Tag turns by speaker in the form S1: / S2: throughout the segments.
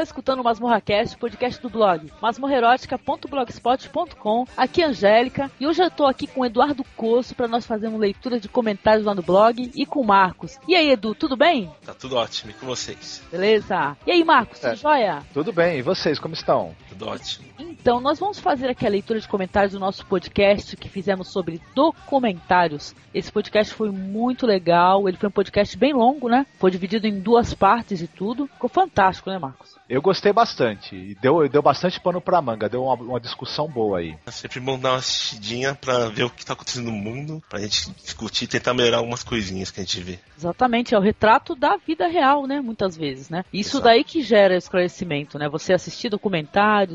S1: está escutando o MasmorraCast, podcast do blog masmorrerótica.blogspot.com. Aqui é Angélica e hoje eu estou aqui com o Eduardo Coço para nós fazermos leitura de comentários lá no blog e com o Marcos. E aí, Edu, tudo bem?
S2: Tá tudo ótimo, e com vocês?
S1: Beleza. E aí, Marcos, é. tudo jóia?
S3: Tudo bem, e vocês, como estão?
S2: Ótimo.
S1: Então, nós vamos fazer aqui a leitura de comentários do nosso podcast que fizemos sobre documentários. Esse podcast foi muito legal, ele foi um podcast bem longo, né? Foi dividido em duas partes e tudo. Ficou fantástico, né, Marcos?
S3: Eu gostei bastante. E deu, deu bastante pano pra manga, deu uma, uma discussão boa aí.
S2: É sempre bom dar uma assistidinha pra ver o que tá acontecendo no mundo, pra gente discutir e tentar melhorar algumas coisinhas que a gente vê.
S1: Exatamente, é o retrato da vida real, né? Muitas vezes, né? Isso Exato. daí que gera esclarecimento, né? Você assistir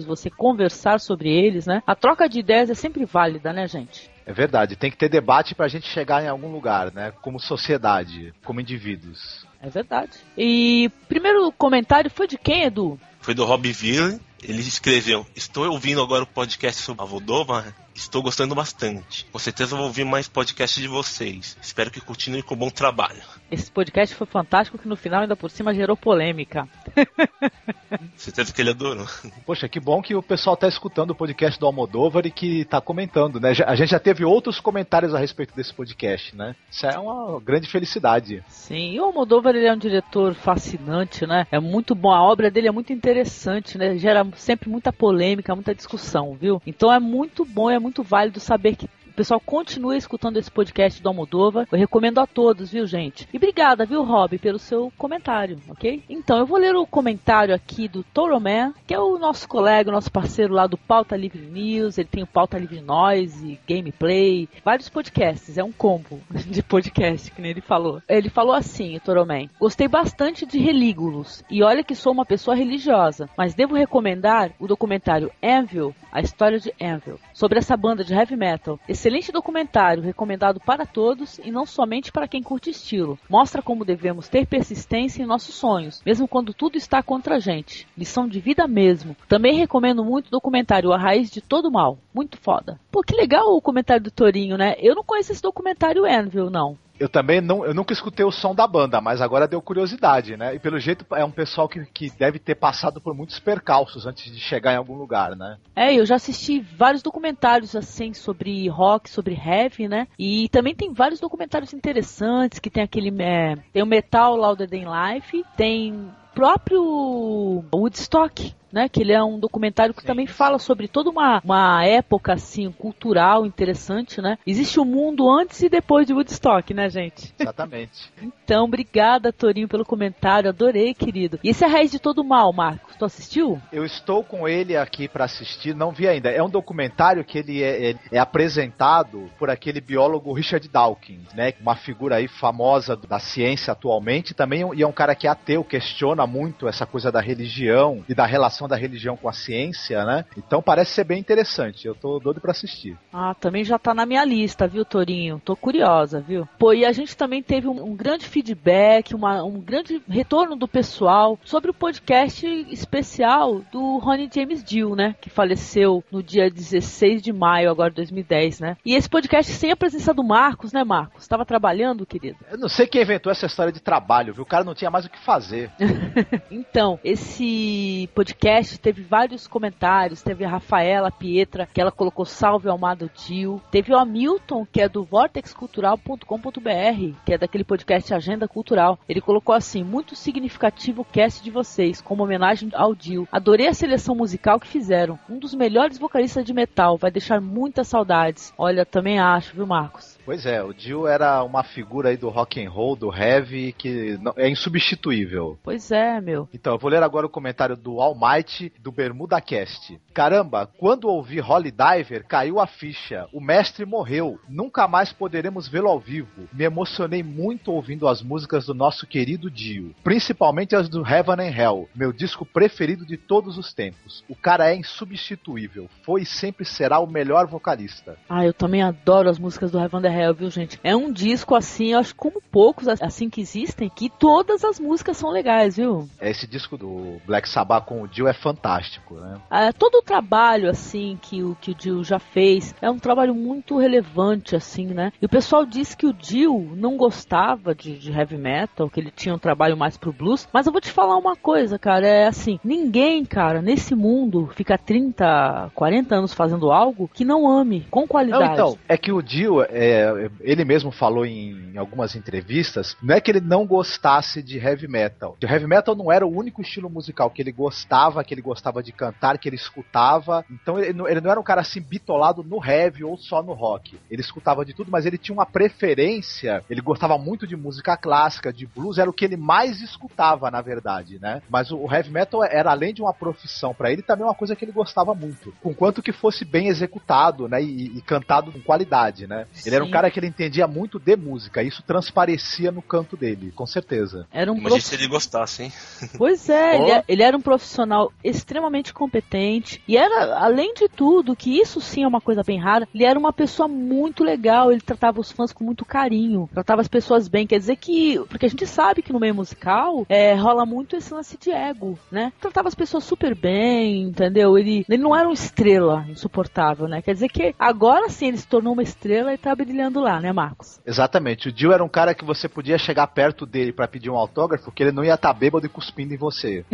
S1: você conversar sobre eles, né? A troca de ideias é sempre válida, né, gente?
S3: É verdade, tem que ter debate pra gente chegar em algum lugar, né? Como sociedade, como indivíduos.
S1: É verdade. E primeiro comentário foi de quem, Edu?
S2: Foi do Rob Ville. Ele escreveu: Estou ouvindo agora o podcast sobre a Vodova Estou gostando bastante. Com certeza vou ouvir mais podcasts de vocês. Espero que continue com bom trabalho.
S1: Esse podcast foi fantástico que no final ainda por cima gerou polêmica.
S2: certeza que ele adorou.
S3: Poxa, que bom que o pessoal está escutando o podcast do Almodóvar e que está comentando, né? A gente já teve outros comentários a respeito desse podcast, né? Isso é uma grande felicidade.
S1: Sim, e o Almodóvar ele é um diretor fascinante, né? É muito bom, a obra dele é muito interessante, né? Gera sempre muita polêmica, muita discussão, viu? Então é muito bom, é muito válido saber que pessoal continue escutando esse podcast do Almodova. Eu recomendo a todos, viu, gente? E obrigada, viu, Rob, pelo seu comentário, ok? Então, eu vou ler o comentário aqui do Toro Man, que é o nosso colega, o nosso parceiro lá do Pauta Livre News. Ele tem o Pauta Livre Noise, Gameplay, vários podcasts. É um combo de podcast, que nem ele falou. Ele falou assim, Toro Man, gostei bastante de Relígulos. E olha que sou uma pessoa religiosa, mas devo recomendar o documentário Anvil, a história de Anvil, sobre essa banda de heavy metal. Esse Excelente documentário, recomendado para todos e não somente para quem curte estilo. Mostra como devemos ter persistência em nossos sonhos, mesmo quando tudo está contra a gente. Lição de vida mesmo. Também recomendo muito o documentário A Raiz de Todo Mal. Muito foda. Pô, que legal o comentário do Torinho, né? Eu não conheço esse documentário Anvil, não.
S3: Eu também não, eu nunca escutei o som da banda, mas agora deu curiosidade, né? E pelo jeito é um pessoal que, que deve ter passado por muitos percalços antes de chegar em algum lugar, né?
S1: É, eu já assisti vários documentários assim sobre rock, sobre heavy, né? E também tem vários documentários interessantes que tem aquele é, tem o Metal Louder Than Life, tem próprio Woodstock, né? Que ele é um documentário que Sim. também fala sobre toda uma, uma época assim cultural interessante, né? Existe o um mundo antes e depois de Woodstock, né, gente?
S3: Exatamente.
S1: então, obrigada, Torinho, pelo comentário. Adorei, querido. E esse é a raiz de todo mal, Marcos. Tu assistiu?
S3: Eu estou com ele aqui para assistir, não vi ainda. É um documentário que ele é, é, é, apresentado por aquele biólogo Richard Dawkins, né? Uma figura aí famosa da ciência atualmente, também e é um cara que é ateu, questiona muito essa coisa da religião e da relação relação da religião com a ciência, né? Então parece ser bem interessante. Eu tô doido para assistir.
S1: Ah, também já tá na minha lista, viu, Torinho? Tô curiosa, viu? Pô, e a gente também teve um, um grande feedback, uma, um grande retorno do pessoal sobre o podcast especial do Ronnie James Dio, né? Que faleceu no dia 16 de maio, agora de 2010, né? E esse podcast sem a presença do Marcos, né, Marcos? Estava trabalhando, querido?
S3: Eu não sei quem inventou essa história de trabalho, viu? O cara não tinha mais o que fazer.
S1: então, esse podcast podcast teve vários comentários. Teve a Rafaela Pietra, que ela colocou salve ao Amado Dio. Teve o Hamilton, que é do vortexcultural.com.br, que é daquele podcast Agenda Cultural. Ele colocou assim: muito significativo o cast de vocês, como homenagem ao Dio. Adorei a seleção musical que fizeram. Um dos melhores vocalistas de metal. Vai deixar muitas saudades. Olha, também acho, viu, Marcos?
S3: Pois é, o Dio era uma figura aí do rock and roll, do heavy, que é insubstituível.
S1: Pois é, meu.
S3: Então, eu vou ler agora o comentário do All Might, do Bermuda Cast. Caramba, quando ouvi Holly Diver, caiu a ficha. O mestre morreu. Nunca mais poderemos vê-lo ao vivo. Me emocionei muito ouvindo as músicas do nosso querido Dio. Principalmente as do Heaven and Hell, meu disco preferido de todos os tempos. O cara é insubstituível. Foi e sempre será o melhor vocalista.
S1: Ah, eu também adoro as músicas do Heaven and Hell, viu, gente? É um disco assim, eu acho como poucos assim que existem, que todas as músicas são legais, viu?
S3: Esse disco do Black Sabbath com o Dio é fantástico, né?
S1: É, todo o trabalho assim que o que o Dio já fez é um trabalho muito relevante assim, né? E o pessoal diz que o Dio não gostava de, de heavy metal, que ele tinha um trabalho mais pro blues, mas eu vou te falar uma coisa, cara, é assim, ninguém, cara, nesse mundo fica 30, 40 anos fazendo algo que não ame com qualidade. Não, então,
S3: é que o Dio, é, ele mesmo falou em, algumas entrevistas, não é que ele não gostasse de heavy metal. O heavy metal não era o único estilo musical que ele gostava, que ele gostava de cantar, que ele escutava. Então ele não, ele não era um cara assim bitolado no heavy ou só no rock. Ele escutava de tudo, mas ele tinha uma preferência. Ele gostava muito de música clássica, de blues, era o que ele mais escutava, na verdade, né? Mas o heavy metal era além de uma profissão para ele, também uma coisa que ele gostava muito. Com quanto que fosse bem executado, né? E, e cantado com qualidade, né? Ele Sim. era um cara que ele entendia muito de música. Isso transparecia no canto dele, com certeza.
S2: Era um Imagina prof... se ele gostasse, hein?
S1: Pois é, oh. ele, é, ele era um profissional extremamente competente. E era, além de tudo, que isso sim é uma coisa bem rara, ele era uma pessoa muito legal. Ele tratava os fãs com muito carinho, tratava as pessoas bem. Quer dizer que. Porque a gente sabe que no meio musical é, rola muito esse lance de ego, né? Tratava as pessoas super bem, entendeu? Ele, ele não era uma estrela insuportável, né? Quer dizer que agora sim ele se tornou uma estrela e tá brilhando lá, né, Marcos?
S3: Exatamente. O Dio era um cara que você podia chegar perto dele para pedir um autógrafo, que ele não ia estar tá bêbado e cuspindo em você.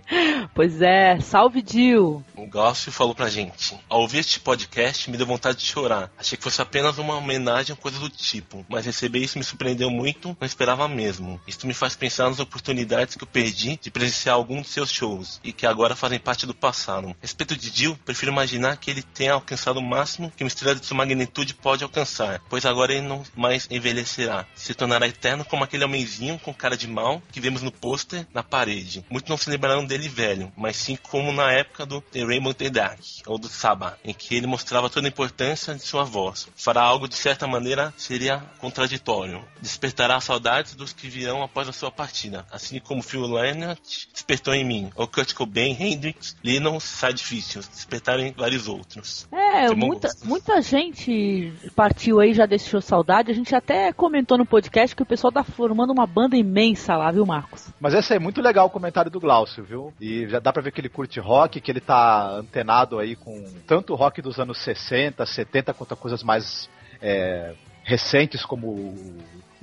S1: pois é, salve Dio!
S2: O Gácio falou pra gente: ao ouvir este podcast, me deu vontade de chorar. Achei que fosse apenas uma homenagem ou coisa do tipo, mas receber isso me surpreendeu muito, não esperava mesmo. Isto me faz pensar nas oportunidades que eu perdi de presenciar algum de seus shows e que agora fazem parte do passado. A respeito de Dio, prefiro imaginar que ele tenha alcançado o máximo que uma estrela de sua magnitude pode alcançar, pois agora ele não mais envelhecerá. Se tornará eterno como aquele homenzinho com cara de mal que vemos no pôster na parede. Muitos não se lembrarão dele velho, mas sim como na época do The Rainbow the Dark, ou do Saba, em que ele mostrava toda a importância de sua voz. Fará algo de certa maneira seria contraditório. Despertará saudades dos que virão após a sua partida, assim como Phil Lynott despertou em mim, ou Kurt Cobain, Hendrix, Lennon, Side Vicious, despertaram em vários outros.
S1: É, muita, muita gente partiu aí, já deixou saudade. A gente até comentou no podcast que o pessoal tá formando uma banda imensa lá, viu, Marcos?
S3: Mas esse é muito legal o comentário do Glaucio, viu? E já dá pra ver que ele curte rock, que ele tá antenado aí com tanto rock dos anos 60, 70, quanto coisas mais é, recentes como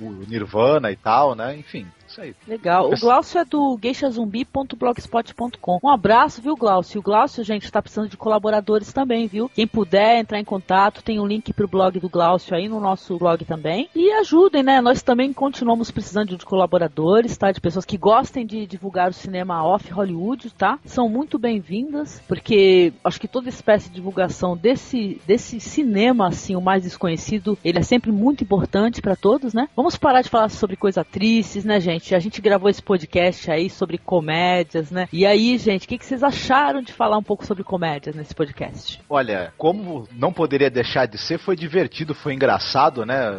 S3: o Nirvana e tal, né? Enfim, isso aí.
S1: Legal. O Glaucio é do geishazumbi.blogspot.com. Um abraço, viu, Glaucio? O Glaucio, gente, está precisando de colaboradores também, viu? Quem puder entrar em contato, tem um link pro blog do Glaucio aí no nosso blog também. E ajudem, né? Nós também continuamos precisando de colaboradores, tá? De pessoas que gostem de divulgar o cinema off Hollywood, tá? São muito bem-vindas, porque acho que toda espécie de divulgação desse, desse cinema, assim, o mais desconhecido, ele é sempre muito importante para todos, né? Vamos parar de falar sobre coisas tristes, né, gente? A gente gravou esse podcast aí sobre comédias, né? E aí, gente, o que, que vocês acharam de falar um pouco sobre comédias nesse podcast?
S3: Olha, como não poderia deixar de ser, foi divertido, foi engraçado, né?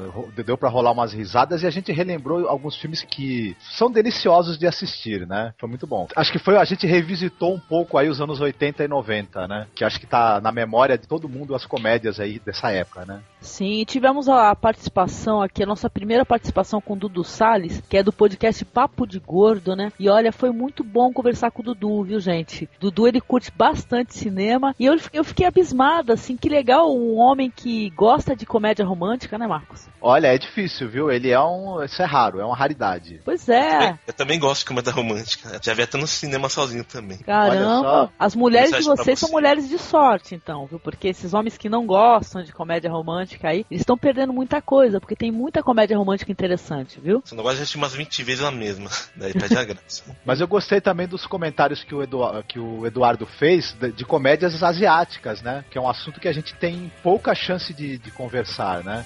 S3: Deu para rolar umas risadas e a gente relembrou alguns filmes que são deliciosos de assistir, né? Foi muito bom. Acho que foi a gente revisitou um pouco aí os anos 80 e 90, né? Que acho que tá na memória de todo mundo as comédias aí dessa época, né?
S1: Sim, tivemos a participação aqui, a nossa primeira participação com o Dudu Salles, que é do podcast Papo de Gordo, né? E olha, foi muito bom conversar com o Dudu, viu, gente? Dudu, ele curte bastante cinema. E eu, eu fiquei abismada, assim, que legal um homem que gosta de comédia romântica, né, Marcos?
S3: Olha, é difícil, viu? Ele é um. Isso é raro, é uma raridade.
S1: Pois é.
S2: Eu também, eu também gosto de comédia romântica. Já vi até no cinema sozinho também.
S1: Caramba, as mulheres de vocês são mulheres de sorte, então, viu? Porque esses homens que não gostam de comédia romântica aí, eles estão perdendo muita coisa, porque tem muita comédia romântica interessante, viu?
S2: Você não gosta de assistir umas 20 vezes a mesma. Daí perde a graça.
S3: Mas eu gostei também dos comentários que o, Edu, que o Eduardo fez de, de, comédias asiáticas, né? Que é um assunto que a gente tem pouca chance de, de conversar, né?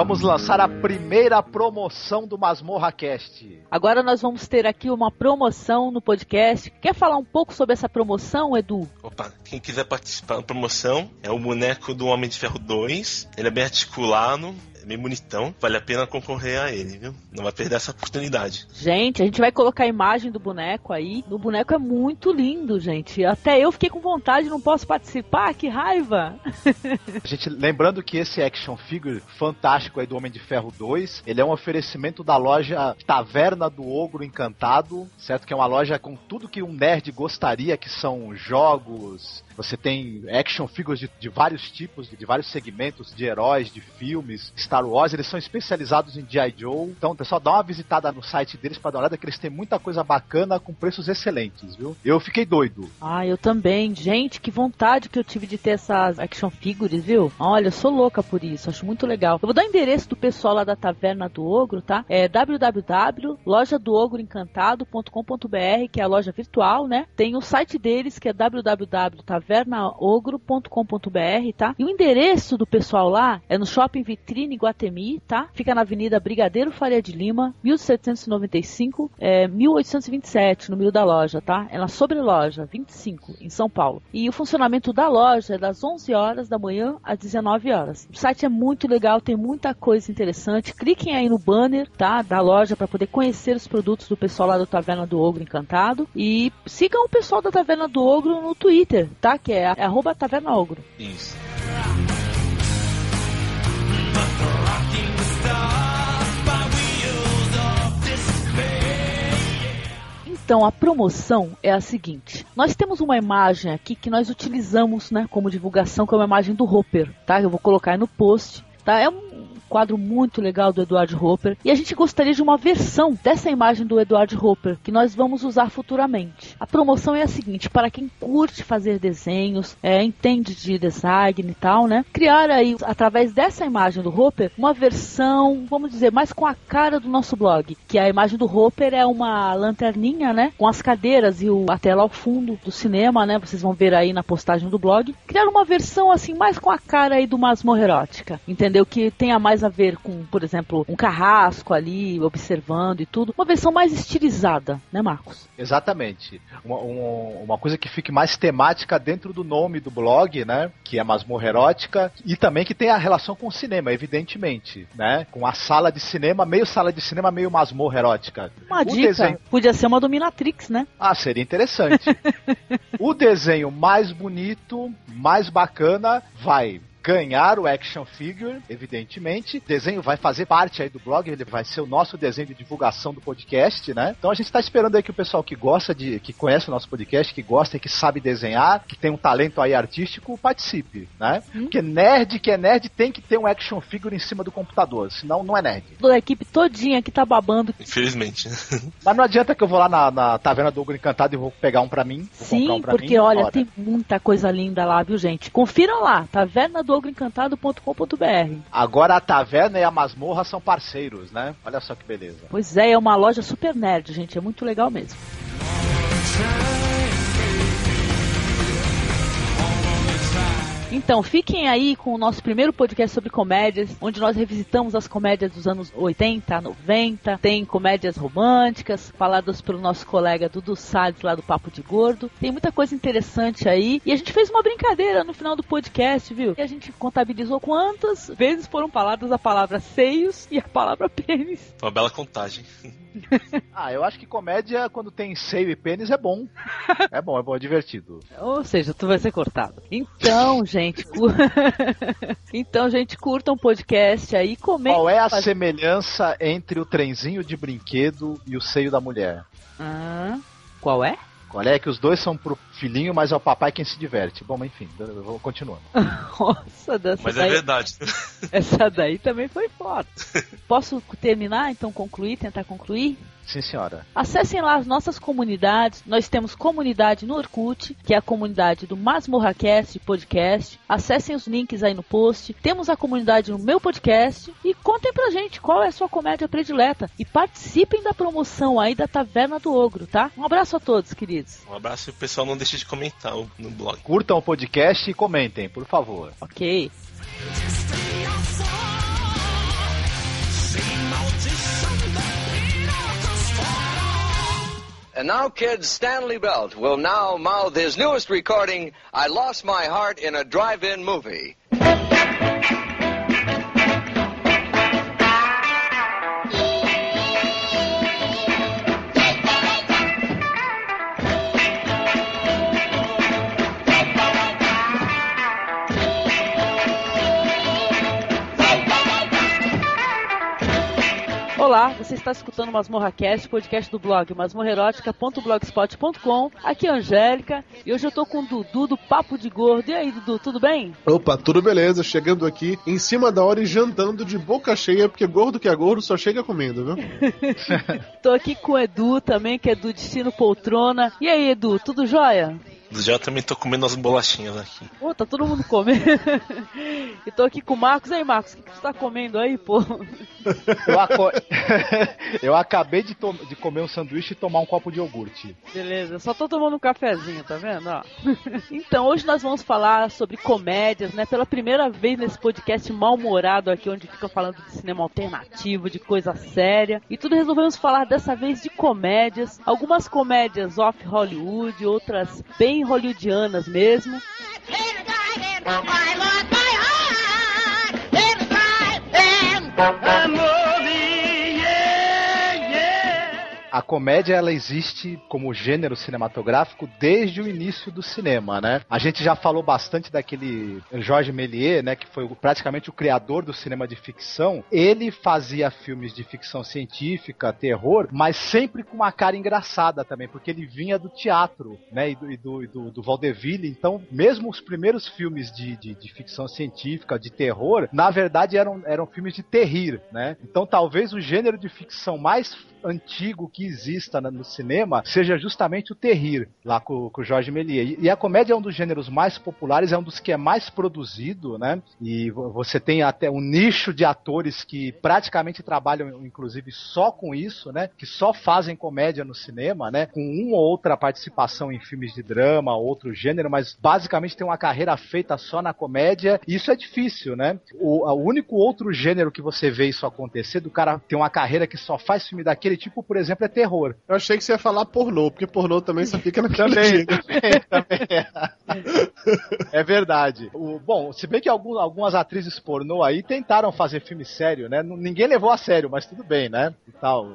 S3: Vamos lançar a primeira promoção do Masmorra Cast.
S1: Agora nós vamos ter aqui uma promoção no podcast. Quer falar um pouco sobre essa promoção, Edu?
S2: Opa, quem quiser participar da promoção é o boneco do Homem de Ferro 2. Ele é bem articulado, é bem bonitão. Vale a pena concorrer a ele, viu? Não vai perder essa oportunidade.
S1: Gente, a gente vai colocar a imagem do boneco aí. O boneco é muito lindo, gente. Até eu fiquei com vontade, não posso participar. Que raiva!
S3: gente lembrando que esse action figure fantástico aí do Homem de Ferro 2, ele é um oferecimento da loja Taverna do Ogro Encantado, certo? Que é uma loja com tudo que um nerd gostaria, que são jogos, você tem action figures de, de vários tipos, de, de, vários segmentos, de heróis, de filmes, Star Wars, eles são especializados em G.I. Joe. Então, pessoal, dá uma visitada no site deles para dar uma olhada que eles têm muita coisa bacana com preços excelentes, viu? Eu fiquei doido.
S1: Ah, eu também. Gente, que vontade que eu tive de ter essas action figures, viu? Olha, eu sou louca por isso, acho muito legal. Eu vou dar o endereço do pessoal lá da Taverna do Ogro, tá? É www.lojadoogroencantado.com.br, que é a loja virtual, né? Tem o site deles que é www.taverna tavernaogro.com.br, tá? E o endereço do pessoal lá é no Shopping Vitrine Guatemi, tá? Fica na Avenida Brigadeiro Faria de Lima, 1795, é, 1827, número da loja, tá? É na sobreloja 25, em São Paulo. E o funcionamento da loja é das 11 horas da manhã às 19 horas. O site é muito legal, tem muita coisa interessante. Cliquem aí no banner, tá? Da loja para poder conhecer os produtos do pessoal lá do Taverna do Ogro Encantado. E sigam o pessoal da Taverna do Ogro no Twitter, tá? Que é, é arroba Taverna Ogro.
S2: Isso.
S1: Então, a promoção é a seguinte: nós temos uma imagem aqui que nós utilizamos, né, como divulgação, que é uma imagem do Hopper, tá? Eu vou colocar aí no post, tá? É um quadro muito legal do Edward Hopper. E a gente gostaria de uma versão dessa imagem do Edward Hopper que nós vamos usar futuramente. A promoção é a seguinte: para quem curte fazer desenhos, é, entende de design e tal, né? Criar aí, através dessa imagem do Hopper, uma versão, vamos dizer, mais com a cara do nosso blog. Que a imagem do Hopper é uma lanterninha, né? Com as cadeiras e o, a tela ao fundo do cinema, né? Vocês vão ver aí na postagem do blog. Criar uma versão assim, mais com a cara aí do masmorra erótica. Entendeu? Que tenha mais mais a ver com, por exemplo, um carrasco ali, observando e tudo. Uma versão mais estilizada, né, Marcos?
S3: Exatamente. Uma, uma coisa que fique mais temática dentro do nome do blog, né? Que é Masmorra Erótica. E também que tem a relação com o cinema, evidentemente, né? Com a sala de cinema, meio sala de cinema, meio masmorra erótica.
S1: Uma o dica, desenho... podia ser uma dominatrix, né?
S3: Ah, seria interessante. o desenho mais bonito, mais bacana, vai ganhar o action figure, evidentemente. O desenho vai fazer parte aí do blog, ele vai ser o nosso desenho de divulgação do podcast, né? Então a gente está esperando aí que o pessoal que gosta de, que conhece o nosso podcast, que gosta e que sabe desenhar, que tem um talento aí artístico, participe, né? Hum. Porque nerd que é nerd tem que ter um action figure em cima do computador, senão não é nerd.
S1: Toda a equipe todinha que tá babando.
S2: Infelizmente.
S3: Mas não adianta que eu vou lá na, na taverna do Ogro Encantado e vou pegar um pra mim.
S1: Sim,
S3: um
S1: pra porque mim, olha, tem muita coisa linda lá, viu, gente? Confiram lá, taverna do ogroencantado.com.br.
S3: Agora a taverna e a masmorra são parceiros, né? Olha só que beleza.
S1: Pois é, é uma loja super nerd, gente. É muito legal mesmo. Então, fiquem aí com o nosso primeiro podcast sobre comédias, onde nós revisitamos as comédias dos anos 80, 90. Tem comédias românticas, faladas pelo nosso colega Dudu Salles, lá do Papo de Gordo. Tem muita coisa interessante aí. E a gente fez uma brincadeira no final do podcast, viu? E a gente contabilizou quantas vezes foram faladas a palavra seios e a palavra pênis.
S2: Uma bela contagem.
S3: ah, eu acho que comédia, quando tem seio e pênis, é bom. É bom, é bom, é divertido.
S1: Ou seja, tu vai ser cortado. Então, gente. então, gente, curtam o podcast aí, comentem.
S3: Qual é a faz... semelhança entre o trenzinho de brinquedo e o seio da mulher?
S1: Ah, qual é?
S3: Qual é que os dois são pro filhinho, mas é o papai quem se diverte. Bom, enfim, eu vou continuando.
S1: Nossa, dessa
S2: Mas
S1: é daí...
S2: é verdade.
S1: Essa daí também foi forte. Posso terminar, então concluir, tentar concluir?
S3: Sim, senhora.
S1: Acessem lá as nossas comunidades. Nós temos comunidade no Orkut, que é a comunidade do MasmorraCast podcast. Acessem os links aí no post. Temos a comunidade no meu podcast. E contem pra gente qual é a sua comédia predileta. E participem da promoção aí da Taverna do Ogro, tá? Um abraço a todos, queridos.
S2: Um abraço e o pessoal não deixe de comentar no blog.
S3: Curtam o podcast e comentem, por favor.
S1: Ok.
S4: And now, kids, Stanley Belt will now mouth his newest recording, I Lost My Heart in a Drive-In Movie.
S1: Olá, você está escutando Masmorra Cast, podcast do blog masmorrerótica.blogspot.com. Aqui é a Angélica e hoje eu tô com o Dudu do Papo de Gordo. E aí, Dudu, tudo bem?
S5: Opa, tudo beleza. Chegando aqui em cima da hora e jantando de boca cheia, porque gordo que é gordo só chega comendo, viu?
S1: tô aqui com o Edu também, que é do Destino Poltrona. E aí, Edu, tudo jóia?
S2: Já também tô comendo as bolachinhas aqui.
S1: Pô, tá todo mundo comendo. e tô aqui com o Marcos. E aí, Marcos, o que, que você tá comendo aí, pô?
S3: Eu, aco... eu acabei de, to... de, comer um sanduíche e tomar um copo de iogurte.
S1: Beleza, só tô tomando um cafezinho, tá vendo? Ó. então, hoje nós vamos falar sobre comédias, né? Pela primeira vez nesse podcast mal-humorado aqui, onde ficam falando de cinema alternativo, de coisa séria. E tudo resolvemos falar dessa vez de comédias. Algumas comédias off Hollywood, outras bem hollywoodianas mesmo.
S3: A comédia ela existe como gênero cinematográfico desde o início do cinema, né? A gente já falou bastante daquele Georges Méliès, né, que foi praticamente o criador do cinema de ficção. Ele fazia filmes de ficção científica, terror, mas sempre com uma cara engraçada também, porque ele vinha do teatro, né, e do, e do, do, do vaudeville. Então, mesmo os primeiros filmes de, de, de, ficção científica, de terror, na verdade eram, eram filmes de terrir, né? Então, talvez o gênero de ficção mais antigo que exista no cinema seja justamente o terrir, lá com, com o Jorge Méliès. E a comédia é um dos gêneros mais populares, é um dos que é mais produzido, né? E você tem até um nicho de atores que praticamente trabalham, inclusive, só com isso, né? Que só fazem comédia no cinema, né? Com uma ou outra participação em filmes de drama, outro gênero, mas basicamente tem uma carreira feita só na comédia. E isso é difícil, né? O, o único outro gênero que você vê isso acontecer, do cara ter uma carreira que só faz filme daquele aquele tipo, por exemplo, é terror.
S5: Eu achei que você ia falar pornô, porque pornô também só fica naquele
S3: também, também, também é. é verdade. O, bom, se bem que algum, algumas atrizes pornô aí tentaram fazer filme sério, né? Ninguém levou a sério, mas tudo bem, né? E tal.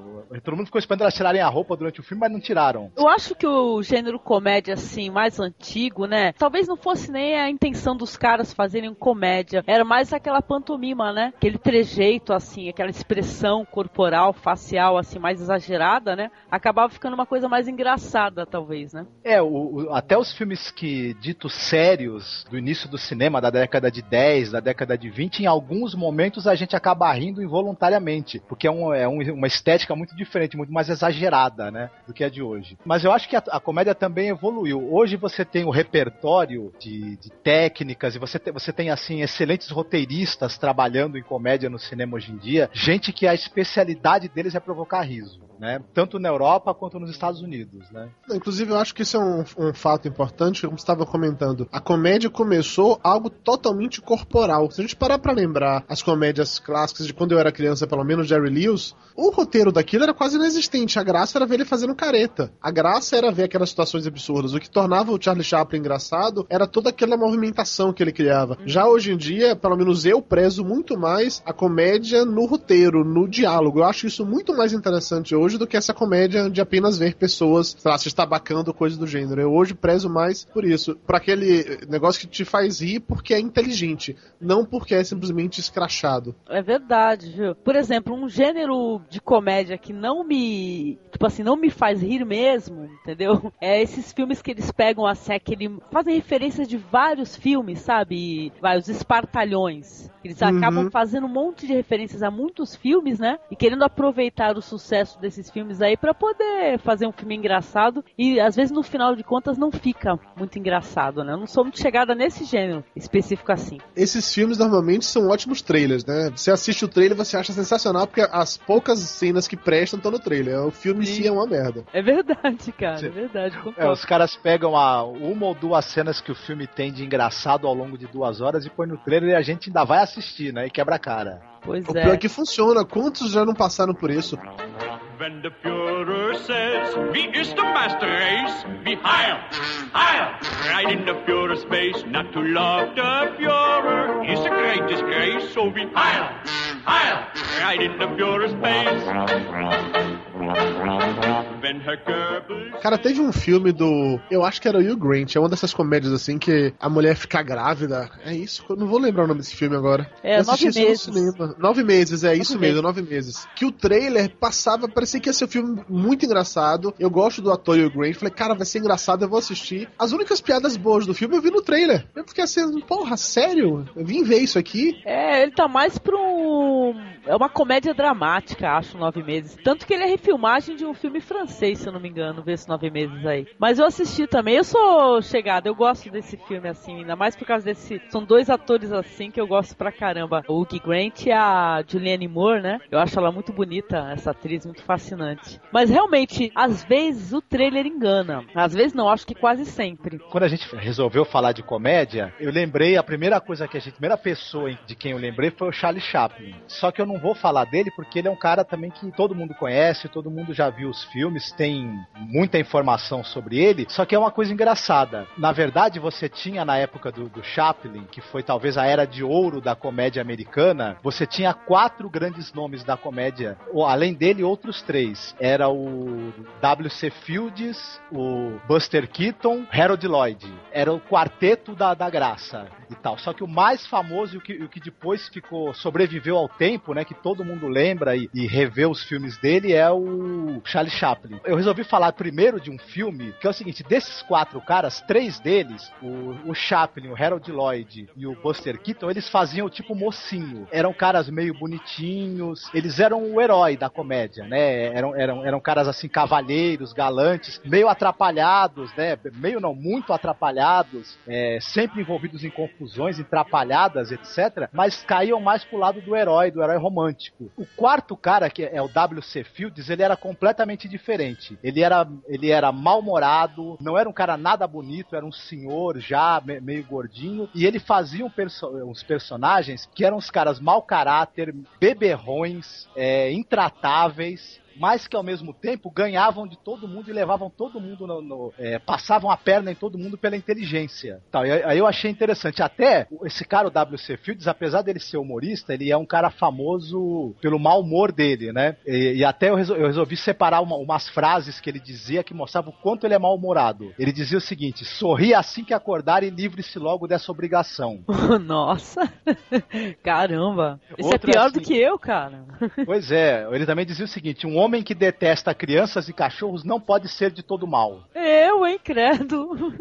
S3: Todo mundo ficou esperando elas tirarem a roupa durante o filme, mas não tiraram.
S1: Eu acho que o gênero comédia, assim, mais antigo, né? Talvez não fosse nem a intenção dos caras fazerem comédia. Era mais aquela pantomima, né? Aquele trejeito, assim, aquela expressão corporal, facial, assim, mais exagerada, né? Acabava ficando uma coisa mais engraçada, talvez, né?
S3: É, o, o, até os filmes que ditos sérios do início do cinema, da década de 10, da década de 20, em alguns momentos a gente acaba rindo involuntariamente, porque é, um, é um, uma estética muito diferente, muito mais exagerada, né? Do que a de hoje. Mas eu acho que a, a comédia também evoluiu. Hoje você tem o repertório de, de técnicas e você, te, você tem, assim, excelentes roteiristas trabalhando em comédia no cinema hoje em dia, gente que a especialidade deles é provocar riso né? Tanto na Europa quanto nos Estados Unidos, né?
S5: Inclusive, eu acho que isso é um, um fato importante, como você estava comentando. A comédia começou algo totalmente corporal. Se a gente parar para lembrar as comédias clássicas de quando eu era criança, pelo menos Jerry Lewis, o roteiro daquilo era quase inexistente. A graça era ver ele fazendo careta. A graça era ver aquelas situações absurdas. O que tornava o Charlie Chaplin engraçado era toda aquela movimentação que ele criava. Já hoje em dia, pelo menos eu prezo muito mais a comédia no roteiro, no diálogo. Eu acho isso muito mais interessante hoje hoje do que essa comédia de apenas ver pessoas, sei lá, se estabacando, coisa do gênero. Eu hoje prezo mais por isso, por aquele negócio que te faz rir porque é inteligente, não porque é simplesmente escrachado.
S1: É verdade, viu? Por exemplo, um gênero de comédia que não me, tipo assim, não me faz rir mesmo, entendeu? É esses filmes que eles pegam a sé, que eles fazem referências de vários filmes, sabe? Vai, os espartalhões. Eles uhum. acabam fazendo um monte de referências a muitos filmes, né? E querendo aproveitar o sucesso desses filmes aí para poder fazer um filme engraçado. E às vezes no final de contas não fica muito engraçado, né? Eu não sou muito chegada nesse gênero específico assim.
S5: Esses filmes normalmente são ótimos trailers, né? Você assiste o trailer você acha sensacional porque as poucas cenas que prestam estão no trailer. O filme em si é uma merda.
S1: É verdade, cara. Sim. É verdade.
S3: É, os caras pegam a, uma ou duas cenas que o filme tem de engraçado ao longo de duas horas e põe no trailer e a gente ainda vai assistir assistir, né? E quebra a cara.
S1: Pois
S5: o
S1: é.
S5: pior é que funciona. Quantos já não passaram por isso?
S6: When the Führer says, Wie ist der Master Race? Wie Heil, Heil, right in the Führer's face. Not to love the Führer is a great disgrace. So wie Heil, Heil, right in the Führer's face.
S5: Cara, teve um filme do. Eu acho que era o Hugh Grant. É uma dessas comédias assim que a mulher fica grávida. É isso. Eu não vou lembrar o nome desse filme agora.
S1: É, nove meses.
S5: Nove meses, é isso
S1: meses.
S5: mesmo, nove meses. Que o trailer passava, parecia que ia ser um filme muito engraçado. Eu gosto do ator Hugh Grant. Falei, cara, vai ser engraçado, eu vou assistir. As únicas piadas boas do filme eu vi no trailer. Eu fiquei assim, porra, sério? Eu vim ver isso aqui.
S1: É, ele tá mais pra um. É uma comédia dramática, acho, Nove Meses. Tanto que ele é refilmagem de um filme francês, se eu não me engano, ver esse Nove Meses aí. Mas eu assisti também, eu sou chegada, eu gosto desse filme assim, ainda mais por causa desse. São dois atores assim que eu gosto pra caramba. O Hugh Grant e a Julianne Moore, né? Eu acho ela muito bonita, essa atriz, muito fascinante. Mas realmente, às vezes o trailer engana. Às vezes não, acho que quase sempre.
S3: Quando a gente resolveu falar de comédia, eu lembrei, a primeira coisa que a gente, a primeira pessoa de quem eu lembrei foi o Charlie Chaplin. Só que eu não vou falar dele porque ele é um cara também que todo mundo conhece, todo mundo já viu os filmes, tem muita informação sobre ele, só que é uma coisa engraçada. Na verdade, você tinha na época do, do Chaplin, que foi talvez a era de ouro da comédia americana, você tinha quatro grandes nomes da comédia, ou, além dele, outros três. Era o W.C. Fields, o Buster Keaton, Harold Lloyd. Era o quarteto da, da graça e tal. Só que o mais famoso e o que, o que depois ficou, sobreviveu ao tempo, né, que todo mundo lembra e, e revê os filmes dele, é o Charlie Chaplin. Eu resolvi falar primeiro de um filme, que é o seguinte, desses quatro caras, três deles, o, o Chaplin, o Harold Lloyd e o Buster Keaton, eles faziam tipo mocinho. Eram caras meio bonitinhos, eles eram o herói da comédia, né? Eram, eram, eram caras assim, cavalheiros, galantes, meio atrapalhados, né? Meio não, muito atrapalhados, é, sempre envolvidos em confusões, em trapalhadas, etc. Mas caíam mais pro lado do herói, do herói romântico. O quarto cara, que é o W.C. Fields, ele era completamente diferente. Ele era, ele era mal-humorado, não era um cara nada bonito, era um senhor já me- meio gordinho, e ele fazia um perso- uns personagens que eram os caras mau caráter, beberrões, é, intratáveis, mas que ao mesmo tempo ganhavam de todo mundo e levavam todo mundo no. no- é, passavam a perna em todo mundo pela inteligência. Tal. E aí eu achei interessante. Até esse cara, o W.C. Fields, apesar dele ser humorista, ele é um cara famoso pelo mau humor dele, né? E, e até eu, resol- eu resolvi separar uma- umas frases que ele dizia que mostravam o quanto ele é mal-humorado. Ele dizia o seguinte: sorri assim que acordar e livre-se logo dessa obrigação.
S1: Nossa! Caramba! Isso
S3: Outra
S1: é pior
S3: assim.
S1: do que eu, cara.
S3: Pois é, ele também dizia o seguinte: um homem que detesta crianças e cachorros não pode ser de todo mal.
S1: Eu, hein, credo.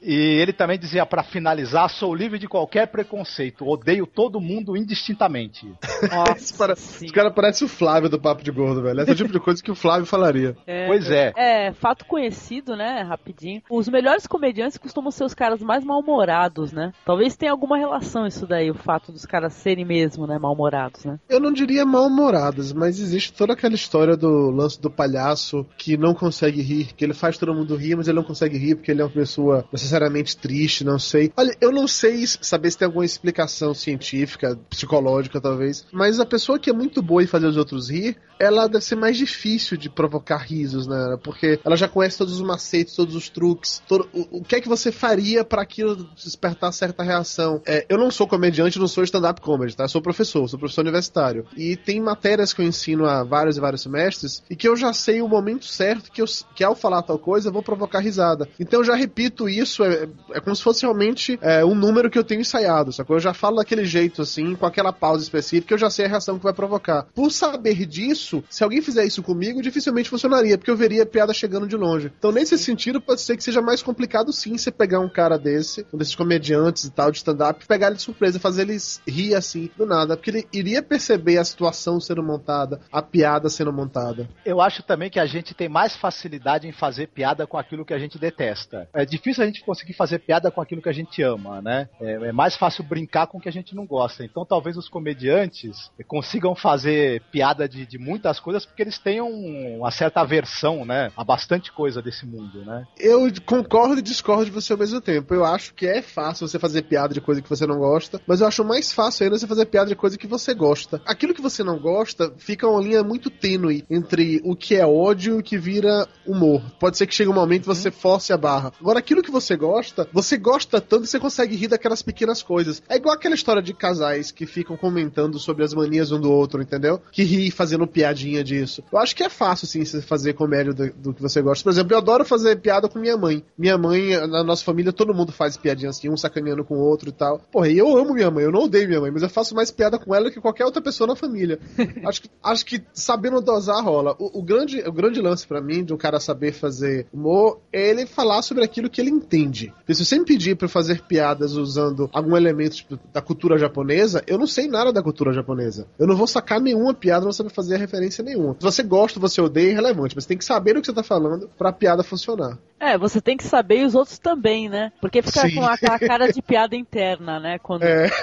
S3: E ele também dizia, pra finalizar, sou livre de qualquer preconceito, odeio todo mundo indistintamente.
S5: Esse para-
S1: sim.
S5: Esse cara parece o Flávio do Papo de Gordo, velho. Esse é o tipo de coisa que o Flávio falaria.
S1: É,
S3: Pois é.
S1: É, fato conhecido, né? Rapidinho. Os melhores comediantes costumam ser os caras mais mal-humorados, né? Talvez tenha alguma relação isso daí, o fato dos caras serem mesmo, né? Mal-humorados, né?
S5: Eu não diria mal-humoradas, mas existe toda aquela história do lance do palhaço que não consegue rir, que ele faz todo mundo rir, mas ele não consegue rir porque ele é uma pessoa necessariamente triste, não sei. Olha, eu não sei saber se tem alguma explicação científica, psicológica talvez, mas a pessoa que é muito boa em fazer os outros rir, ela deve ser mais difícil de provocar risos, né? Porque ela já conhece todos os macetes, todos os truques, todo, o, que é que você faria para aquilo despertar certa reação. É, eu não sou comediante, não sou stand-up comedy, tá? Eu sou professor, sou professor universitário. E tem matérias que eu ensino há vários e vários semestres e que eu já sei o momento certo que, eu, que ao falar tal coisa eu vou provocar risada. Então eu já repito isso, é, é como se fosse realmente é, um número que eu tenho ensaiado, sacou? Eu já falo daquele jeito assim, com aquela pausa específica, eu já sei a reação que vai provocar. Por saber disso, se alguém fizer isso comigo, dificilmente funcionaria, porque eu veria a piada chegando de longe. Então, nesse sentido, pode ser que seja mais complicado sim você pegar um cara desse, um desses comediantes e tal, de stand-up, pegar ele de surpresa, fazer eles rir assim, do nada, porque ele iria perceber a situação sendo montada, a piada sendo montada.
S3: Eu acho também que a gente tem mais facilidade em fazer piada com aquilo que a gente detesta. É difícil a gente conseguir fazer piada com aquilo que a gente ama, né? É, é mais fácil brincar com o que a gente não gosta. Então talvez os comediantes consigam fazer piada de, de muitas coisas porque eles tenham uma certa aversão, né? A bastante coisa desse mundo, né?
S5: Eu concordo e discordo de você ao mesmo tempo. Eu acho que é fácil você fazer piada de coisa que você não gosta, mas eu acho mais fácil ainda você fazer piada de coisa que você gosta. Aquilo que você não gosta fica uma linha muito tênue entre o que é ódio e o que vira humor. Pode ser que chegue um momento que você force a barra. Agora, aquilo que você gosta, você gosta tanto que você consegue rir daquelas pequenas coisas. É igual aquela história de casais que ficam comentando sobre as manias um do outro, entendeu? Que ri fazendo piadinha disso. Eu acho que é fácil, sim, você fazer comédia do, do que você gosta. Por exemplo, eu adoro fazer piada com minha mãe. Minha mãe, na nossa família, todo mundo faz piadinha assim, um sacaneando com o outro e tal. Porra, e eu amo minha mãe, eu não odeio minha mãe, mas eu faço mais piada com ela que qualquer outra pessoa na família. acho, que, acho que sabendo dosar rola. O, o grande, o grande lance para mim de um cara saber fazer humor é ele falar sobre aquilo que ele entende. Porque se você me pedir pra fazer piadas usando algum elemento tipo, da cultura japonesa, eu não sei nada da cultura japonesa. Eu não vou sacar nenhuma piada, não vou saber fazer referência nenhuma. Se você gosta, você odeia, é irrelevante. Mas você tem que saber o que você tá falando pra piada funcionar.
S1: É, você tem que saber e os outros também, né? Porque fica
S5: Sim.
S1: com aquela cara de piada interna, né? Quando
S5: É.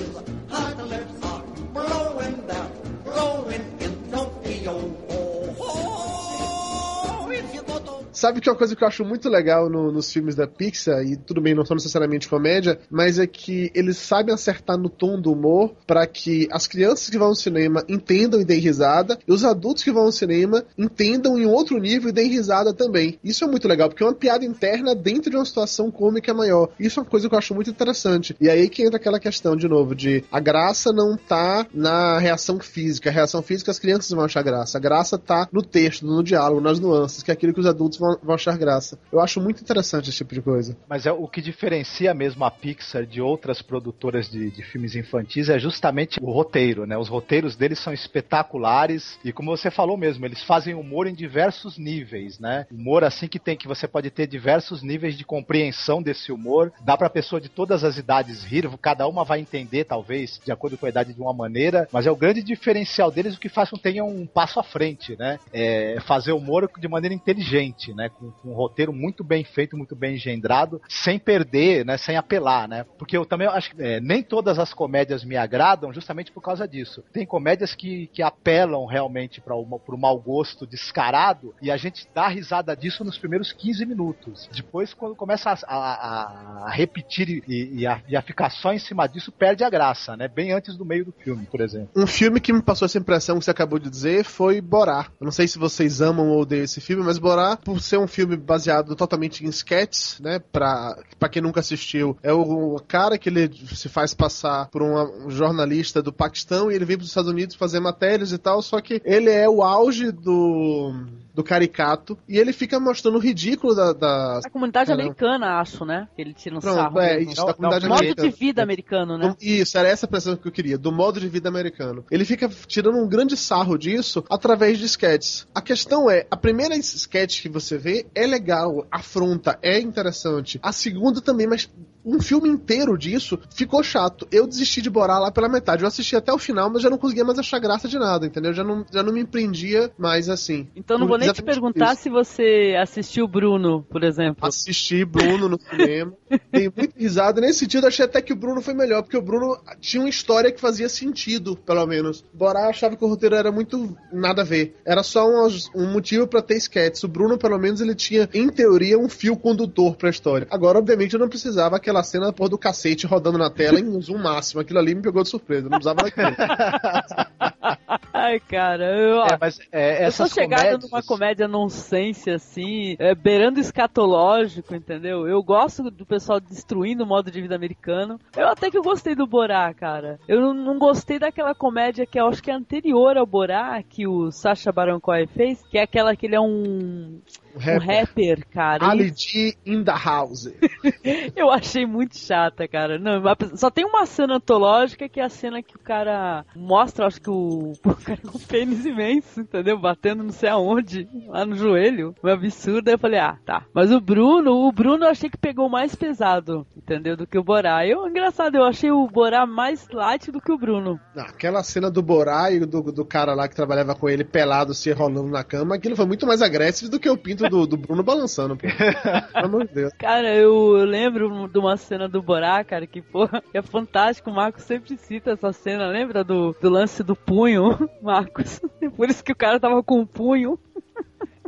S5: Sabe que é uma coisa que eu acho muito legal no- nos filmes da Pixar, e tudo bem, não são necessariamente comédia, mas é que eles sabem acertar no tom do humor para que as crianças que vão ao cinema entendam e deem risada, e os adultos que vão ao cinema entendam em outro nível e deem risada também. Isso é muito legal, porque é uma piada interna dentro de uma situação cômica maior. Isso é uma coisa que eu acho muito interessante. E aí que entra aquela questão, de novo, de a graça não tá na reação física. A reação física as crianças vão achar graça. A graça tá no texto, no diálogo, nas nuances, que é aquilo que os adultos vão, vão achar graça. Eu acho muito interessante esse tipo de coisa.
S3: Mas é o que diferencia mesmo a Pixar de outras produtoras de, de filmes infantis é justamente o roteiro, né? Os roteiros deles são espetaculares e como você falou mesmo, eles fazem humor em diversos níveis, né? Humor assim que tem que você pode ter diversos níveis de compreensão desse humor. Dá pra pessoa de todas as idades rir, cada uma vai entender talvez de acordo com a idade de uma maneira, mas é o grande diferencial deles o que faz com que tenham um passo à frente, né? É fazer humor de maneira inteligente, né? Com, com um roteiro muito bem feito, muito bem engendrado, sem perder, né? Sem apelar, né? Porque eu também acho que é, nem todas as comédias me agradam justamente por causa disso. Tem comédias que, que apelam realmente para o mau gosto descarado e a gente dá risada disso nos primeiros 15 minutos. Depois, quando começa a, a- a repetir e, e a, e a ficar só em cima disso, perde a graça, né? Bem antes do meio do filme, por exemplo.
S5: Um filme que me passou essa impressão que você acabou de dizer foi Borá. Eu não sei se vocês amam ou odeiam esse filme, mas Borá, por ser um filme baseado totalmente em sketches, né? Pra, pra quem nunca assistiu, é o, cara que ele se faz passar por uma- um jornalista do Paquistão e ele vem pros Estados Unidos fazer matérias e tal, só que ele é o auge do, do caricato e ele fica mostrando o ridículo da. da
S1: a comunidade
S5: Caramba.
S1: americana, acho, né? Que ele tira um
S5: Pronto,
S1: sarro.
S5: é
S1: mesmo.
S5: isso, da comunidade
S1: O modo
S5: americana.
S1: de vida americano, né?
S5: Do- Isso, era essa a impressão que eu queria, do modo de vida americano. Ele fica tirando um grande sarro disso através de sketches. A questão é, a primeira sketch que você vê é legal, afronta, é interessante. A segunda também, mas um filme inteiro disso ficou chato. Eu desisti de Borá lá pela metade. Eu assisti até o final, mas já não conseguia mais achar graça de nada, entendeu? Já não, já não me prendia mais assim.
S1: Então não vou nem te perguntar
S5: isso.
S1: se você assistiu Bruno, por exemplo.
S5: Assisti Bruno no cinema. Dei muita risada. Nesse sentido, achei até que o Bruno foi melhor, porque o Bruno tinha uma história que fazia sentido, pelo menos. Borá achava que o roteiro era muito nada a ver. Era só um, um motivo pra ter sketches. O Bruno, pelo menos, ele tinha, em teoria, um fio condutor pra história. Agora, obviamente, eu não precisava aquela cena porra, do cacete rodando na tela em zoom máximo. Aquilo ali me pegou de surpresa. Não precisava daquilo.
S1: Ai, cara, eu, ó,
S3: É, mas é,
S1: eu sou
S3: essas
S1: chegada
S3: comédias...
S1: numa comédia nonsense, assim, é, beirando escatológico, entendeu? Eu gosto do pessoal destruindo o modo de vida americano. Eu até que eu gostei do Borá, cara. Eu não, não gostei daquela comédia que eu acho que é anterior ao Borá, que o Sacha Baron Cohen fez, que é aquela que ele é um,
S5: O
S1: um
S5: rapper.
S1: rapper, cara.
S5: Ali G in the house.
S1: eu achei muito chata, cara. Não, só tem uma cena antológica que é a cena que o cara mostra, acho que o cara com pênis imenso, entendeu? Batendo não sei aonde, lá no joelho. Um absurdo. Aí eu falei, ah, tá. Mas o Bruno, o Bruno eu achei que pegou mais pesado, entendeu? Do que o Borá. Eu, engraçado, eu achei o Borá mais light do que o Bruno.
S5: Aquela cena do Borá e do, do cara lá que trabalhava com ele pelado se rolando na cama, aquilo foi muito mais agressivo do que o pinto do, do Bruno balançando, pô. Pelo amor de Deus.
S1: Cara, eu, eu lembro de uma cena do Borá, cara, que, pô, é fantástico. O Marcos sempre cita essa cena, lembra do, do lance do punho, Marcos? Por isso que o cara tava com o punho.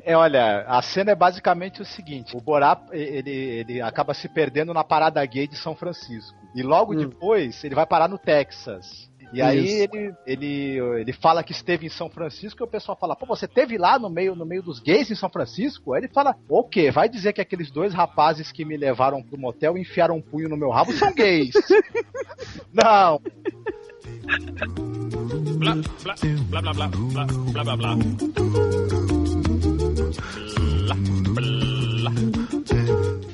S3: É, olha, a cena é basicamente o seguinte: o Borá ele, ele acaba se perdendo na parada gay de São Francisco. E logo
S5: Hum.
S3: depois ele vai parar no Texas. E aí ele, ele, ele fala que esteve em São Francisco e o pessoal fala, pô, você esteve lá no meio, no meio dos gays em São Francisco? Aí ele fala, o quê? Vai dizer que aqueles dois rapazes que me levaram pro motel e enfiaram um punho no meu rabo são gays? Não!
S6: Blá, blá, blá, blá, blá, blá, blá, blá. Blá, blá.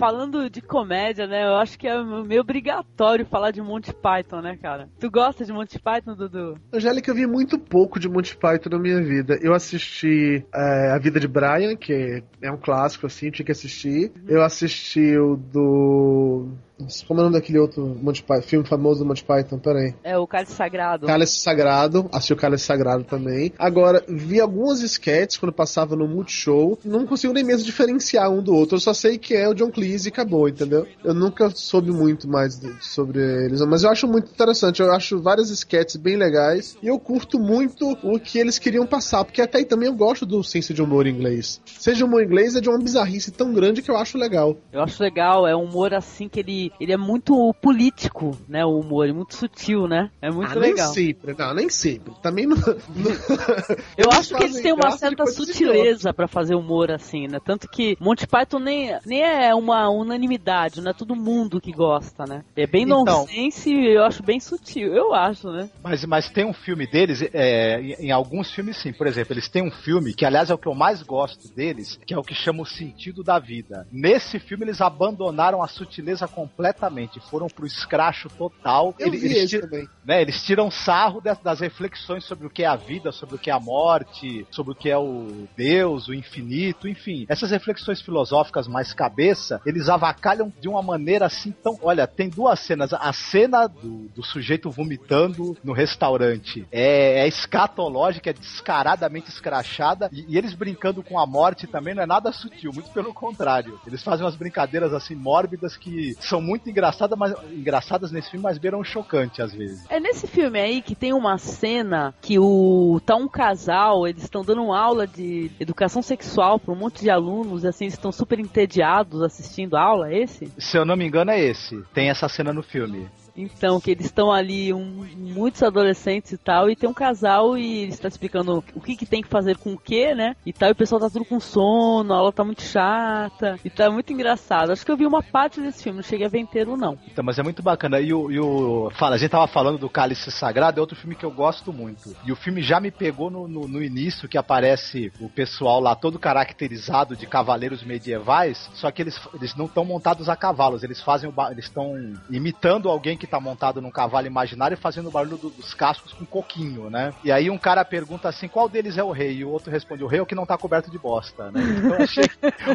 S1: Falando de comédia, né? Eu acho que é meio obrigatório falar de Monty Python, né, cara? Tu gosta de Monty Python, Dudu?
S5: Angélica, eu vi muito pouco de Monty Python na minha vida. Eu assisti é, A Vida de Brian, que é um clássico, assim, tinha que assistir. Eu assisti o do. Nossa, Como é o nome daquele outro Monty Python, filme famoso do Monty Python? Peraí.
S1: É o Cálice Sagrado.
S5: Cálice Sagrado, assisti o Cálice Sagrado também. Agora, vi algumas sketches quando passava no Multishow. Não consigo nem mesmo diferenciar um do outro. Eu só sei que é o John Cleese e acabou, entendeu? Eu nunca soube muito mais de- sobre eles. Mas eu acho muito interessante. Eu acho várias sketches bem legais. E eu curto muito o que eles queriam passar. Porque até aí também eu gosto do senso de humor inglês. Seja humor inglês, é de uma bizarrice tão grande que eu acho legal.
S1: Eu acho legal, é um humor assim que ele, ele é muito político, né? O humor, é muito sutil, né? É muito
S5: ah,
S1: legal.
S5: nem sempre. Não, nem sempre. Também não...
S1: Eu
S5: Eles
S1: acho que eles têm uma certa sutileza pra fazer humor assim, né? Tanto que Monty Python nem, nem é uma unanimidade, não é todo mundo que gosta, né? É bem
S3: Então.
S1: nonsense e eu acho bem sutil, eu acho, né?
S3: Mas, mas tem um filme deles, é, em, em alguns filmes sim. Por exemplo, eles têm um filme que, aliás, é o que eu mais gosto deles, que é o que chama O Sentido da Vida. Nesse filme, eles abandonaram a sutileza completamente, foram pro escracho total.
S5: Eu
S3: eles,
S5: esse
S3: tiram,
S5: também.
S3: né, eles tiram sarro das, das reflexões sobre o que é a vida, sobre o que é a morte, sobre o que é o Deus, o infinito, enfim. Essas reflexões filosóficas mais cabeça, eles avacalham de uma maneira assim tão. Olha, tem duas cenas. A cena do, do sujeito vomitando no restaurante é, é escatológica, é descaradamente escrachada, e, e eles brincando com a morte também não é nada sutil, muito pelo contrário. Eles fazem umas brincadeiras assim mórbidas que são muito engraçadas, mas engraçadas nesse filme, mas beiram chocante às vezes.
S1: É nesse filme aí que tem uma cena que o tá um casal, eles estão dando uma aula de educação sexual para um monte de alunos, e assim, eles estão super entediados assistindo a aula, é esse?
S3: Se eu não me engano, é esse. Tem essa cena no filme.
S1: Então, que eles estão ali, um, muitos adolescentes e tal, e tem um casal e está explicando o que, que tem que fazer com o que, né? E tal, e o pessoal tá tudo com sono, a aula tá muito chata, e tá muito engraçado. Acho que eu vi uma parte desse filme, não cheguei a ver inteiro, não.
S3: Então, mas é muito bacana. E o, e o- Fala, a gente tava falando do Cálice Sagrado, é outro filme que eu gosto muito. E o filme já me pegou no, no, no início, que aparece o pessoal lá todo caracterizado de cavaleiros medievais, só que eles, eles não estão montados a cavalos, eles fazem o eles estão imitando alguém que tá montado num cavalo imaginário fazendo o barulho do- dos cascos com coquinho, né? E aí um cara pergunta assim, qual deles é o rei? E o outro responde, o rei é o que não tá coberto de bosta, né? Então achei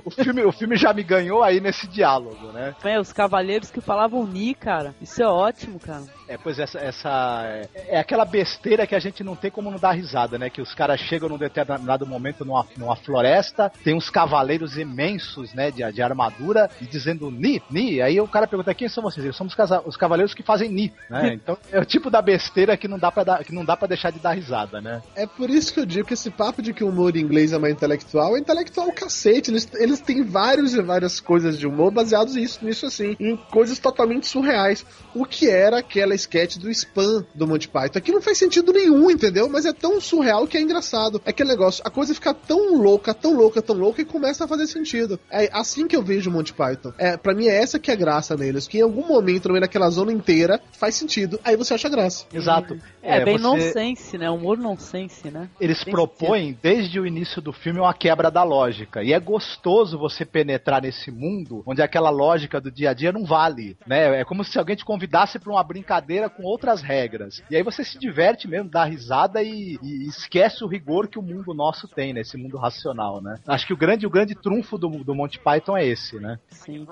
S3: o filme, o filme já me ganhou aí nesse diálogo, né?
S1: É, os cavaleiros que falavam ni, cara. Isso é ótimo, cara.
S3: É, pois essa, essa é, é aquela besteira que a gente não tem como não dar risada, né? Que os caras chegam num determinado momento numa, numa floresta, tem uns cavaleiros imensos, né, de, de armadura, e dizendo Ni, Ni. Aí o cara pergunta, quem são vocês? Eles são os, os cavaleiros que fazem Ni, né? Então é o tipo da besteira que não dá pra, dar, que não dá pra deixar de dar risada, né?
S5: É por isso que eu digo que esse papo de que o humor inglês é mais intelectual é intelectual cacete. Eles, eles têm vários e várias coisas de humor baseados nisso, nisso assim, em coisas totalmente surreais. O que era aquela sketch do spam do Monty Python? Aqui não faz sentido nenhum, entendeu? Mas é tão surreal que é engraçado. É aquele negócio, a coisa fica tão louca, tão louca, tão louca e começa a fazer sentido. É assim que eu vejo o Monty Python. É, pra mim é essa que é a graça neles, que em algum momento, no meio daquela zona inteira, faz sentido. Aí você acha graça.
S3: Exato.
S1: É, bem
S3: você-
S1: nonsense, né? Humor nonsense, né?
S3: Eles
S1: Tem
S3: propõem desde o início do filme uma quebra da lógica. E é gostoso você penetrar nesse mundo onde aquela lógica do dia a dia não vale, né? É como se alguém te convidasse para uma brincadeira brincadeira com outras regras. E aí você se diverte mesmo, dá risada e, e esquece o rigor que o mundo nosso tem, né? Esse mundo racional, né? Acho que o grande, o grande trunfo do, do Monty Python é esse, né?
S1: Sim.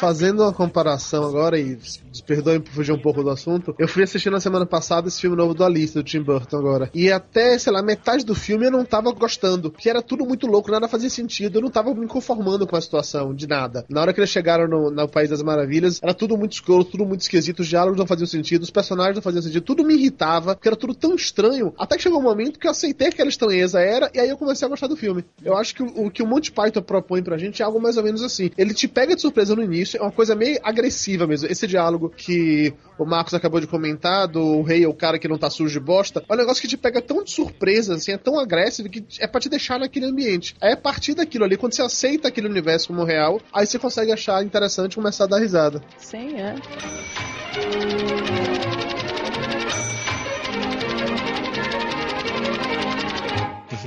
S5: Fazendo uma comparação agora, e perdoem por fugir um pouco do assunto, eu fui assistir na semana passada esse filme novo do Alice, do Tim Burton agora. E até, sei lá, metade do filme eu não tava gostando, porque era tudo muito louco, nada fazia sentido, eu não tava me conformando com a situação, de nada. Na hora que eles chegaram no, no País das Maravilhas, era tudo muito escuro, tudo muito esquisito, os diálogos não faziam sentido, os personagens não faziam sentido, tudo me irritava, porque era tudo tão estranho, até que chegou um momento que eu aceitei que aquela estranheza era, e aí eu comecei a gostar do filme. Eu acho que o, o que o Monty Python propõe pra gente é algo mais ou menos assim. Ele te pega de surpresa no início, é uma coisa meio agressiva mesmo. Esse diálogo que o Marcos acabou de comentar, do rei o cara que não tá sujo de bosta, é um negócio que te pega tão de surpresa, assim, é tão agressivo que é pra te deixar naquele ambiente. Aí a partir daquilo ali, quando você aceita aquele universo como real, aí você consegue achar interessante começar a dar risada.
S1: Sim, é.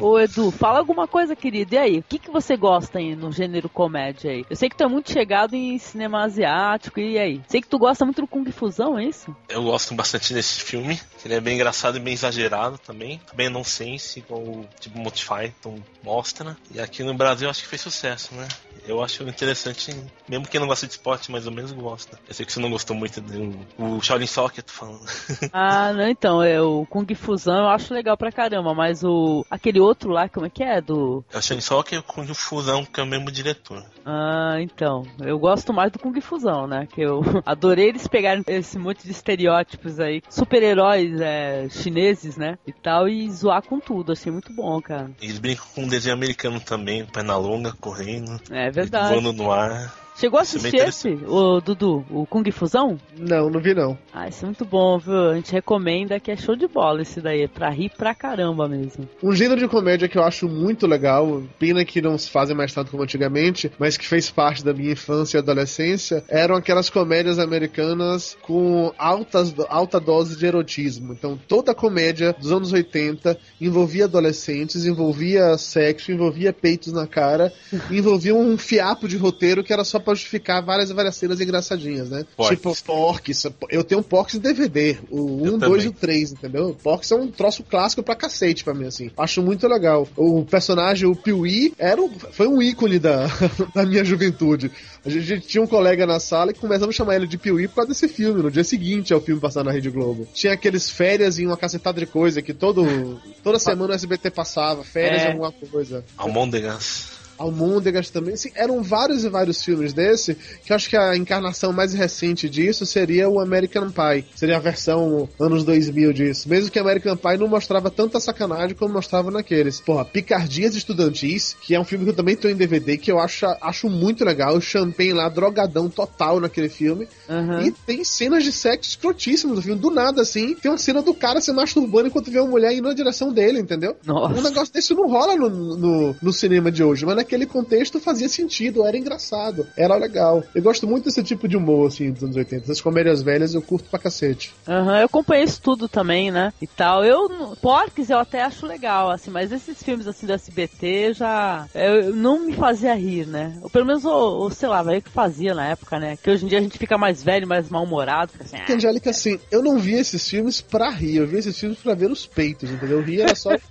S1: Ô Edu, fala alguma coisa, querido. E aí, o que, que você gosta aí no gênero comédia aí? Eu sei que tu é muito chegado em cinema asiático, e aí? Sei que tu gosta muito do Kung Fusão, é isso?
S2: Eu gosto bastante desse filme. Ele é bem engraçado e bem exagerado também. Bem nonsense, igual tipo Monty Python mostra. E aqui no Brasil acho que fez sucesso, né? Eu acho interessante, mesmo quem não gosta de esporte, mais ou menos gosta. Eu sei que você não gostou muito do o Shaolin Soccer, tô falando.
S1: Ah, não, então, é o Kung Fusão eu acho legal pra caramba, mas o aquele outro lá, como é que é? Do.
S2: É o Shaolin Soccer com o Fusão, que é o mesmo diretor.
S1: Ah, então. Eu gosto mais do Kung Fusão, né? Que eu adorei eles pegarem esse monte de estereótipos aí, super-heróis é, chineses, né? E tal, e zoar com tudo. Achei muito bom, cara.
S2: Eles brincam com um desenho americano também, perna longa, correndo,
S1: É verdade.
S2: voando no ar.
S1: Chegou a
S2: Isso é
S1: assistir esse, o Dudu? O Kung Fusão?
S5: Não, não vi não.
S1: Ah, esse é muito bom, viu? A gente recomenda que é show de bola esse daí. É pra rir pra caramba mesmo.
S5: Um gênero de comédia que eu acho muito legal, pena que não se fazem mais tanto como antigamente, mas que fez parte da minha infância e adolescência, eram aquelas comédias americanas com altas, alta dose de erotismo. Então toda a comédia dos anos 80 envolvia adolescentes, envolvia sexo, envolvia peitos na cara, envolvia um fiapo de roteiro que era só pra justificar várias e várias cenas engraçadinhas, né?
S2: Porques.
S5: Tipo Porks. Eu tenho Porks em DVD, o
S2: Eu
S5: 1, 2
S2: também.
S5: e o 3, entendeu? Porks é um troço clássico pra cacete pra mim, assim. Acho muito legal. O personagem, o Piuí, era um- foi um ícone da, da minha juventude. A gente, a gente tinha um colega na sala e começamos a chamar ele de Piuí por causa desse filme, no dia seguinte ao filme passar na Rede Globo. Tinha aqueles férias em uma cacetada de coisa que todo, toda semana o SBT passava, férias
S1: É.
S5: em alguma coisa.
S2: Almôndegas.
S5: Almôndegas também. Assim, eram vários e vários filmes desse, que eu acho que a encarnação mais recente disso seria o American Pie. Seria a versão anos 2000 disso. Mesmo que American Pie não mostrava tanta sacanagem como mostrava naqueles. Porra, Picardias Estudantis, que é um filme que eu também tenho em DVD, que eu acho, acho muito legal. O Champagne lá, drogadão total naquele filme.
S1: Aham.
S5: E tem cenas de sexo escrotíssimas no filme. Do nada, assim, tem uma cena do cara se masturbando enquanto vê uma mulher indo na direção dele, entendeu?
S1: Nossa.
S5: Um negócio desse não rola no, no, no cinema de hoje, mas naquele contexto fazia sentido, era engraçado, era legal. Eu gosto muito desse tipo de humor, assim, dos anos 80. Essas comédias velhas eu curto pra cacete.
S1: Aham, eu acompanhei isso tudo também, né? E tal. Eu, Porques eu até acho legal, assim, mas esses filmes assim do SBT já. Eu, não me fazia rir, né? Ou pelo menos, o, o, sei lá, vai que fazia na época, né? Que hoje em dia a gente fica mais velho, mais mal-humorado, fica assim.
S5: Porque, Angélica, assim, eu não vi esses filmes pra rir, eu vi esses filmes pra ver os peitos, entendeu? Eu ria era só.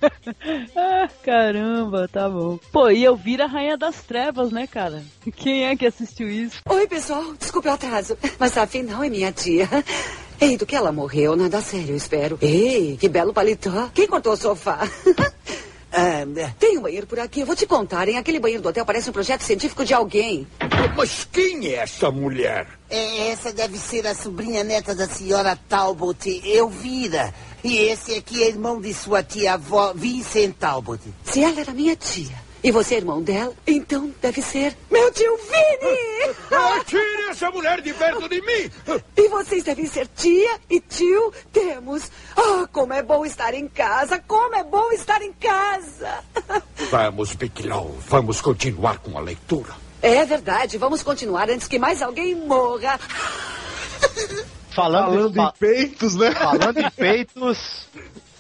S1: Ah, caramba, tá bom. Pô, e eu vira a Rainha das Trevas, né, cara? Quem é que assistiu isso?
S7: Oi, pessoal. Desculpe o atraso. Mas afinal é minha tia. Ei, do que ela morreu, nada sério, espero. Ei, que belo paletó. Quem cortou o sofá? Ah, tem um banheiro por aqui, eu vou te contar, hein? Aquele banheiro do hotel parece um projeto científico de alguém.
S8: Mas quem é essa mulher?
S9: É, essa deve ser a sobrinha neta da senhora Talbot, Elvira. E esse aqui é irmão de sua tia-avó, Vincent Talbot.
S7: Se ela era minha tia e você é irmão dela, então deve ser meu tio Vini!
S8: Tire essa mulher de perto de mim!
S7: E vocês devem ser tia e tio Temos. Ah, como é bom estar em casa! Como é bom estar em casa!
S8: Vamos, Biquilau, vamos continuar com a leitura.
S7: É verdade, vamos continuar antes que mais alguém morra.
S3: Falando,
S5: Falando
S3: fa-
S5: em peitos, né?
S3: falando em peitos,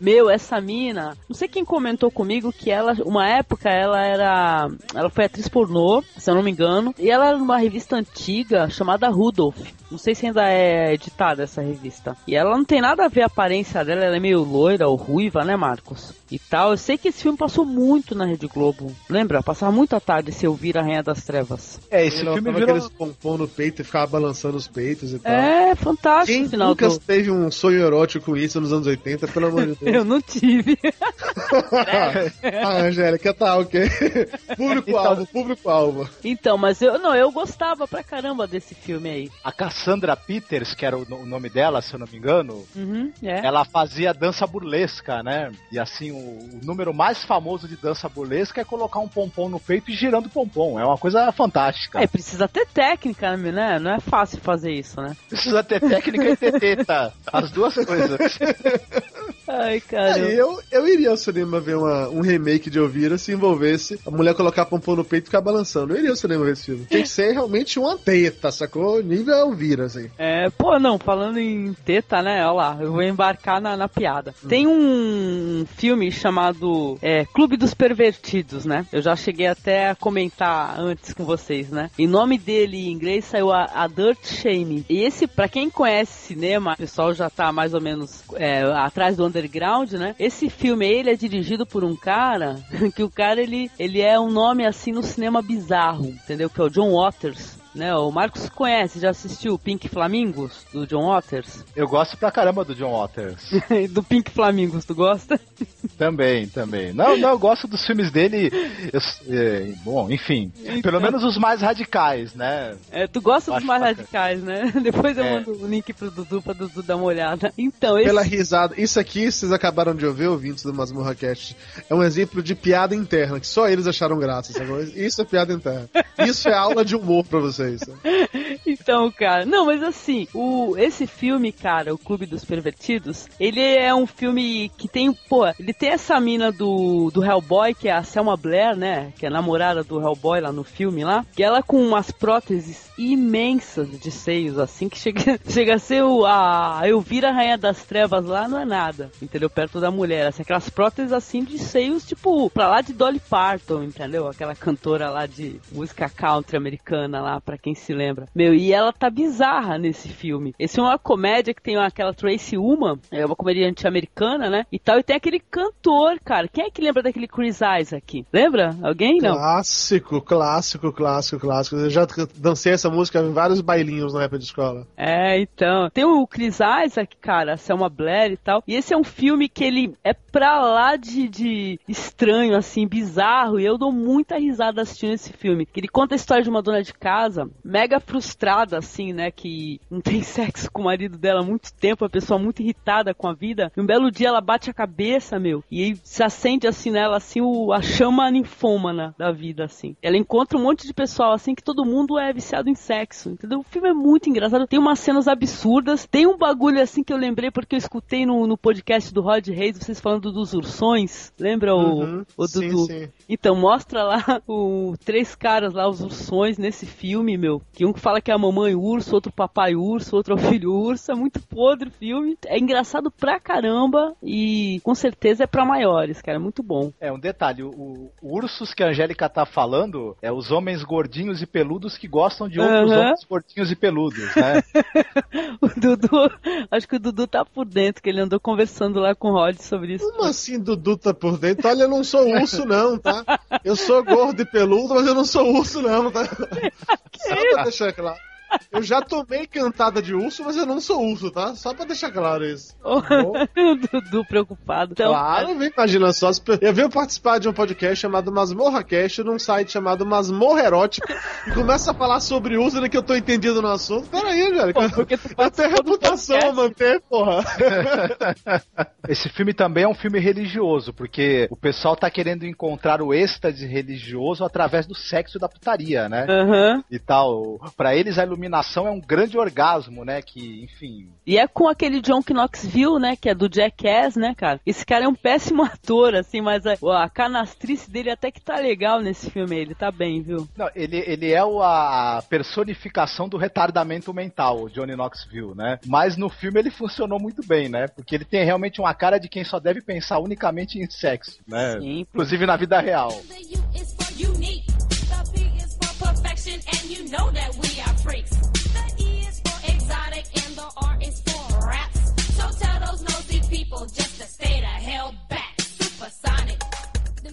S1: Meu, essa mina, não sei quem comentou comigo que ela, uma época, ela era. Ela foi atriz pornô, se eu não me engano, e ela era numa revista antiga chamada Rudolph. Não sei se ainda é editada essa revista. E ela não tem nada a ver a aparência dela, ela é meio loira ou ruiva, né, Marcos? E tal. Eu sei que esse filme passou muito na Rede Globo. Lembra? Passava muito à tarde se eu vir a Rainha das Trevas.
S3: É, esse
S5: Ele
S3: filme virou...
S5: aqueles pompom no peito e ficava balançando os peitos e tal.
S1: É, fantástico
S5: Quem
S1: o final
S5: nunca
S1: do...
S5: teve um sonho erótico com isso nos anos 80, pelo amor de Deus?
S1: Eu não tive.
S5: ah, Angélica, tá, ok. Público-alvo, público-alvo.
S1: Então, mas eu não, eu gostava pra caramba desse filme aí.
S3: A Cassandra Peters, que era o, o nome dela, se eu não me engano,
S1: Uhum, é.
S3: ela fazia dança burlesca, né? E assim, o, o número mais famoso de dança burlesca é colocar um pompom no peito e girando o pompom. É uma coisa fantástica.
S1: É, precisa ter técnica, né? Não é fácil fazer isso, né?
S3: Precisa ter técnica e ter teta. As duas coisas.
S1: Ai, cara.
S5: Aí eu, eu iria ao cinema ver uma- um remake de Elvira se envolvesse a mulher colocar pompom no peito e ficar balançando. Eu iria ao cinema ver esse filme. Tem que ser realmente uma teta, sacou? Nível Elvira, assim.
S1: É, pô, não, falando em teta, né? Olha lá, eu vou embarcar na, na piada. Tem um filme chamado é, Clube dos Pervertidos, né? Eu já cheguei até a comentar antes com vocês, né? Em nome dele em inglês saiu a, a Dirt Shame. E esse, pra quem conhece cinema, o pessoal já tá mais ou menos é, atrás do underground, né? Esse filme ele é dirigido por um cara que o cara, ele, ele é um nome assim no cinema bizarro, entendeu? Que é o John Waters. Né, o Marcos conhece, já assistiu Pink Flamingos, do John Waters?
S3: Eu gosto pra caramba do John Waters.
S1: do Pink Flamingos, tu gosta?
S3: Também, também. Não, não, eu gosto dos filmes dele. eu- é, bom, enfim. Pelo menos os mais radicais, né?
S1: É, tu gosta dos mais radicais, né? Depois eu
S3: É.
S1: mando o link pro Dudu pra Dudu dar uma olhada. Então, esse...
S5: Pela risada. Isso aqui, vocês acabaram de ouvir, ouvintes do Masmorra Cast, é um exemplo de piada interna, que só eles acharam graça? Isso é piada interna. Isso é aula de humor pra vocês.
S1: Então, cara, não, mas assim, o, esse filme, cara, o Clube dos Pervertidos, ele é um filme que tem, pô, ele tem essa mina do, do Hellboy, que é a Selma Blair, né, que é a namorada do Hellboy lá no filme lá, que ela com umas próteses imensas de seios, assim, que chega, chega a ser o, a Elvira Rainha das Trevas lá, não é nada, entendeu, perto da mulher, assim, aquelas próteses assim de seios, tipo, pra lá de Dolly Parton, entendeu, aquela cantora lá de música country americana lá, pra quem se lembra. Meu, e ela tá bizarra nesse filme. Esse é uma comédia que tem aquela Tracy Ullman, é uma comediante americana, né? E tal, e tem aquele cantor, cara. Quem é que lembra daquele Chris Isaac? Lembra? Alguém? Não.
S5: Clássico, clássico, clássico, clássico. Eu já dancei essa música em vários bailinhos na época de escola.
S1: É, então. Tem o Chris Isaac, cara, a Selma Blair e tal. E esse é um filme que ele é pra lá de, de estranho, assim, bizarro. E eu dou muita risada assistindo esse filme. Ele conta a história de uma dona de casa, mega frustrada, assim, né? Que não tem sexo com o marido dela há muito tempo, a pessoa muito irritada com a vida. E um belo dia ela bate a cabeça, meu. E se acende, assim, nela, assim, o, a chama ninfômana da vida, assim. Ela encontra um monte de pessoal, assim, que todo mundo é viciado em sexo, entendeu? O filme é muito engraçado. Tem umas cenas absurdas. Tem um bagulho, assim, que eu lembrei porque eu escutei no, no podcast do Rod Reis, vocês falando dos ursões. Lembra o,
S5: Uhum,
S1: o
S5: sim,
S1: Dudu?
S5: sim.
S1: Então, mostra lá o três caras lá, os ursões nesse filme, meu. Que um que fala que é a mamãe urso, outro papai urso, outro é o filho urso. É muito podre o filme. É engraçado pra caramba e com certeza é pra maiores, cara. É muito bom.
S3: É, um detalhe, o, o ursos que a Angélica tá falando é os homens gordinhos e peludos que gostam de outros
S1: Aham.
S3: homens gordinhos e peludos, né?
S1: O Dudu, acho que o Dudu tá por dentro, que ele andou conversando lá com o Rod sobre isso.
S5: Como assim Dudu tá por dentro? Olha, eu não sou urso, não, tá? Eu sou gordo e peludo, mas eu não sou urso, não, tá? Só pra deixar claro. Eu já tomei cantada de urso, mas eu não sou urso, tá? Só pra deixar claro isso.
S1: o Dudu preocupado. Então,
S5: claro, vem, imagina só. se- Eu venho participar de um podcast chamado Masmorra Cast, num site chamado Masmorra Erótica, e começa a falar sobre uso, né, que eu tô entendido no assunto. Peraí, Angélica.
S1: porque tu
S5: Eu tenho reputação a manter, porra.
S3: Esse filme também é um filme religioso, porque o pessoal tá querendo encontrar o êxtase religioso através do sexo e da putaria, né?
S1: Aham.
S3: E tal. Pra eles, a iluminação culminação é um grande orgasmo, né? Que, enfim.
S1: E é com aquele John Knoxville, né? Que é do Jackass, né, cara? Esse cara é um péssimo ator, assim, mas a, a canastrice dele até que tá legal nesse filme. Ele tá bem, viu?
S3: Não, ele, ele é o- a personificação do retardamento mental, o Johnny Knoxville, né? Mas no filme ele funcionou muito bem, né? Porque ele tem realmente uma cara de quem só deve pensar unicamente em sexo, né?
S1: Sim.
S3: Inclusive na vida real.
S10: The U is for unique. The P is for perfection, and you know that we freaks. The E is for exotic, and the R is for rats. So tell those nosy people just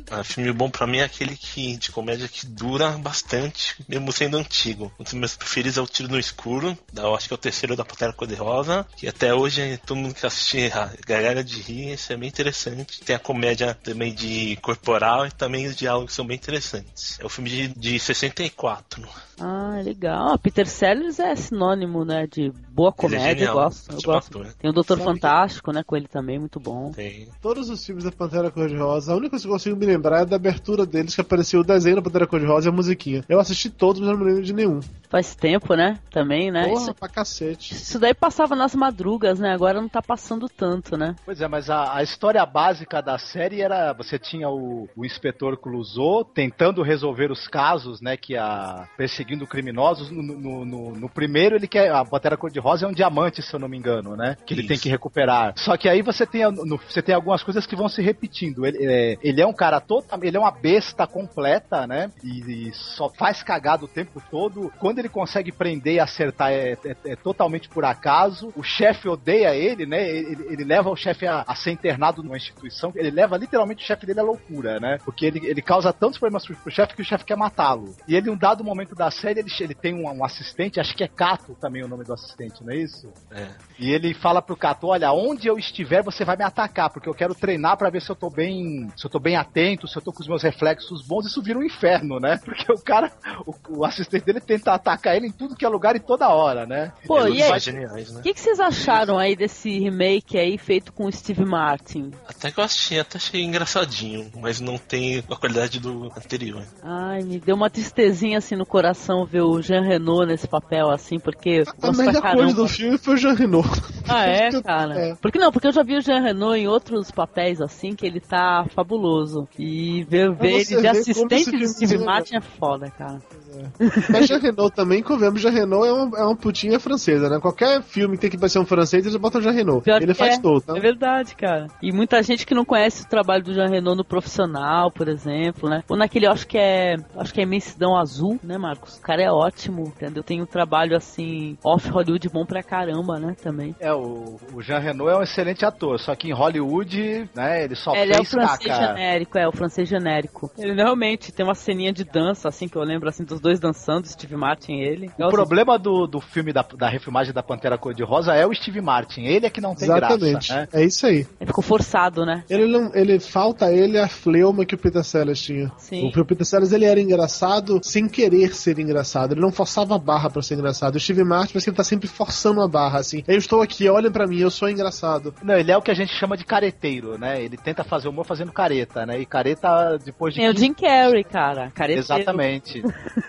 S2: Ah, filme bom pra mim é aquele que, de comédia que dura bastante, mesmo sendo antigo. Um dos meus preferidos é o Tiro no Escuro, da- eu acho que é o terceiro da Pantera Cor-de-Rosa, que até hoje é todo mundo que assiste a galera de rir, esse é bem interessante. Tem a comédia também de corporal e também os diálogos são bem interessantes. É o filme de, de 64.
S1: Ah, legal. Ah, Peter Sellers é sinônimo, né, de boa comédia, eu
S2: genial,
S1: gosto. Eu gosto.
S2: ator.
S1: Tem o Doutor
S5: Sabe
S1: Fantástico, né, com ele também, muito bom.
S2: Tem.
S5: Todos os filmes da Pantera Cor-de-Rosa, a única coisa que eu consigo me lembrar é da abertura deles, que apareceu o desenho da Pantera Cor-de-Rosa e a musiquinha. Eu assisti todos, mas não me lembro de nenhum.
S1: Faz tempo, né, também, né.
S5: Porra,
S1: Isso,
S5: pra cacete.
S1: isso daí passava nas madrugas, né, agora não tá passando tanto, né.
S3: Pois é, mas a, a história básica da série era você tinha o, o inspetor Clouseau tentando resolver os casos, né, que a perseguindo criminosos. No, no- no- no primeiro ele quer a Pantera Cor-de-Rosa é um diamante, se eu não me engano, né, que ele
S2: Isso.
S3: tem que recuperar. Só que aí você tem você tem algumas coisas que vão se repetindo. Ele é, ele é um cara total, ele é uma besta completa, né, e, e só faz cagada o tempo todo. Quando ele consegue prender e acertar é, é- é totalmente por acaso. O chefe odeia ele, né? Ele, ele leva o chefe a, a ser internado numa instituição. Ele leva literalmente o chefe dele à loucura, né? Porque ele, ele causa tantos problemas pro, pro chefe que o chefe quer matá-lo. E ele, em um dado momento da série, ele, ele tem um, um assistente, acho que é Cato também o nome do assistente, não é isso?
S2: É.
S3: E ele fala pro Cato, olha, onde eu estiver, você vai me atacar, porque eu quero treinar pra ver se eu tô bem, se eu tô bem atento, se eu tô com os meus reflexos bons. Isso vira um inferno, né? Porque o cara, o, o assistente dele tenta atacar ele em tudo que é lugar e toda hora, né?
S1: Pô,
S2: Eles
S1: e aí?
S2: geniais, né?
S1: O que, que vocês acharam aí desse remake aí feito com o Steve Martin?
S2: Até que eu achei, até achei engraçadinho, mas não tem a qualidade do anterior.
S1: Ai, me deu uma tristezinha assim no coração ver o Jean Renault nesse papel, assim, porque.
S5: A melhor coisa do filme foi o Jean Renault.
S1: Ah, é,
S5: Eu-
S1: cara?
S5: é.
S1: Porque não, porque eu já vi o Jean Renault em outros papéis assim, que ele tá fabuloso. E ver, ver ele de assistente de Steve
S5: é
S1: Martin é foda, cara.
S5: Mas Jean Renault também, convenhamos, Jean Renault é uma, é uma putinha francesa, né? Qualquer filme que tem que parecer um francês, eles botam Jean Renault.
S1: Pior
S5: ele faz
S1: é.
S5: todo, tá?
S1: É verdade, cara. E muita gente que não conhece o trabalho do Jean Renault no profissional, por exemplo, né? Ou naquele, acho que é. Acho que é Imensidão Azul, né, Marcos? O cara é ótimo, entendeu? Tem um trabalho assim, off Hollywood bom pra caramba, né? Também.
S3: É, o, o Jean Renault é um excelente ator, só que em Hollywood, né, ele só
S1: ele é o
S3: fez
S1: francês
S3: caca.
S1: genérico, é o francês genérico. Ele realmente tem uma ceninha de dança, assim, que eu lembro, assim, dos dois dançando, Steve Martin e ele.
S3: O problema do, do filme da, da refilmagem da Pantera Cor-de-Rosa é o Steve Martin. Ele é que não tem
S5: Exatamente.
S3: graça, né?
S5: É isso aí.
S1: Ele ficou forçado, né?
S5: Ele não, ele falta a ele a fleuma que o Peter Sellers tinha.
S1: Sim.
S5: O Peter Sellers ele era engraçado sem querer ser engraçado. Ele não forçava a barra pra ser engraçado. O Steve Martin parece que ele tá sempre forçando a barra assim. Eu estou aqui, olhem pra mim, eu sou engraçado.
S3: Não, ele é o que a gente chama de careteiro, né? Ele tenta fazer humor fazendo careta, né? E careta depois de.
S1: Tem o
S3: 15
S1: Jim Carrey, cara. Careteiro.
S3: Exatamente.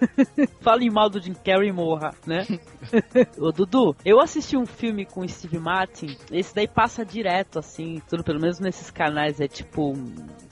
S1: Falem mal do Jim Carrey e morra, né? Ô, Dudu, eu assisti um filme com o Steve Martin, esse daí passa direto, assim, tudo, pelo menos nesses canais, é tipo.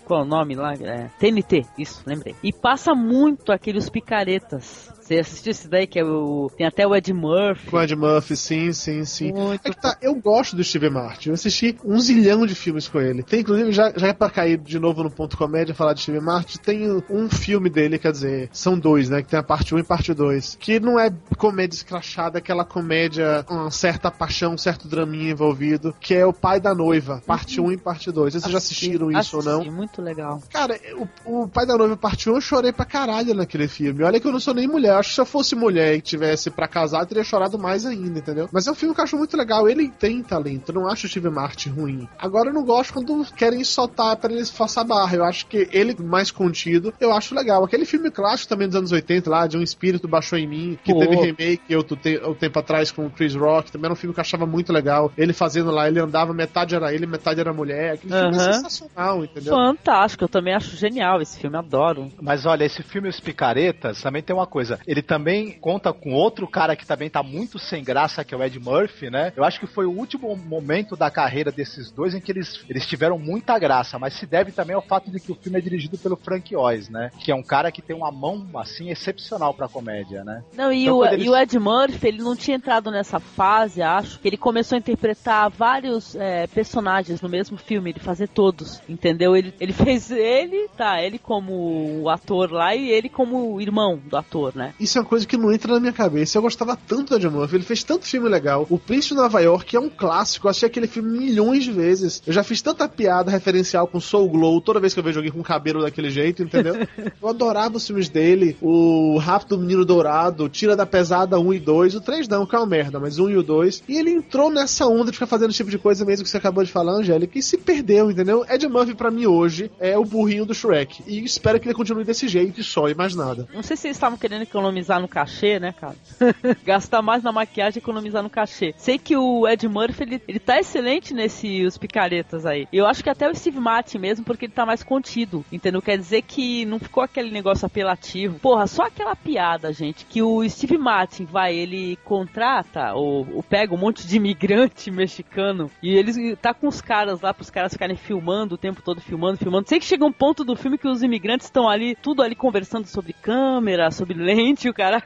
S1: Qual é o nome lá? É, TNT, isso, lembrei. E passa muito aqueles picaretas. Você assistiu esse daí que é o. Tem até o Ed Murphy.
S5: Com Ed Murphy, sim, sim, sim.
S1: Muito
S5: É que tá, eu gosto do Steve Martin. Eu assisti um zilhão de filmes com ele. Tem, inclusive, já, já é pra cair de novo no ponto comédia falar de Steve Martin. Tem um filme dele, quer dizer, são dois, né? Que tem a parte 1 e parte 2. Que não é comédia escrachada, aquela comédia com uma certa paixão, um certo draminha envolvido. Que é O Pai da Noiva, parte 1 e parte 2. Vocês já assistiram isso ou não?
S1: Assisti, Muito legal.
S5: Cara, o, o Pai da Noiva parte 1 eu chorei pra caralho naquele filme. Olha que eu não sou nem mulher. Eu acho que se eu fosse mulher e tivesse pra casar, eu teria chorado mais ainda, entendeu? Mas é um filme que eu acho muito legal. Ele tem talento. Eu não acho o Steve Martin ruim. Agora eu não gosto quando querem soltar pra eles forçar a barra. Eu acho que ele mais contido, eu acho legal. Aquele filme clássico também dos anos 80 lá, de Um Espírito Baixou em Mim, que
S1: Pô.
S5: teve remake outro, te outro tempo atrás com o Chris Rock. Também era um filme que eu achava muito legal. Ele fazendo lá, ele andava, metade era ele, metade era mulher. Aquele filme é sensacional, entendeu?
S1: Fantástico, eu também acho genial esse filme, adoro.
S3: Mas olha, esse filme Os Picaretas também tem uma coisa. Ele também conta com outro cara que também tá muito sem graça, que é o Ed Murphy, né? Eu acho que foi o último momento da carreira desses dois em que eles, eles tiveram muita graça, mas se deve também ao fato de que o filme é dirigido pelo Frank Oz, né? Que é um cara que tem uma mão, assim, excepcional pra comédia, né?
S1: Não, e,
S3: Então,
S1: o,
S3: eles-
S1: e o Ed Murphy, ele não tinha entrado nessa fase, acho, que ele começou a interpretar vários é, personagens no mesmo filme, ele fazer todos, entendeu? Ele, ele fez ele, tá, ele como o ator lá e ele como o irmão do ator, né?
S5: Isso é uma coisa que não entra na minha cabeça. Eu gostava tanto do Ed Murphy, ele fez tanto filme legal. O Príncipe de Nova York é um clássico, eu achei aquele filme milhões de vezes. Eu já fiz tanta piada referencial com Soul Glow toda vez que eu vejo alguém com cabelo daquele jeito, entendeu? eu adorava os filmes dele. O Rápido Menino Dourado, Tira da Pesada 1 e 2, o 3 não, que é uma merda, mas 1 e o 2. E ele entrou nessa onda de ficar fazendo esse tipo de coisa mesmo que você acabou de falar, Angélica, e se perdeu, entendeu? Ed Murphy pra mim hoje é o burrinho do Shrek. E espero que ele continue desse jeito e só, e mais nada.
S1: Não sei se eles estavam querendo economizar no cachê, né, cara? Gastar mais na maquiagem e economizar no cachê. Sei que o Ed Murphy, ele, ele tá excelente nesse Os Picaretas aí. Eu acho que até o Steve Martin mesmo, porque ele tá mais contido, entendeu? Quer dizer que não ficou aquele negócio apelativo. Porra, só aquela piada, gente, que o Steve Martin vai, ele contrata ou, ou pega um monte de imigrante mexicano e ele tá com os caras lá, pros caras ficarem filmando o tempo todo, filmando, filmando. Sei que chega um ponto do filme que os imigrantes estão ali, tudo ali conversando sobre câmera, sobre lente, o cara.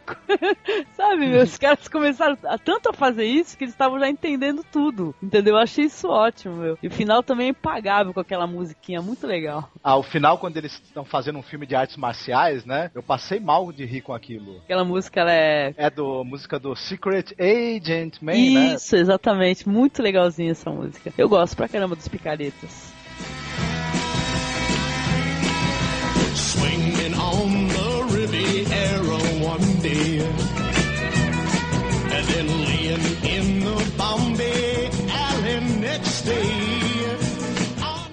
S1: Sabe, meu? Os caras começaram a, tanto a fazer isso que eles estavam já entendendo tudo. Entendeu? Eu achei isso ótimo, meu. E o final também é impagável com aquela musiquinha, muito legal.
S3: Ao final, quando eles estão fazendo um filme de artes marciais, né? Eu passei mal de rir com aquilo.
S1: Aquela música, ela é.
S3: É do música do Secret Agent Man, né?
S1: Isso, exatamente. Muito legalzinha essa música. Eu gosto pra caramba dos picaretas.
S6: One day. And then laying in the Bombay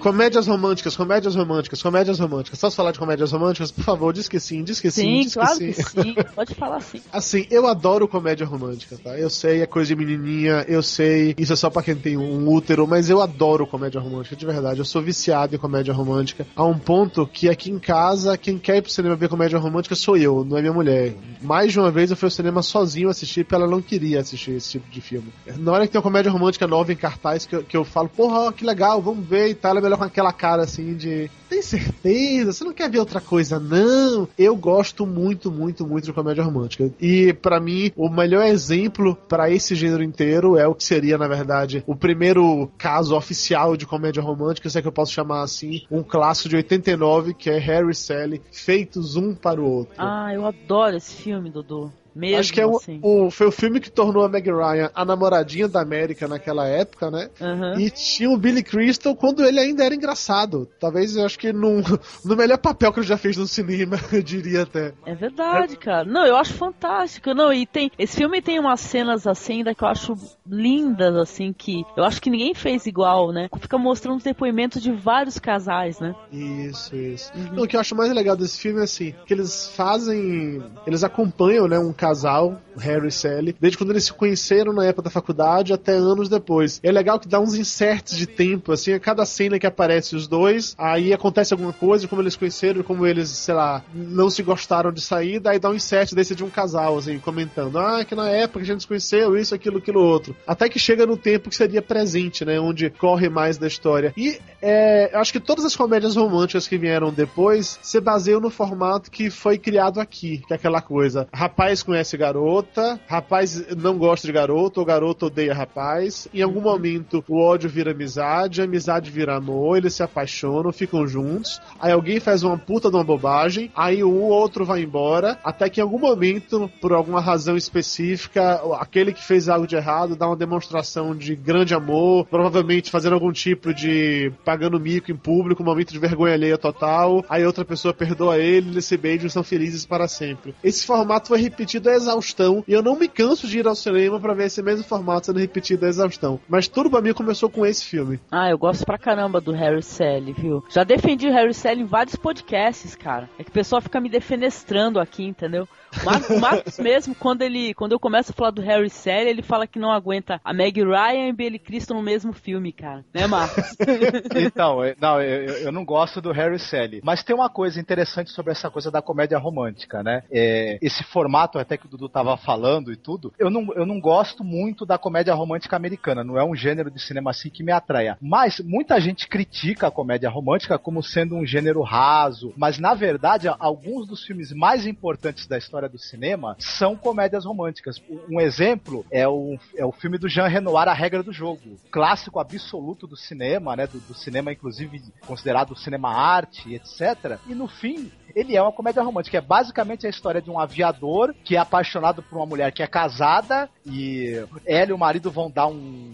S5: Comédias românticas, comédias românticas, comédias românticas. Posso falar de comédias românticas? Por favor, diz que sim, diz que sim,
S1: Sim,
S5: diz
S1: claro
S5: que
S1: que
S5: sim.
S1: sim. Pode falar sim.
S5: Assim, eu adoro comédia romântica, tá? Eu sei, é coisa de menininha, eu sei, isso é só pra quem tem um útero, mas eu adoro comédia romântica, de verdade. Eu sou viciado em comédia romântica, a um ponto que aqui em casa, quem quer ir pro cinema ver comédia romântica sou eu, não é minha mulher. Mais de uma vez eu fui ao cinema sozinho assistir, porque ela não queria assistir esse tipo de filme. Na hora que tem uma comédia romântica nova em cartaz, que eu, que eu falo, porra, que legal, vamos ver e tal, é melhor com aquela cara assim de. Tem certeza? Você não quer ver outra coisa, não? Eu gosto muito, muito, muito de comédia romântica. E pra mim, o melhor exemplo pra esse gênero inteiro é o que seria, na verdade, o primeiro caso oficial de comédia romântica, se é que eu posso chamar assim, um clássico de 89, que é Harry e Sally, feitos um para o outro.
S1: Ah, eu adoro esse filme, Dudu. Mesmo
S5: Acho que é o,
S1: assim.
S5: o- foi o filme que tornou a Meg Ryan a namoradinha da América naquela época, né?
S1: Aham.
S5: E tinha o Billy Crystal quando ele ainda era engraçado. Talvez eu acho que num, no melhor papel que ele já fez no cinema, eu diria até.
S1: É verdade, cara. Não, eu acho fantástico. Não, e tem. Esse filme tem umas cenas assim ainda que eu acho lindas, assim, que eu acho que ninguém fez igual, né? Fica mostrando os depoimentos de vários casais, né?
S5: Isso, isso. Não, o que eu acho mais legal desse filme é assim, que eles fazem. Eles acompanham, né, um casal, Harry e Sally, desde quando eles se conheceram na época da faculdade até anos depois. E é legal que dá uns inserts de tempo, assim, a cada cena que aparece os dois, aí acontece alguma coisa, como eles conheceram, como eles, sei lá, não se gostaram de sair, daí dá um insert desse de um casal, assim, comentando, ah, que na época a gente se conheceu, isso, aquilo, aquilo outro. Até que chega no tempo que seria presente, né, onde corre mais da história. E é, acho que todas as comédias românticas que vieram depois se baseiam no formato que foi criado aqui, que é aquela coisa, rapaz conhece garota, rapaz não gosta de garoto, ou garoto odeia rapaz, em algum momento o ódio vira amizade, a amizade vira amor, eles se apaixonam, ficam juntos, aí alguém faz uma puta de uma bobagem, aí ou outro vai embora, até que em algum momento, por alguma razão específica, aquele que fez algo de errado dá uma demonstração de grande amor, provavelmente fazendo algum tipo de pagando mico em público, um momento de vergonha alheia total, aí outra pessoa perdoa ele, eles se beijam e são felizes para sempre. Esse formato foi repetido a exaustão, e eu não me canso de ir ao cinema para ver esse mesmo formato sendo repetido a exaustão. Mas tudo pra mim começou com esse filme.
S1: Ah, eu gosto pra caramba do Harry Sally, viu? Já defendi o Harry Sally em vários podcasts, cara. É que o pessoal fica me defenestrando aqui, entendeu? O Mar- o Marcos mesmo, quando ele, quando eu começo a falar do Harry Sally, ele fala que não aguenta a Meg Ryan e Billy Crystal no mesmo filme, cara. Né, Marcos?
S3: Então, não, eu- eu não gosto do Harry Sally. Mas tem uma coisa interessante sobre essa coisa da comédia romântica, né? É, esse formato até que o Dudu tava falando e tudo, eu não, eu não gosto muito da comédia romântica americana. Não é um gênero de cinema assim que me atraia. Mas muita gente critica a comédia romântica como sendo um gênero raso. Mas na verdade, alguns dos filmes mais importantes da história do cinema são comédias românticas. Um exemplo é o, é o filme do Jean Renoir, A Regra do Jogo. Clássico absoluto do cinema, né? Do, do cinema, inclusive, considerado cinema arte, etc. E no fim, ele é uma comédia romântica. É basicamente a história de um aviador que é apaixonado por uma mulher que é casada e ela e o marido vão dar um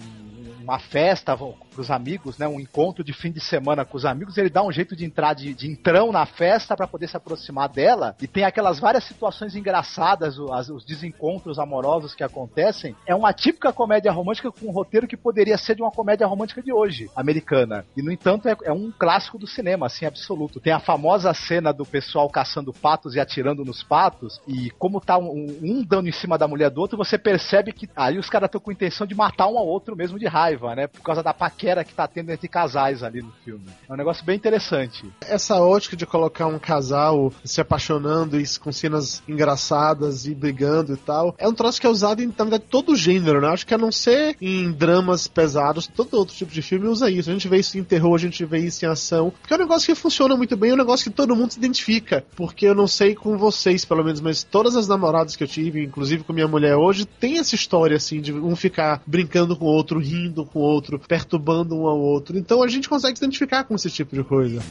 S3: uma festa vão pros amigos, né? Um encontro de fim de semana com os amigos, ele dá um jeito de entrar de, de entrão na festa para poder se aproximar dela. E tem aquelas várias situações engraçadas, o- as- os desencontros amorosos que acontecem. É uma típica comédia romântica com um roteiro que poderia ser de uma comédia romântica de hoje, americana. E no entanto é, é um clássico do cinema, assim, absoluto. Tem a famosa cena do pessoal caçando patos e atirando nos patos. E como tá um, um dando em cima da mulher do outro, você percebe que aí os caras estão com intenção de matar um ao outro mesmo de raiva, né? Por causa da paquera que tá tendo entre casais ali no filme. É um negócio bem interessante.
S5: Essa ótica de colocar um casal se apaixonando e com cenas engraçadas e brigando e tal, é um troço que é usado em, na verdade, todo gênero, né? Acho que a não ser em dramas pesados, todo outro tipo de filme usa isso. A gente vê isso em terror, a gente vê isso em ação, porque é um negócio que funciona muito bem, é um negócio que todo mundo se identifica. Porque eu não sei com vocês, pelo menos, mas todas as namoradas que eu tive, inclusive com minha mulher hoje, tem essa história, assim, de um ficar brincando com o outro, rindo com o outro, perturbando um ao outro. Então a gente consegue se identificar com esse tipo de coisa.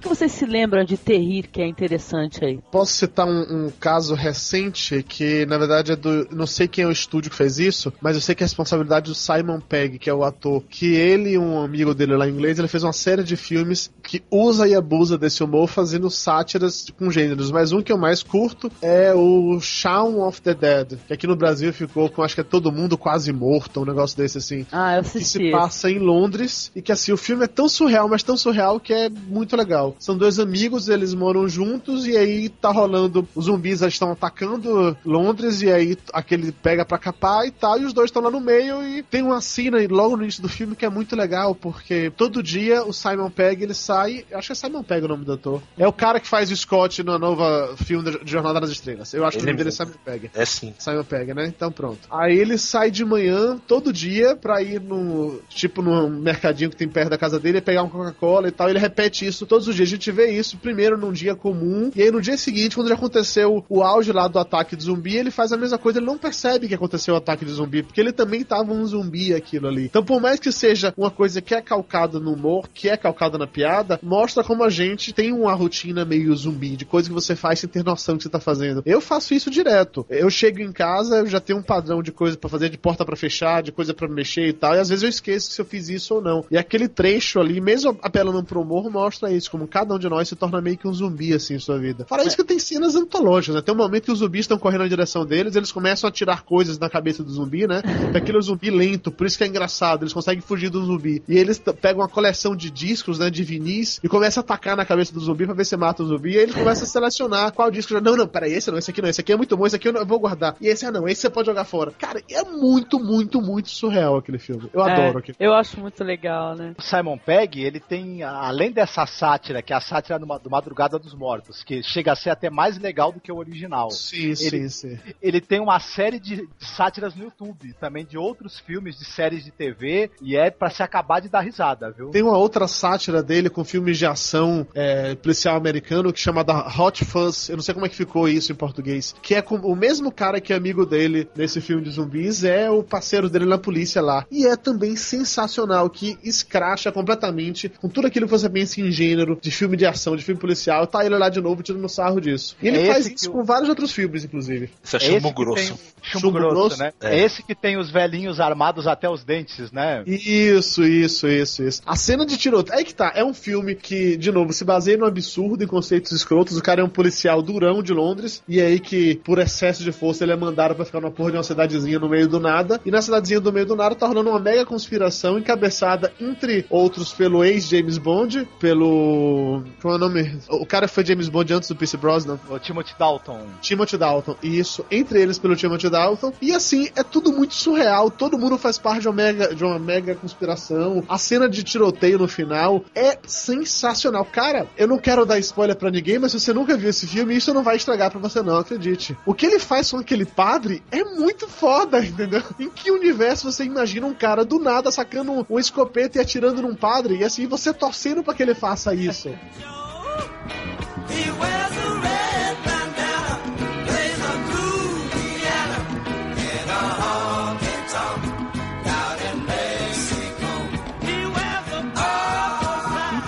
S1: Que, que vocês se lembram de Terrir que é interessante aí?
S5: Posso citar um, um caso recente que, na verdade, é do. Não sei quem é o estúdio que fez isso, mas eu sei que é a responsabilidade do Simon Pegg, que é o ator. Que ele e um amigo dele lá em inglês, ele fez uma série de filmes que usa e abusa desse humor fazendo sátiras com gêneros. Mas um que eu mais curto é o Shaun of the Dead, que aqui no Brasil ficou com acho que é todo mundo quase morto, um negócio desse assim.
S1: Ah, eu
S5: Que
S1: assisti.
S5: se passa em Londres e que assim, o filme é tão surreal, mas tão surreal que é muito legal. São dois amigos, eles moram juntos e aí tá rolando. Os zumbis estão atacando Londres e aí aquele pega pra capar e tal, e os dois estão lá no meio e tem uma cena logo no início do filme que é muito legal, porque todo dia o Simon Pegg ele sai. Acho que é Simon Pegg o nome do ator. É o cara que faz o Scott no nova filme de Jornada nas Estrelas. Eu acho que o
S2: Ele
S5: nome dele é. Simon Pegg.
S2: É sim.
S5: Simon Pegg, né? Então pronto. Aí ele sai de manhã, todo dia, pra ir no. Tipo, num mercadinho que tem perto da casa dele, pegar um Coca-Cola e tal. Ele repete isso todos os dias. A gente vê isso primeiro num dia comum, e aí no dia seguinte, quando já aconteceu o auge lá do ataque de zumbi, ele faz a mesma coisa. Ele não percebe que aconteceu o ataque de zumbi, porque ele também tava um zumbi aquilo ali. Então, por mais que seja uma coisa que é calcada no humor, que é calcada na piada, mostra como a gente tem uma rotina meio zumbi, de coisa que você faz sem ter noção que você tá fazendo. Eu faço isso direto. Eu chego em casa, eu já tenho um padrão de coisa pra fazer, de porta pra fechar, de coisa pra mexer e tal, e às vezes eu esqueço se eu fiz isso ou não. E aquele trecho ali, mesmo apelando pro humor, mostra isso, como cada um de nós se torna meio que um zumbi, assim, em sua vida. Fora isso que tem cenas antológicas, né? Tem um momento que os zumbis estão correndo na direção deles, eles começam a tirar coisas na cabeça do zumbi, né? Daquele zumbi lento, por isso que é engraçado, eles conseguem fugir do zumbi. E eles pegam uma coleção de discos, né, de vinis, e começam a atacar na cabeça do zumbi pra ver se mata o zumbi, e aí eles começam a selecionar qual disco. já- Não, não, peraí, esse não, esse aqui não, esse aqui é muito bom, esse aqui eu, não- eu vou guardar. E esse, ah não, esse você pode jogar fora. Cara, é muito, muito, muito surreal aquele filme. Eu adoro
S1: É,
S5: aquele
S1: Eu acho muito legal, né?
S3: O Simon Pegg, ele tem, além dessa sátira, que é a sátira do Ma- do Madrugada dos Mortos, que chega a ser até mais legal do que o original.
S5: Sim, sim,
S3: ele,
S5: sim.
S3: ele tem uma série de sátiras no YouTube, também de outros filmes, de séries de TV, e é pra se acabar de dar risada, viu?
S5: Tem uma outra sátira dele com filmes de ação é, policial americano que chama da Hot Fuzz. Eu não sei como é que ficou isso em português. Que é com o mesmo cara que é amigo dele nesse filme de zumbis, é o parceiro dele na polícia lá. E é também sensacional, que escracha completamente com tudo aquilo que você pensa em gênero, de de filme de ação, de filme policial, tá ele lá de novo tirando sarro disso. E ele
S3: É
S5: faz isso com vários outros filmes, inclusive.
S2: Isso é
S3: É esse
S2: chumbo grosso.
S3: tem- Chumbo, grosso, né? É.
S2: É.
S3: esse que tem os velhinhos armados até os dentes, né?
S5: Isso, isso, isso, isso. A cena de tiroteio. Aí que tá, é um filme que, de novo, se baseia no absurdo, em conceitos escrotos. O cara é um policial durão de Londres, e é aí que, por excesso de força, ele é mandado pra ficar numa porra de uma cidadezinha no meio do nada. E na cidadezinha do meio do nada tá rolando uma mega conspiração encabeçada, entre outros, pelo ex-James Bond, pelo. Qual é o nome? O cara foi James Bond antes do Pierce Brosnan.
S3: O Timothy Dalton.
S5: Timothy Dalton, isso, entre eles pelo Timothy Dalton. E assim, é tudo muito surreal, todo mundo faz parte de uma mega, de uma mega conspiração. A cena de tiroteio no final é sensacional. Cara, eu não quero dar spoiler pra ninguém, mas se você nunca viu esse filme, isso não vai estragar pra você não, acredite. O que ele faz com aquele padre é muito foda, entendeu? Em que universo você imagina um cara do nada sacando um, um escopeta e atirando num padre e assim você torcendo pra que ele faça isso?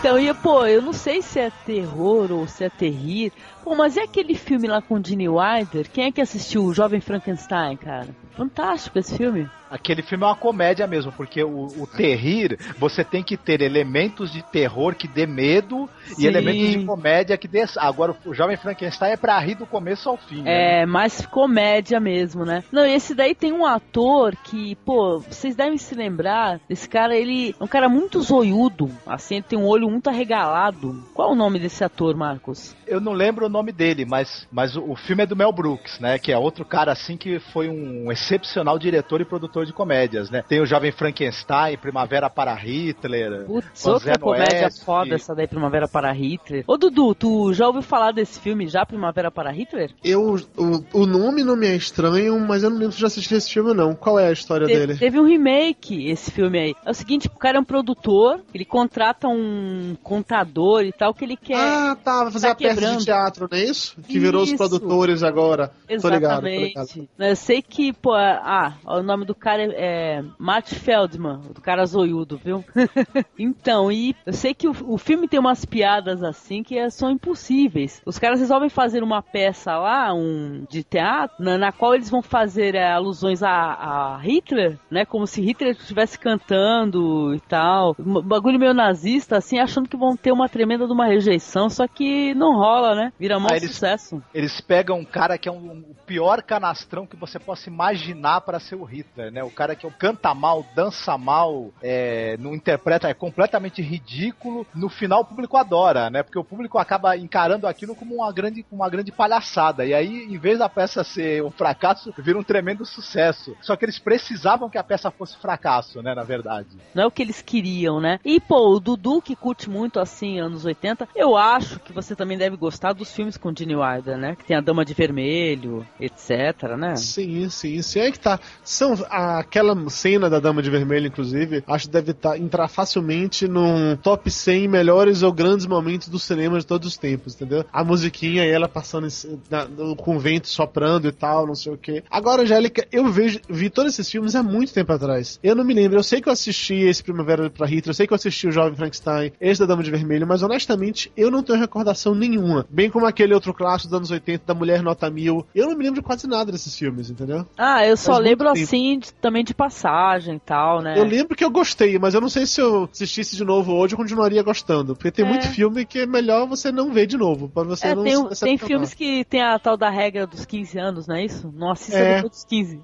S1: Então, e, pô, eu não sei se é terror ou se é terrir. Pô, mas é aquele filme lá com o Gene Wilder? Quem é que assistiu o Jovem Frankenstein, cara? Fantástico esse filme.
S3: Aquele filme é uma comédia mesmo, porque o, o terrir, você tem que ter elementos de terror que dê medo
S1: Sim.
S3: e elementos de comédia que dê. Agora, o Jovem Frankenstein é pra rir do começo ao fim. né?
S1: É, mais comédia mesmo, né? Não, e esse daí tem um ator que, pô, vocês devem se lembrar. Esse cara, ele é um cara muito zoiudo. Assim, ele tem um olho muito arregalado. Qual o nome desse ator, Marcos?
S3: Eu não lembro o nome dele, mas, mas o, o filme é do Mel Brooks, né? Que é outro cara assim que foi um excepcional diretor e produtor de comédias, né? Tem o Jovem Frankenstein, Primavera para Hitler.
S1: Putz, outra comédia
S3: Noeste.
S1: foda essa daí, Primavera para Hitler. Ô, Dudu, tu já ouviu falar desse filme já, Primavera para Hitler?
S5: Eu, o, o nome não me é estranho, mas eu não lembro se eu já assisti esse filme não. Qual é a história
S1: Te-
S5: dele?
S1: Teve um remake esse filme aí. É o seguinte, o cara é um produtor, ele contrata um contador e tal, que ele quer.
S5: Ah, tá, vai fazer
S1: tá
S5: a peça
S1: quebrando.
S5: de teatro, não é isso? Que virou os
S1: Isso.
S5: produtores agora. Tô ligado, tô ligado.
S1: Exatamente. Eu sei que, pô, ah, o nome do cara é, é Matt Feldman, do cara zoiudo, viu? então, e eu sei que o, o filme tem umas piadas assim que é- são impossíveis. Os caras resolvem fazer uma peça lá, um de teatro, na, na qual eles vão fazer é, alusões a, a Hitler, né? Como se Hitler estivesse cantando e tal. Um bagulho meio nazista, assim, achando que vão ter uma tremenda de uma rejeição, só que não rola, né? Vira mó
S3: Ah, eles-
S1: sucesso.
S3: Eles pegam um cara que é um, o pior canastrão que você possa imaginar para ser o Hitler, né? O cara que canta mal, dança mal, é, não interpreta, é completamente ridículo. No final o público adora, né? Porque o público acaba encarando aquilo como uma grande, uma grande palhaçada. E aí, em vez da peça ser um fracasso, vira um tremendo sucesso. Só que eles precisavam que a peça fosse fracasso, né? Na verdade.
S1: Não é o que eles queriam, né? E, pô, o Dudu, que curte muito, assim, anos 80, eu acho que você também deve gostar dos filmes com Gene Wilder, né? Que tem a Dama de Vermelho, etc, né?
S5: Sim, sim, sim. É que tá. São, aquela cena da Dama de Vermelho, inclusive, acho que deve tá, entrar facilmente num top 100 melhores ou grandes momentos do cinema de todos os tempos, entendeu? A musiquinha e ela passando em- na- no- com o vento soprando e tal, não sei o que. Agora, Angélica, eu vejo, vi todos esses filmes há muito tempo atrás. Eu não me lembro. Eu sei que eu assisti esse Primavera pra Hitler, eu sei que eu assisti o Jovem Frankenstein, esse da Dama de Vermelho, mas honestamente, eu não tenho recordação nenhuma. Bem como aquele outro clássico dos anos 80 da Mulher Nota Mil. Eu não me lembro de quase nada desses filmes, entendeu?
S1: Ah, eu só
S5: Faz
S1: lembro, assim, também de passagem e tal, né?
S5: Eu lembro que eu gostei, mas eu não sei se eu assistisse de novo hoje eu continuaria gostando. Porque tem
S1: É.
S5: muito filme que é melhor você não ver de novo, pra você
S1: É,
S5: não
S1: tem,
S5: se
S1: tem filmes que tem a tal da regra dos 15 anos, não é isso? Não assista
S5: É.
S1: depois dos 15.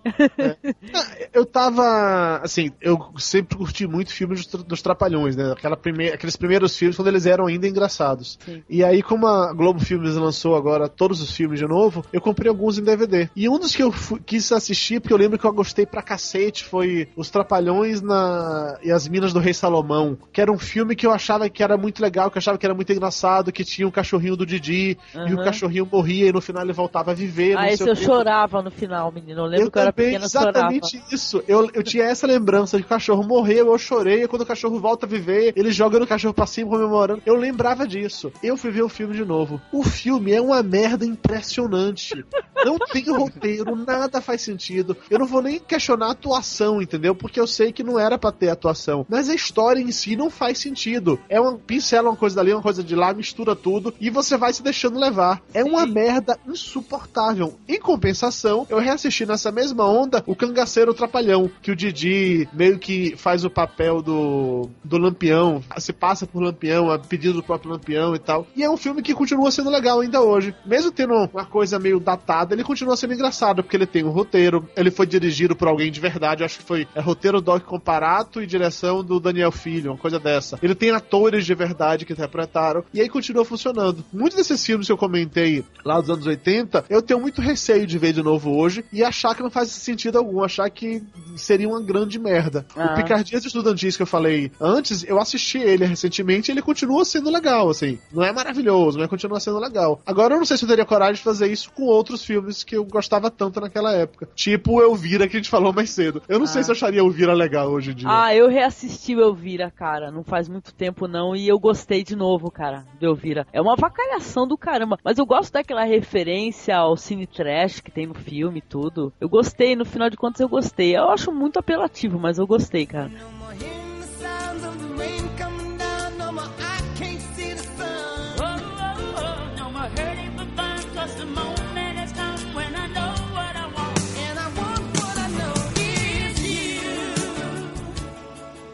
S5: Eu tava. Assim, eu sempre curti muito filmes dos, dos Trapalhões, né? Aquela prime... Aqueles primeiros filmes quando eles eram ainda engraçados.
S1: Sim.
S5: E aí, como a Globo Filmes lançou agora todos os filmes de novo, eu comprei alguns em DVD. E um dos que eu fu- quis assistir, porque eu lembro que eu gostei pra cacete, foi Os Trapalhões na... e as Minas do Rei Salomão. Que era um filme que eu achava que era muito legal, que eu achava que era muito engraçado, que tinha o cachorrinho do Didi, e o cachorrinho morria e no final ele voltava a viver.
S1: Ah, esse eu
S5: quê.
S1: chorava no final, menino. Eu lembro
S5: Eu
S1: que eu era
S5: também,
S1: pequena e chorava.
S5: exatamente isso. Eu, eu tinha essa lembrança de que o cachorro morreu, eu chorei, e quando o cachorro volta a viver, ele joga no cachorro pra cima comemorando. Eu lembrava disso. Eu fui ver o filme de novo. O filme é uma merda impressionante. Não tem roteiro, nada faz sentido. Eu não vou nem questionar na atuação, entendeu? Porque eu sei que não era pra ter atuação. Mas a história em si não faz sentido. É uma pincela uma coisa dali, uma coisa de lá, mistura tudo e você vai se deixando levar. É uma merda insuportável. Em compensação, eu reassisti nessa mesma onda o Cangaceiro Trapalhão, que o Didi meio que faz o papel do, do Lampião, se passa por Lampião, a pedido do próprio Lampião e tal. E é um filme que continua sendo legal ainda hoje. Mesmo tendo uma coisa meio datada, ele continua sendo engraçado, porque ele tem um roteiro, ele foi dirigido por alguém de verdade, acho que foi é, roteiro Doc Comparato e direção do Daniel Filho, uma coisa dessa. Ele tem atores de verdade que interpretaram, e aí continua funcionando. Muitos desses filmes que eu comentei lá dos anos 80, eu tenho muito receio de ver de novo hoje e achar que não faz sentido algum, achar que seria uma grande merda.
S1: Ah.
S5: O Picardias Estudantis que eu falei antes, eu assisti ele recentemente e ele continua sendo legal, assim. Não é maravilhoso, mas continua sendo legal. Agora eu não sei se eu teria coragem de fazer isso com outros filmes que eu gostava tanto naquela época. Tipo o Elvira que a gente falou mais cedo. Eu não sei
S1: Ah.
S5: se eu acharia Elvira legal hoje em dia.
S1: Ah, eu reassisti o Elvira, cara, não faz muito tempo não, e eu gostei de novo, cara, do Elvira. É uma vacalhação do caramba, mas eu gosto daquela referência ao cine trash que tem no filme e tudo. Eu gostei, no final de contas eu gostei. Eu acho muito apelativo, mas eu gostei, cara.
S11: sounds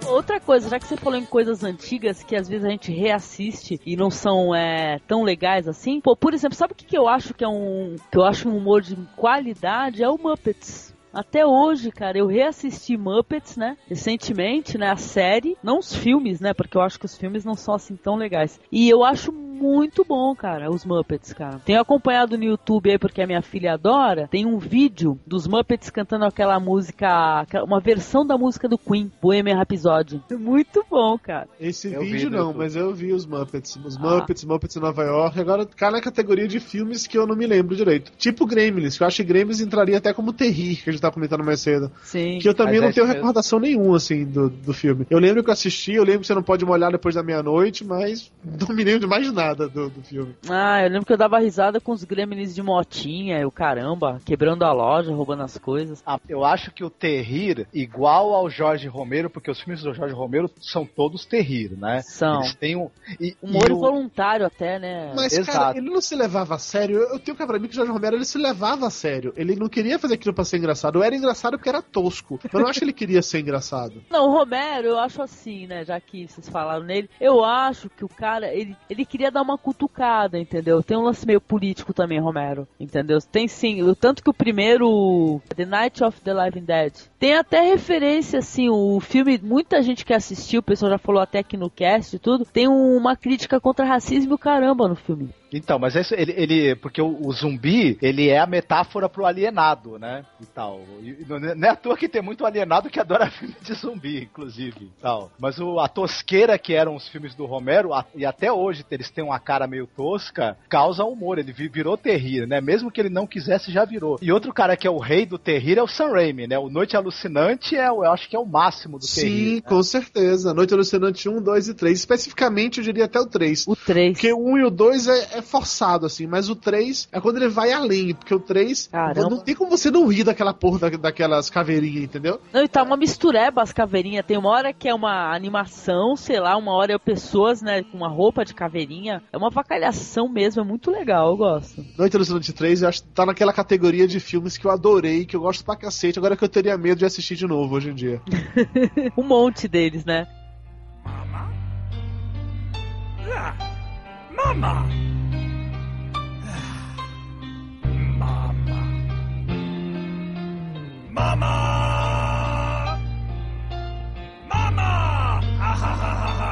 S1: Outra coisa, já que você falou em coisas antigas que às vezes a gente reassiste e não são é, tão legais assim. Pô, por exemplo, sabe o que, que eu acho que é um. que eu acho um humor de qualidade? É o Muppets. Até hoje, cara, eu reassisti Muppets, né? Recentemente, né? A série, não os filmes, né? Porque eu acho que os filmes não são assim tão legais. E eu acho muito bom, cara, os Muppets, cara. Tenho acompanhado no YouTube aí porque a minha filha adora. Tem um vídeo dos Muppets cantando aquela música, uma versão da música do Queen, Bohemian Rhapsody. Muito bom, cara.
S5: Esse
S3: Eu
S5: vídeo não,
S3: YouTube.
S5: mas eu vi os Muppets. Os
S1: Ah.
S5: Muppets, Muppets em Nova York. Agora cai na categoria de filmes que eu não me lembro direito. Tipo Gremlins, que eu acho que Gremlins entraria até como Terri, que a gente tava comentando mais cedo.
S1: Sim.
S5: Que eu também não
S3: é
S5: tenho
S3: mesmo.
S5: recordação nenhuma, assim, do, do filme. Eu lembro que eu assisti, eu lembro que você não pode molhar depois da meia-noite, mas não me lembro de mais nada do, do filme.
S1: Ah, eu lembro que eu dava risada com os gremlins de motinha, e o caramba, quebrando a loja, roubando as coisas.
S3: Ah, eu acho que o Terrir, igual ao Jorge Romero, porque os filmes do Jorge Romero são todos Terrir, né?
S1: São.
S3: Eles têm um. E,
S1: Humor
S3: e o-
S1: voluntário até, né?
S5: Mas,
S3: Exato.
S5: cara, ele não se levava a sério. Eu, eu tenho que pra mim que o Jorge Romero ele se levava a sério. Ele não queria fazer aquilo pra ser engraçado. Eu era engraçado porque era tosco. Mas eu não acho que ele queria ser engraçado.
S1: Não, o Romero, eu acho assim, né? Já que vocês falaram nele, eu acho que o cara, ele, ele queria dar uma cutucada, entendeu? Tem um lance meio político também, Romero, entendeu? Tem sim, o tanto que o primeiro, The Night of the Living Dead, tem até referência, assim, o filme, muita gente que assistiu, o pessoal já falou até aqui no cast e tudo, tem um- uma crítica contra racismo caramba no filme.
S3: Então, mas esse, ele, ele- porque o, o zumbi, ele é a metáfora pro alienado, né? E tal. E não não é à toa que tem muito alienado que adora filme de zumbi, inclusive. Tal. Mas o, a tosqueira que eram os filmes do Romero, a- e até hoje eles têm uma cara meio tosca, causa humor. Ele vi- virou terrir, né? Mesmo que ele não quisesse, já virou. E outro cara que é o rei do terrir é o Sam Raimi, né? O Noite Alucinante é, o- eu acho que é o máximo do terrir.
S5: Sim,
S3: né?
S5: com certeza. Noite Alucinante 1, 2 e 3. Especificamente, eu diria até o 3.
S1: O 3.
S5: Porque o 1 e o 2 é, é forçado, assim, mas o 3 é quando ele vai além. Porque o 3
S1: Caramba.
S5: não tem como você não rir daquela porra da- daquelas caveirinhas, entendeu?
S1: Não, e tá uma mistureba as caveirinhas. Tem uma hora que é uma animação, sei lá, uma hora é pessoas, né, com uma roupa de caveirinha. É uma vacalhação mesmo, é muito legal, eu gosto.
S5: Noite Alucinante 3, eu acho que tá naquela categoria de filmes que eu adorei, que eu gosto pra cacete, agora que eu teria medo de assistir de novo hoje em dia.
S1: um monte deles, né?
S6: Mama! Mama! Mama! Ha ha ha ha ha!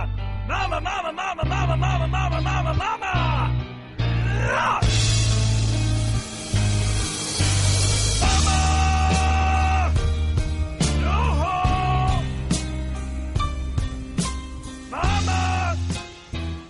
S6: Mama, mama, mama, mama, mama, mama, mama, mama! Ah! Mama!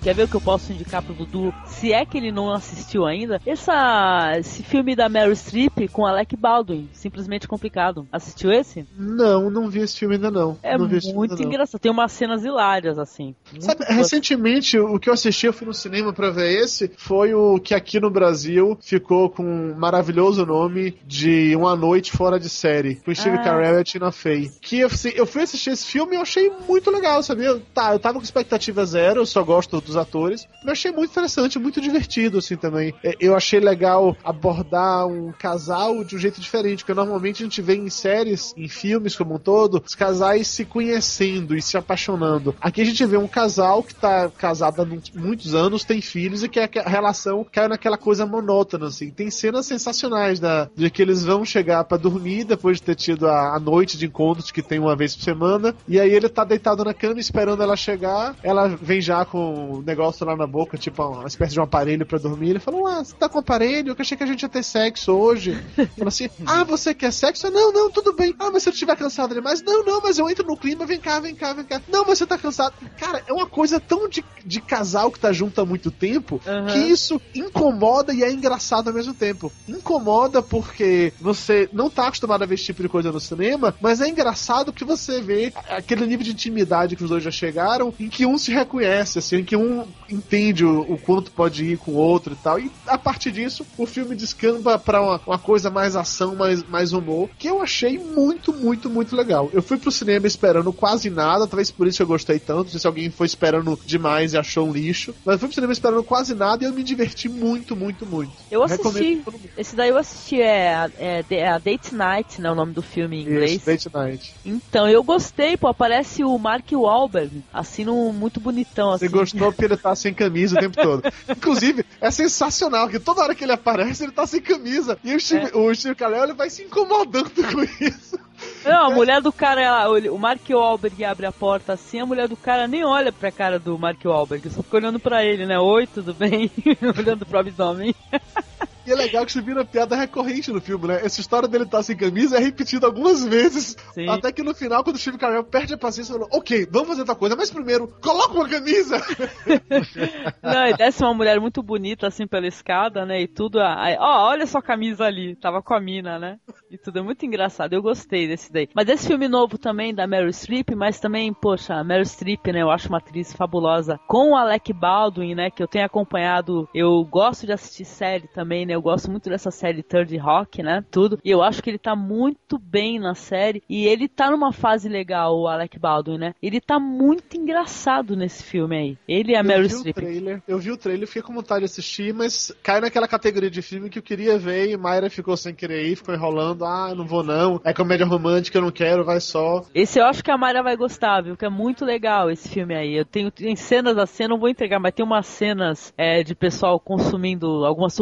S1: Quer ver o que eu posso indicar pro Dudu? Se é que ele não assistiu ainda, essa, esse filme da Meryl Streep com Alec Baldwin, simplesmente complicado. Assistiu esse?
S5: Não, não vi esse filme ainda não.
S1: É
S5: não
S1: muito
S5: ainda não.
S1: engraçado. Tem umas cenas hilárias, assim.
S5: Sabe, recentemente, o que eu assisti, eu fui no cinema pra ver esse, foi o que aqui no Brasil ficou com um maravilhoso nome de Uma Noite Fora de Série, com Steve
S1: Ah.
S5: Carell e a Tina Fey. Que assim, eu fui assistir esse filme e eu achei muito legal, sabia? Tá, eu tava com expectativa zero, eu só gosto dos atores, eu achei muito interessante, muito divertido, assim, também. É, Eu achei legal abordar um casal de um jeito diferente, porque normalmente a gente vê em séries, em filmes como um todo, os casais se conhecendo e se apaixonando. Aqui a gente vê um casal que tá casado há mu- muitos anos, tem filhos e que a relação cai naquela coisa monótona, assim. Tem cenas sensacionais da, de que eles vão chegar pra dormir depois de ter tido a, a noite de encontros que tem uma vez por semana, e aí ele tá deitado na cama esperando ela chegar, ela vem já com negócio lá na boca, tipo uma espécie de um aparelho pra dormir. Ele falou: Ah, você tá com aparelho? Eu achei que a gente ia ter sexo hoje. Fala assim: Ah, você quer sexo? Não, não, tudo bem. Ah, mas se eu estiver cansado demais? Não, não, mas eu entro no clima, vem cá, vem cá, vem cá. Não, mas você tá cansado. Cara, é uma coisa tão de, de casal que tá junto há muito tempo
S1: Aham.
S5: que isso incomoda e é engraçado ao mesmo tempo. Incomoda porque você não tá acostumado a ver esse tipo de coisa no cinema, mas é engraçado que você vê aquele nível de intimidade que os dois já chegaram, em que um se reconhece, assim, em que um entende o, o quanto pode ir com o outro e tal. E a partir disso, o filme descamba pra uma, uma coisa mais ação, mais, mais humor, que eu achei muito, muito, muito legal. Eu fui pro cinema esperando quase nada, talvez por isso eu gostei tanto. Não sei se alguém foi esperando demais e achou um lixo, mas eu fui pro cinema esperando quase nada e eu me diverti muito, muito, muito.
S1: Eu assisti. Esse daí eu assisti, é, é, é a Date Night, né? O nome do filme em inglês.
S5: Isso, Date Night.
S1: Então, eu gostei, pô. Aparece o Mark Wahlberg, assim, muito bonitão, assim.
S5: Você gostou porque ele tá sem camisa o tempo todo. Inclusive, é sensacional que toda hora que ele aparece, ele tá sem camisa. E o Steve, o Steve Carell, ele vai se incomodando com isso.
S1: Não, a mulher do cara, ela- o Mark Wahlberg abre a porta assim, a mulher do cara nem olha pra cara do Mark Wahlberg, só fica olhando pra ele, né? Oi, tudo bem? olhando pro abdômen.
S5: E é legal que isso vira piada recorrente no filme, né? Essa história dele estar sem camisa é repetida algumas vezes.
S1: Sim.
S5: Até que no final, quando o Steve Carell perde a paciência, falou: Ok, vamos fazer outra coisa, mas primeiro, coloca uma camisa!
S1: Não, e desce uma mulher muito bonita assim pela escada, né? E tudo. Aí, ó, olha sua camisa ali, tava com a mina, né? E tudo é muito engraçado. Eu gostei desse daí. Mas esse filme novo também da Meryl Streep, mas também, poxa, a Meryl Streep, né? Eu acho uma atriz fabulosa. Com o Alec Baldwin, né? Que eu tenho acompanhado. Eu gosto de assistir série também, né? Eu gosto muito dessa série Third Rock, né? Tudo. E eu acho que ele tá muito bem na série. E ele tá numa fase legal, o Alec Baldwin, né? Ele tá muito engraçado nesse filme aí. Ele e a Meryl
S5: eu vi o
S1: Streep.
S5: trailer, eu vi o trailer, fiquei com vontade de assistir, mas cai naquela categoria de filme que eu queria ver e Mayra ficou sem querer ir, ficou enrolando, ah, eu não vou não, é comédia romântica, eu não quero, vai só.
S1: Esse eu acho que a Mayra vai gostar, viu? Que é muito legal esse filme aí. Eu tenho tem cenas assim, não vou entregar, mas tem umas cenas é, de pessoal consumindo algumas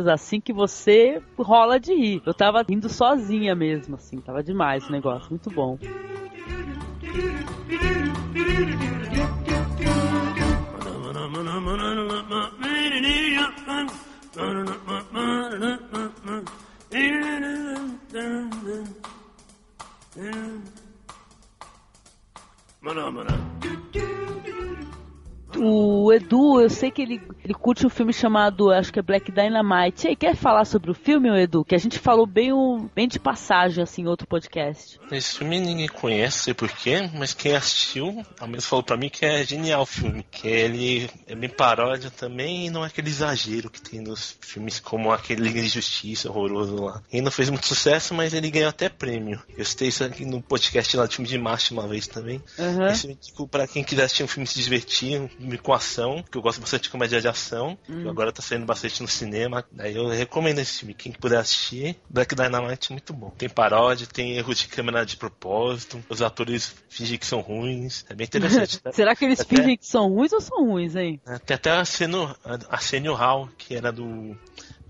S1: assim que você rola de rir. Eu tava rindo sozinha mesmo, assim, tava demais o negócio, muito bom. O Edu, eu sei que ele, ele curte um filme chamado, acho que é Black Dynamite. E aí, quer falar sobre o filme, Edu? Que a gente falou bem, um, bem de passagem, assim, em outro podcast.
S2: Esse filme ninguém conhece, sei porquê, mas quem assistiu, ao menos falou pra mim que é genial o filme. Que ele é bem paródia também e não é aquele exagero que tem nos filmes como aquele Liga de Justiça horroroso lá. Ele não fez muito sucesso, mas ele ganhou até prêmio. Eu citei isso aqui no podcast lá do filme de marcha uma vez também.
S1: Aham.
S2: Esse filme, tipo, pra quem quiser assistir um filme se divertir, com ação, que eu gosto bastante de comédia de ação,
S1: Hum.
S2: agora tá saindo bastante no cinema. Daí eu recomendo esse filme. Quem puder assistir, Black Dynamite é muito bom. Tem paródia, tem erro de câmera de propósito, os atores fingem que são ruins. É bem interessante. tá?
S1: Será que eles
S2: Até-
S1: fingem que são ruins ou são ruins, hein?
S2: Tem até a Senio, a Senio Hall, que era do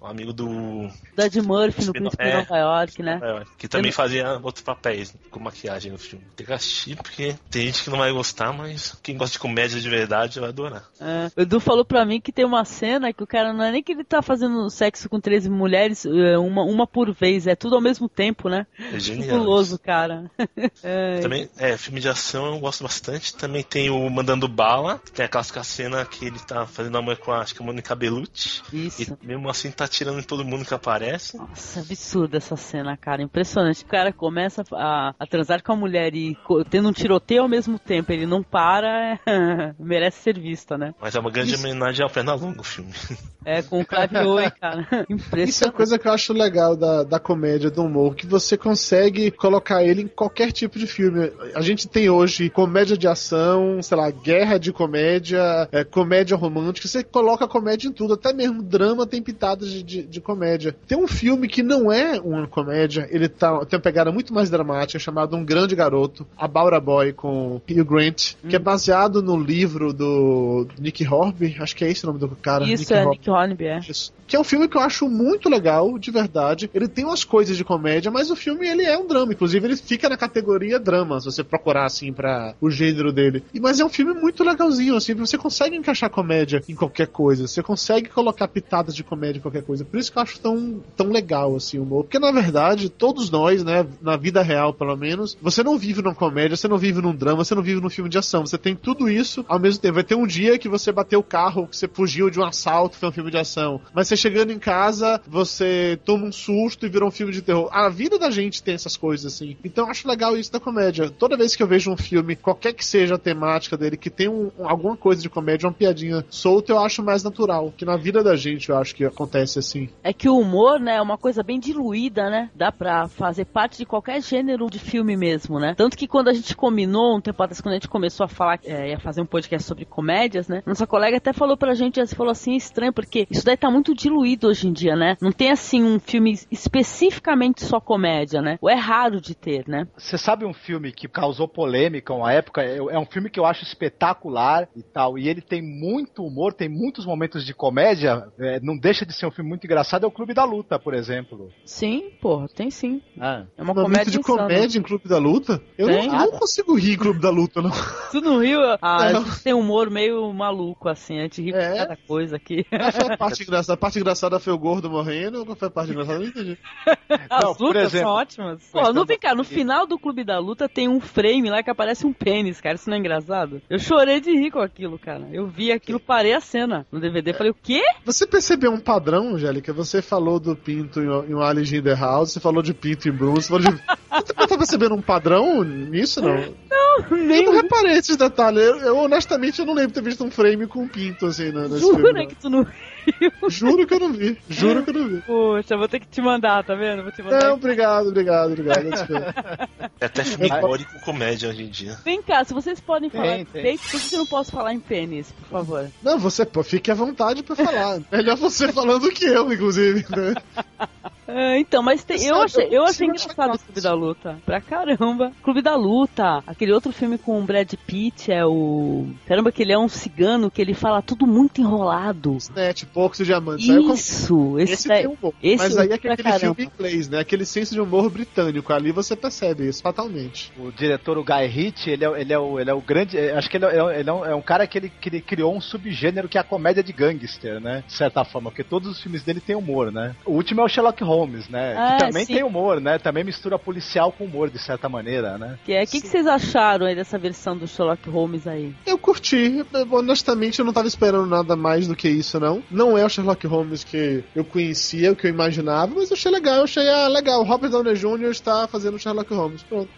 S2: um amigo do.
S1: Da Ed Murphy no
S2: Príncipe
S1: de
S2: é.
S1: Nova York, né?
S2: É, que também
S1: Eu-
S2: fazia outros papéis com maquiagem no filme. Tem que assistir porque tem gente que não vai gostar, mas quem gosta de comédia de verdade vai adorar.
S1: É, o Edu falou pra mim que tem uma cena que o cara não é nem que ele tá fazendo sexo com 13 mulheres, é, uma, uma por vez, é tudo ao mesmo tempo, né?
S2: É genial.
S1: Fabuloso, cara. É,
S2: Também, é, filme de ação eu gosto bastante. Também tem o Mandando Bala, que tem a clássica cena que ele tá fazendo amor com a, acho que a Mônica Bellucci.
S1: Isso.
S2: E mesmo assim tá tirando em todo mundo que aparece.
S1: Nossa, absurda essa cena, cara. Impressionante. O cara começa a, a transar com a mulher e tendo um tiroteio ao mesmo tempo. Ele não para, merece ser vista, né?
S2: Mas é uma grande homenagem ao Pernalonga o filme.
S1: É, com o Clavioi, cara.
S5: Isso é
S1: Impressionante.
S5: coisa que eu acho legal da, da comédia, do humor, que você consegue colocar ele em qualquer tipo de filme. A gente tem hoje comédia de ação, sei lá, guerra de comédia, é, comédia romântica, você coloca comédia em tudo, até mesmo drama tem pitadas de, de, de comédia. Tem um filme que não é uma comédia, ele tá, tem uma pegada muito mais dramática, chamado Um Grande Garoto, A Baura Boy, com Hugh Grant, que é baseado no livro do Nick Horby, acho que é esse o nome do cara.
S1: Isso, é
S5: Horby.
S1: Nick Hornby, é.
S5: Isso. Que é um filme que eu acho muito legal, de verdade. Ele tem umas coisas de comédia, mas o filme ele é um drama. Inclusive, ele fica na categoria drama, se você procurar assim para o gênero dele. E, mas é um filme muito legalzinho, assim, você consegue encaixar comédia em qualquer coisa. Você consegue colocar pitadas de comédia em qualquer coisa. Por isso que eu acho tão, tão legal assim o humor. Porque na verdade, todos nós, né, na vida real pelo menos, você não vive numa comédia, você não vive num drama, você não vive num filme de ação. Você tem tudo isso ao mesmo tempo. Vai ter um dia que você bateu o carro, que você fugiu de um assalto, foi um filme de ação. Mas você chegando em casa, você toma um susto e virou um filme de terror. A vida da gente tem essas coisas, assim. Então eu acho legal isso da comédia. Toda vez que eu vejo um filme, qualquer que seja a temática dele, que tem um- alguma coisa de comédia, uma piadinha solta, eu acho mais natural. Que na vida da gente eu acho que acontece assim.
S1: É que o humor, né, é uma coisa bem diluída, né? Dá pra fazer parte de qualquer gênero de filme mesmo, né? Tanto que quando a gente combinou, um tempo atrás, quando a gente começou a falar, é, ia fazer um podcast sobre comédias, né? Nossa colega até falou pra gente, ela falou assim, estranho, porque isso daí tá muito diluído hoje em dia, né? Não tem, assim, um filme especificamente só comédia, né? Ou é raro de ter, né?
S3: Você sabe um filme que causou polêmica uma época? É é um filme que eu acho espetacular e tal. E ele tem muito humor, tem muitos momentos de comédia. é, não deixa de ser um filme muito engraçado. É o Clube da Luta, por exemplo.
S1: Sim, porra, tem sim.
S3: Ah.
S1: É uma
S5: Momento
S1: comédia
S5: de
S1: insana.
S5: comédia em Clube da Luta? Eu não, não consigo rir em Clube da Luta, não.
S1: Tu não riu? Ah,
S5: Não.
S1: a gente tem humor meio maluco, assim, a gente ri
S5: É?
S1: por cada coisa aqui.
S5: Foi a parte engraçada? A parte engraçada foi o gordo morrendo ou qual foi a parte engraçada? Não entendi.
S1: As
S3: Não,
S1: lutas
S3: exemplo,
S1: são ótimas. Pô, não vem cá, no final do Clube da Luta tem um frame lá que aparece um pênis, cara. Isso não é engraçado? Eu chorei de rir com aquilo, cara. Eu vi aquilo, parei a cena no DVD. Falei, o quê?
S5: Você percebeu um padrão, Angélica? Você falou do pinto em, em um Alice in the House, você falou de pinto em Bruce, você falou de... Você tá percebendo um padrão nisso, não?
S1: Não, nem
S5: Eu não reparei esses detalhes. Eu, eu, honestamente, eu não lembro de ter visto um frame com pinto, assim, né, nesse
S1: jura
S5: filme. não.
S1: que tu não
S5: Juro que eu não vi. Juro que eu não vi.
S1: Poxa, eu vou ter que te mandar, tá vendo? Vou te mandar.
S5: Não, obrigado, obrigado, obrigado.
S2: É até filme com comédia hoje em dia.
S1: Vem cá, se vocês podem
S3: Tem,
S1: falar
S3: tem.
S1: peito, por que eu não posso falar em pênis, por favor?
S5: Não, você, pô, fique à vontade pra falar. Melhor você falando que eu, inclusive, né?
S1: É, então, mas tem- eu achei, eu
S5: eu
S1: achei engraçado o Clube da Luta. Pra caramba. Clube da Luta. Aquele outro filme com o Brad Pitt é o. Caramba, que ele é um cigano que ele fala tudo muito enrolado.
S5: Net, poucos e diamantes.
S1: Isso, esse,
S5: Esse
S1: daí-
S5: tem humor.
S1: esse
S5: Mas aí é aquele
S1: caramba.
S5: filme inglês, né? Aquele senso de humor britânico. Ali você percebe isso fatalmente.
S3: O diretor, o Guy Ritchie, ele é, ele é, o, ele é o grande. é, Acho que ele, é, ele é, um, é um cara que ele, que ele criou um subgênero que é a comédia de gangster, né? De certa forma, porque todos os filmes dele têm humor, né? O último é o Sherlock Holmes, né?
S1: Ah,
S3: que também
S1: sim.
S3: tem humor, né? Também mistura policial com humor, de certa maneira, né?
S1: Que é, o que, que vocês acharam aí dessa versão do Sherlock Holmes aí?
S5: Eu curti. Honestamente, eu não tava esperando nada mais do que isso, não. Não é o Sherlock Holmes que eu conhecia, o que eu imaginava, mas eu achei legal. Eu achei, ah, legal. O Robert Downey Jr. está fazendo o Sherlock Holmes. Pronto.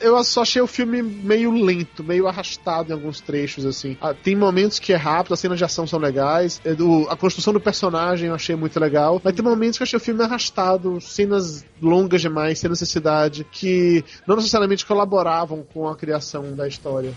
S5: Eu só achei o filme meio lento, meio arrastado em alguns trechos, assim. Ah, tem momentos que é rápido, as cenas de ação são legais. é do- a construção do personagem eu achei muito legal. Mas tem momentos que eu achei o filme arrastado, cenas longas demais, sem necessidade, que não necessariamente colaboravam com a criação da história.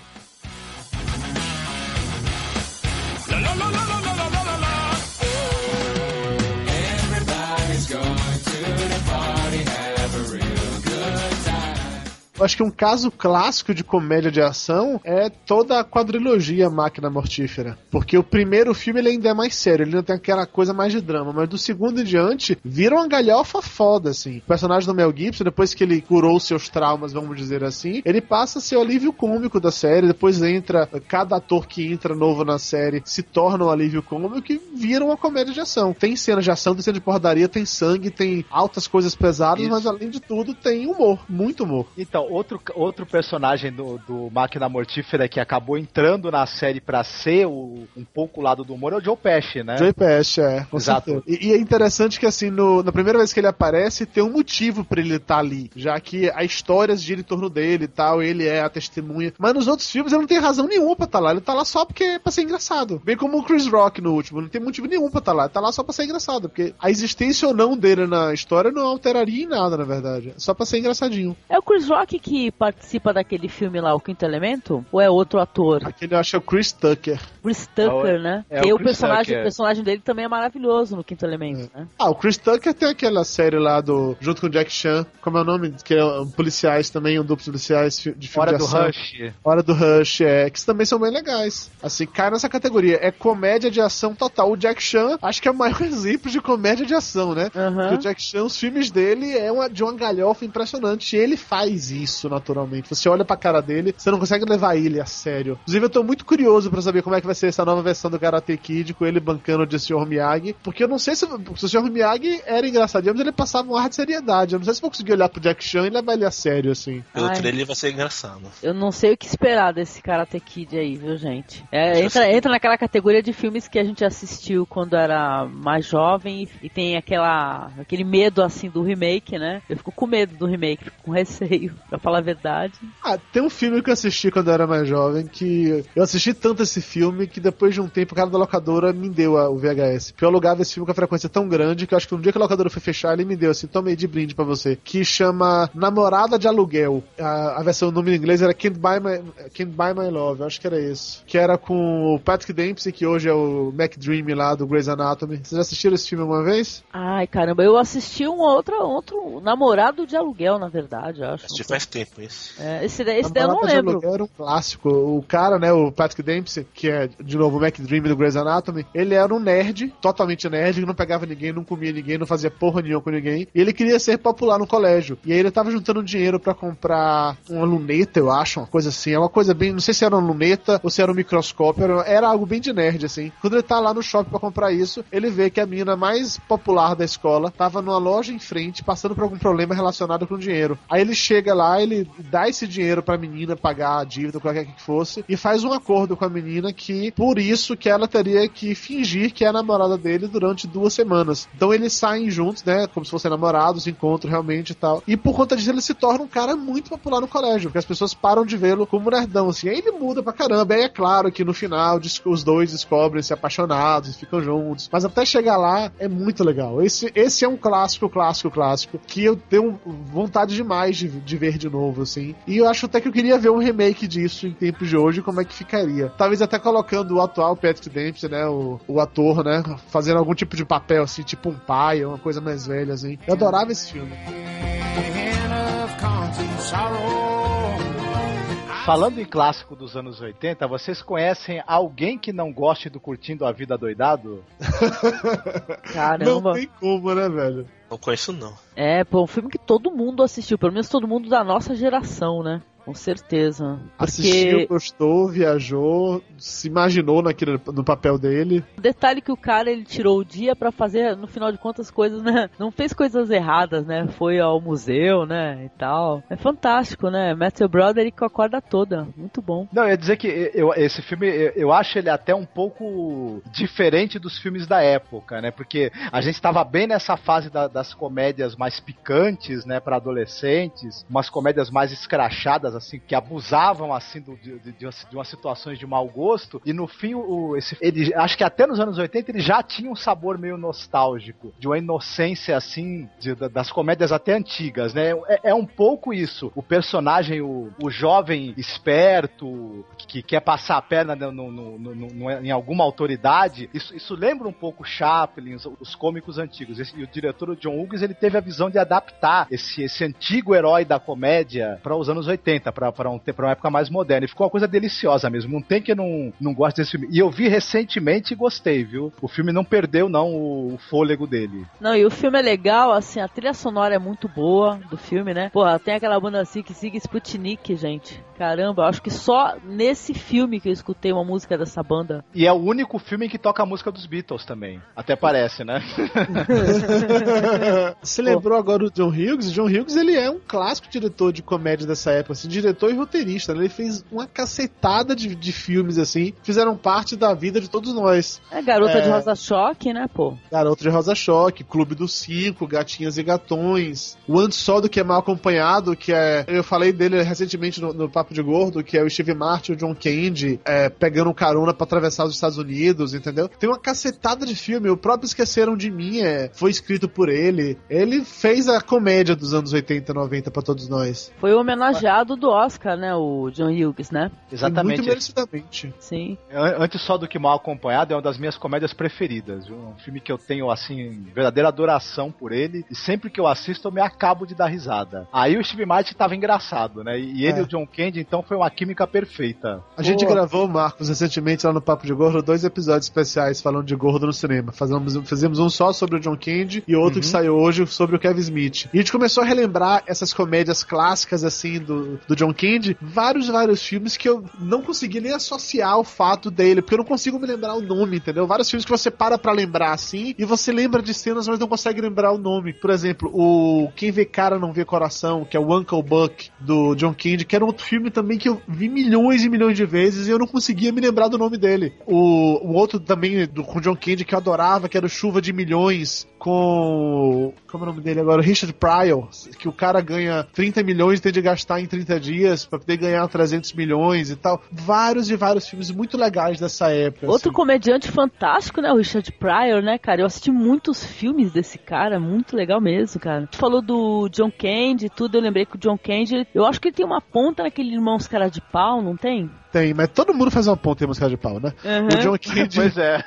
S5: Eu acho que um caso clássico de comédia de ação é toda a quadrilogia Máquina Mortífera. Porque o primeiro filme ele ainda é mais sério, ele não tem aquela coisa mais de drama, mas do segundo em diante vira uma galhofa foda, assim. O personagem do Mel Gibson, depois que ele curou seus traumas, vamos dizer assim, ele passa a ser o alívio cômico da série, depois entra, cada ator que entra novo na série se torna um alívio cômico e vira uma comédia de ação. Tem cenas de ação, tem cena de porradaria, tem sangue, tem altas coisas pesadas,
S3: Isso.
S5: mas além de tudo tem humor, muito humor.
S3: Então, outro, outro personagem do, do Máquina Mortífera que acabou entrando na série pra ser o- um pouco o lado do humor é o Joe Pesci, né?
S5: Joey Pesci, é. Com
S3: Exato.
S5: E, e é interessante que, assim, no- na primeira vez que ele aparece, tem um motivo pra ele estar ali. Já que a história gira em torno dele e tal, ele é a testemunha. Mas nos outros filmes ele não tem razão nenhuma pra estar lá. Ele tá lá só porque é pra ser engraçado. Bem como o Chris Rock no último. Não tem motivo nenhum pra estar lá. Ele tá lá só pra ser engraçado. Porque a existência ou não dele na história não alteraria em nada, na verdade. É só pra ser engraçadinho.
S1: É o Chris Rock que participa daquele filme lá, O Quinto Elemento? Ou é outro ator?
S5: Aquele eu acho que é o Chris Tucker.
S1: Chris Tucker,
S3: É
S1: né?
S3: é
S1: e
S3: o
S1: o personagem,
S3: Tucker.
S1: o personagem dele também é maravilhoso no Quinto Elemento, né?
S5: Ah, o Chris Tucker tem aquela série lá do. junto com o Jack Chan. Como é o nome? Que é um, policiais também, um duplo policiais de filme
S3: Hora
S5: de
S3: do
S5: ação.
S3: Rush.
S5: Hora do Rush, é. Que também são bem legais. Assim, cai nessa categoria. É comédia de ação total. O Jack Chan, acho que é o maior exemplo de comédia de ação, né? Porque o Jack Chan, os filmes dele é uma, de uma galhofa impressionante. E ele faz isso naturalmente. Você olha pra cara dele, você não consegue levar ele a sério. Inclusive, eu tô muito curioso pra saber como é que vai ser essa nova versão do Karate Kid com ele bancando de Sr. Miyagi. Porque eu não sei se, se o Sr. Miyagi era engraçadinho, mas ele passava um ar de seriedade. Eu não sei se vou conseguir olhar pro Jack Chan e levar ele a sério, assim.
S2: Pelo
S1: Ai.
S2: trailer vai ser engraçado.
S1: Eu não sei o que esperar desse Karate Kid aí, viu, gente? É, entra, entra naquela categoria de filmes que a gente assistiu quando era mais jovem e, e tem aquela, aquele medo, assim, do remake, né? Eu fico com medo do remake, fico com receio, pra falar a verdade.
S5: Ah, tem um filme que eu assisti quando eu era mais jovem que eu assisti tanto esse filme que depois de um tempo o cara da locadora me deu a- o VHS. Porque eu alugava esse filme com a frequência tão grande que eu acho que um dia que a locadora foi fechar, ele me deu assim, tomei de brinde pra você. Que chama Namorada de Aluguel. A, a versão, o nome em inglês era Can't Buy, My, Can't Buy My Love, eu acho que era isso. Que era com o Patrick Dempsey, que hoje é o Mac Dream lá do Grey's Anatomy. Vocês já assistiram esse filme alguma vez?
S1: Ai, caramba, eu assisti um outro, outro namorado de aluguel, na verdade, eu acho.
S2: Assisti faz tempo isso.
S1: É, esse daí- esse daí eu não lembro.
S5: Era um clássico. O cara, né, o Patrick Dempsey, que é, de novo, o Mac Dream do Grey's Anatomy, ele era um nerd, totalmente nerd, que não pegava ninguém, não comia ninguém, não fazia porra nenhuma com ninguém. E ele queria ser popular no colégio. E aí ele tava juntando dinheiro pra comprar uma luneta, eu acho, uma coisa assim. É uma coisa bem, não sei se era uma luneta ou se era um microscópio, era, era algo bem de nerd, assim. Quando ele tá lá no shopping pra comprar isso, ele vê que a menina mais popular da escola tava numa loja em frente, passando por algum problema relacionado com dinheiro. Aí ele chega lá, ele dá esse dinheiro pra menina pagar a dívida, qualquer que fosse, e faz um acordo com a menina que, por isso, que ela teria que fingir que é a namorada dele durante duas semanas. Então eles saem juntos, né, como se fossem namorados, encontram realmente e tal. E por conta disso ele se torna um cara muito popular no colégio, porque as pessoas param de vê-lo como nerdão, assim. Aí ele muda pra caramba. Aí é claro que no final os dois descobrem se apaixonados e ficam juntos. Mas até chegar lá é muito legal. Esse, esse é um clássico, clássico, clássico, que eu tenho vontade demais de, de ver de novo, assim. E eu acho até que eu queria ver um remake disso em tempos de hoje, como é que ficaria. Talvez até colocando o atual Patrick Dempsey, né, o, o ator, né, fazendo algum tipo de papel, assim, tipo um pai, uma coisa mais velha, assim. Eu adorava esse filme.
S3: Falando em clássico dos anos 80, vocês conhecem alguém que não goste do Curtindo a Vida Doidado?
S1: Caramba.
S5: Não tem como, né, velho?
S2: Não conheço não.
S1: É, pô, um filme que todo mundo assistiu, pelo menos todo mundo da nossa geração, né? Com certeza.
S5: Assistiu,
S1: Porque
S5: gostou, viajou, se imaginou naquele, no papel dele.
S1: o detalhe que o cara ele tirou o dia pra fazer, no final de contas, coisas, né? Não fez coisas erradas, né? Foi ao museu, né? E tal. É fantástico, né? Matthew Brother com a corda toda. Muito bom.
S3: Não, eu ia dizer que eu, esse filme, eu, eu acho ele até um pouco diferente dos filmes da época, né? Porque a gente estava bem nessa fase da- das comédias mais picantes, né, para adolescentes, umas comédias mais escrachadas, assim, que abusavam, assim, do, de, de, de, umas- situações de mau gosto, e no fim, o, esse, ele, acho que até nos anos 80 ele já tinha um sabor meio nostálgico, de uma inocência, assim, de- da- das comédias até antigas, né? É, é um pouco isso. O personagem, o, o jovem esperto, que quer passar a perna no- no- no- em alguma autoridade, isso, isso lembra um pouco Chaplin, os, os cômicos antigos. Esse- e o diretor o John Hughes ele teve a visão de adaptar esse, esse antigo herói da comédia para os anos 80, para um, pra uma época mais moderna. E ficou uma coisa deliciosa mesmo. Não tem que não, não goste desse filme. E eu vi recentemente e gostei, viu? O filme não perdeu, não, o, o fôlego dele.
S1: Não, e o filme é legal, assim, a trilha sonora é muito boa do filme, né? Porra, tem aquela banda assim que siga Sputnik, gente. Caramba, eu acho que só nesse filme que eu escutei uma música dessa banda.
S3: E é o único filme em que toca a música dos Beatles também. Até parece, né?
S5: Você lembrou agora o John Hughes? O John Hughes ele é um clássico diretor de comédia dessa época, assim, diretor e roteirista. né? Ele fez uma cacetada de, de filmes assim, que fizeram parte da vida de todos nós.
S1: É Garota
S5: É.
S1: de Rosa Choque, né, pô?
S5: Garoto de Rosa Choque, Clube dos Cinco, Gatinhas e Gatões, o Antes Só do que é Mal Acompanhado, que é. Eu falei dele recentemente no, no Papo de Gordo, que é o Steve Martin e o John Candy é, pegando carona pra atravessar os Estados Unidos, entendeu? Tem uma cacetada de filme. O próprio Esqueceram de Mim é, foi escrito por ele. Ele fez a comédia dos anos 80 e 90 pra todos nós.
S1: Foi o homenageado do Oscar, né, o John Hughes, né?
S3: Exatamente.
S5: Muito merecidamente.
S1: Sim.
S3: An- Antes só do que mal acompanhado, é uma das minhas comédias preferidas. Um filme que eu tenho, assim, verdadeira adoração por ele. E sempre que eu assisto, eu me acabo de dar risada. Aí o Steve Martin tava engraçado, né? E ele
S5: É.
S3: e o John Candy, então, foi uma química perfeita.
S5: A gente
S3: Pô,
S5: gravou, Marcos, recentemente lá no Papo de Gordo, dois episódios especiais falando de gordo no cinema. Fazemos, fizemos um só sobre o John Candy e outro que saiu hoje sobre o Kevin Smith. E a gente começou a relembrar essas comédias clássicas, assim, do, do John Candy, vários, vários filmes que eu não consegui nem associar o fato dele, porque eu não consigo me lembrar o nome, entendeu? Vários filmes que você para pra lembrar, assim, e você lembra de cenas, mas não consegue lembrar o nome. Por exemplo, o Quem Vê Cara Não Vê Coração, que é o Uncle Buck, do John Candy, que era um outro filme também que eu vi milhões e milhões de vezes e eu não conseguia me lembrar do nome dele. O, o outro também do, com John Candy que eu adorava, que era Chuva de Milhões, com. Como é o nome dele agora? Richard Pryor, que o cara ganha 30 milhões e tem de gastar em 30 dias pra poder ganhar 300 milhões e tal. Vários e vários filmes muito legais dessa época.
S1: Outro
S5: assim.
S1: comediante fantástico, né? O Richard Pryor, né, cara? Eu assisti muitos filmes desse cara, muito legal mesmo, cara. Tu falou do John Candy e tudo, eu lembrei que o John Candy, eu acho que ele tem uma ponta naquele Irmãos Cara de Pau, não tem?
S5: Tem, mas todo mundo faz uma ponta em música de pau, né?
S1: Uhum.
S5: O John Candy.
S3: Pois é.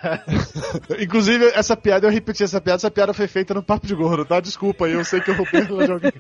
S5: Inclusive, essa piada, eu repeti essa piada, essa piada foi feita no Papo de Gordo, tá? Desculpa aí, eu sei que eu roubei ela de alguém.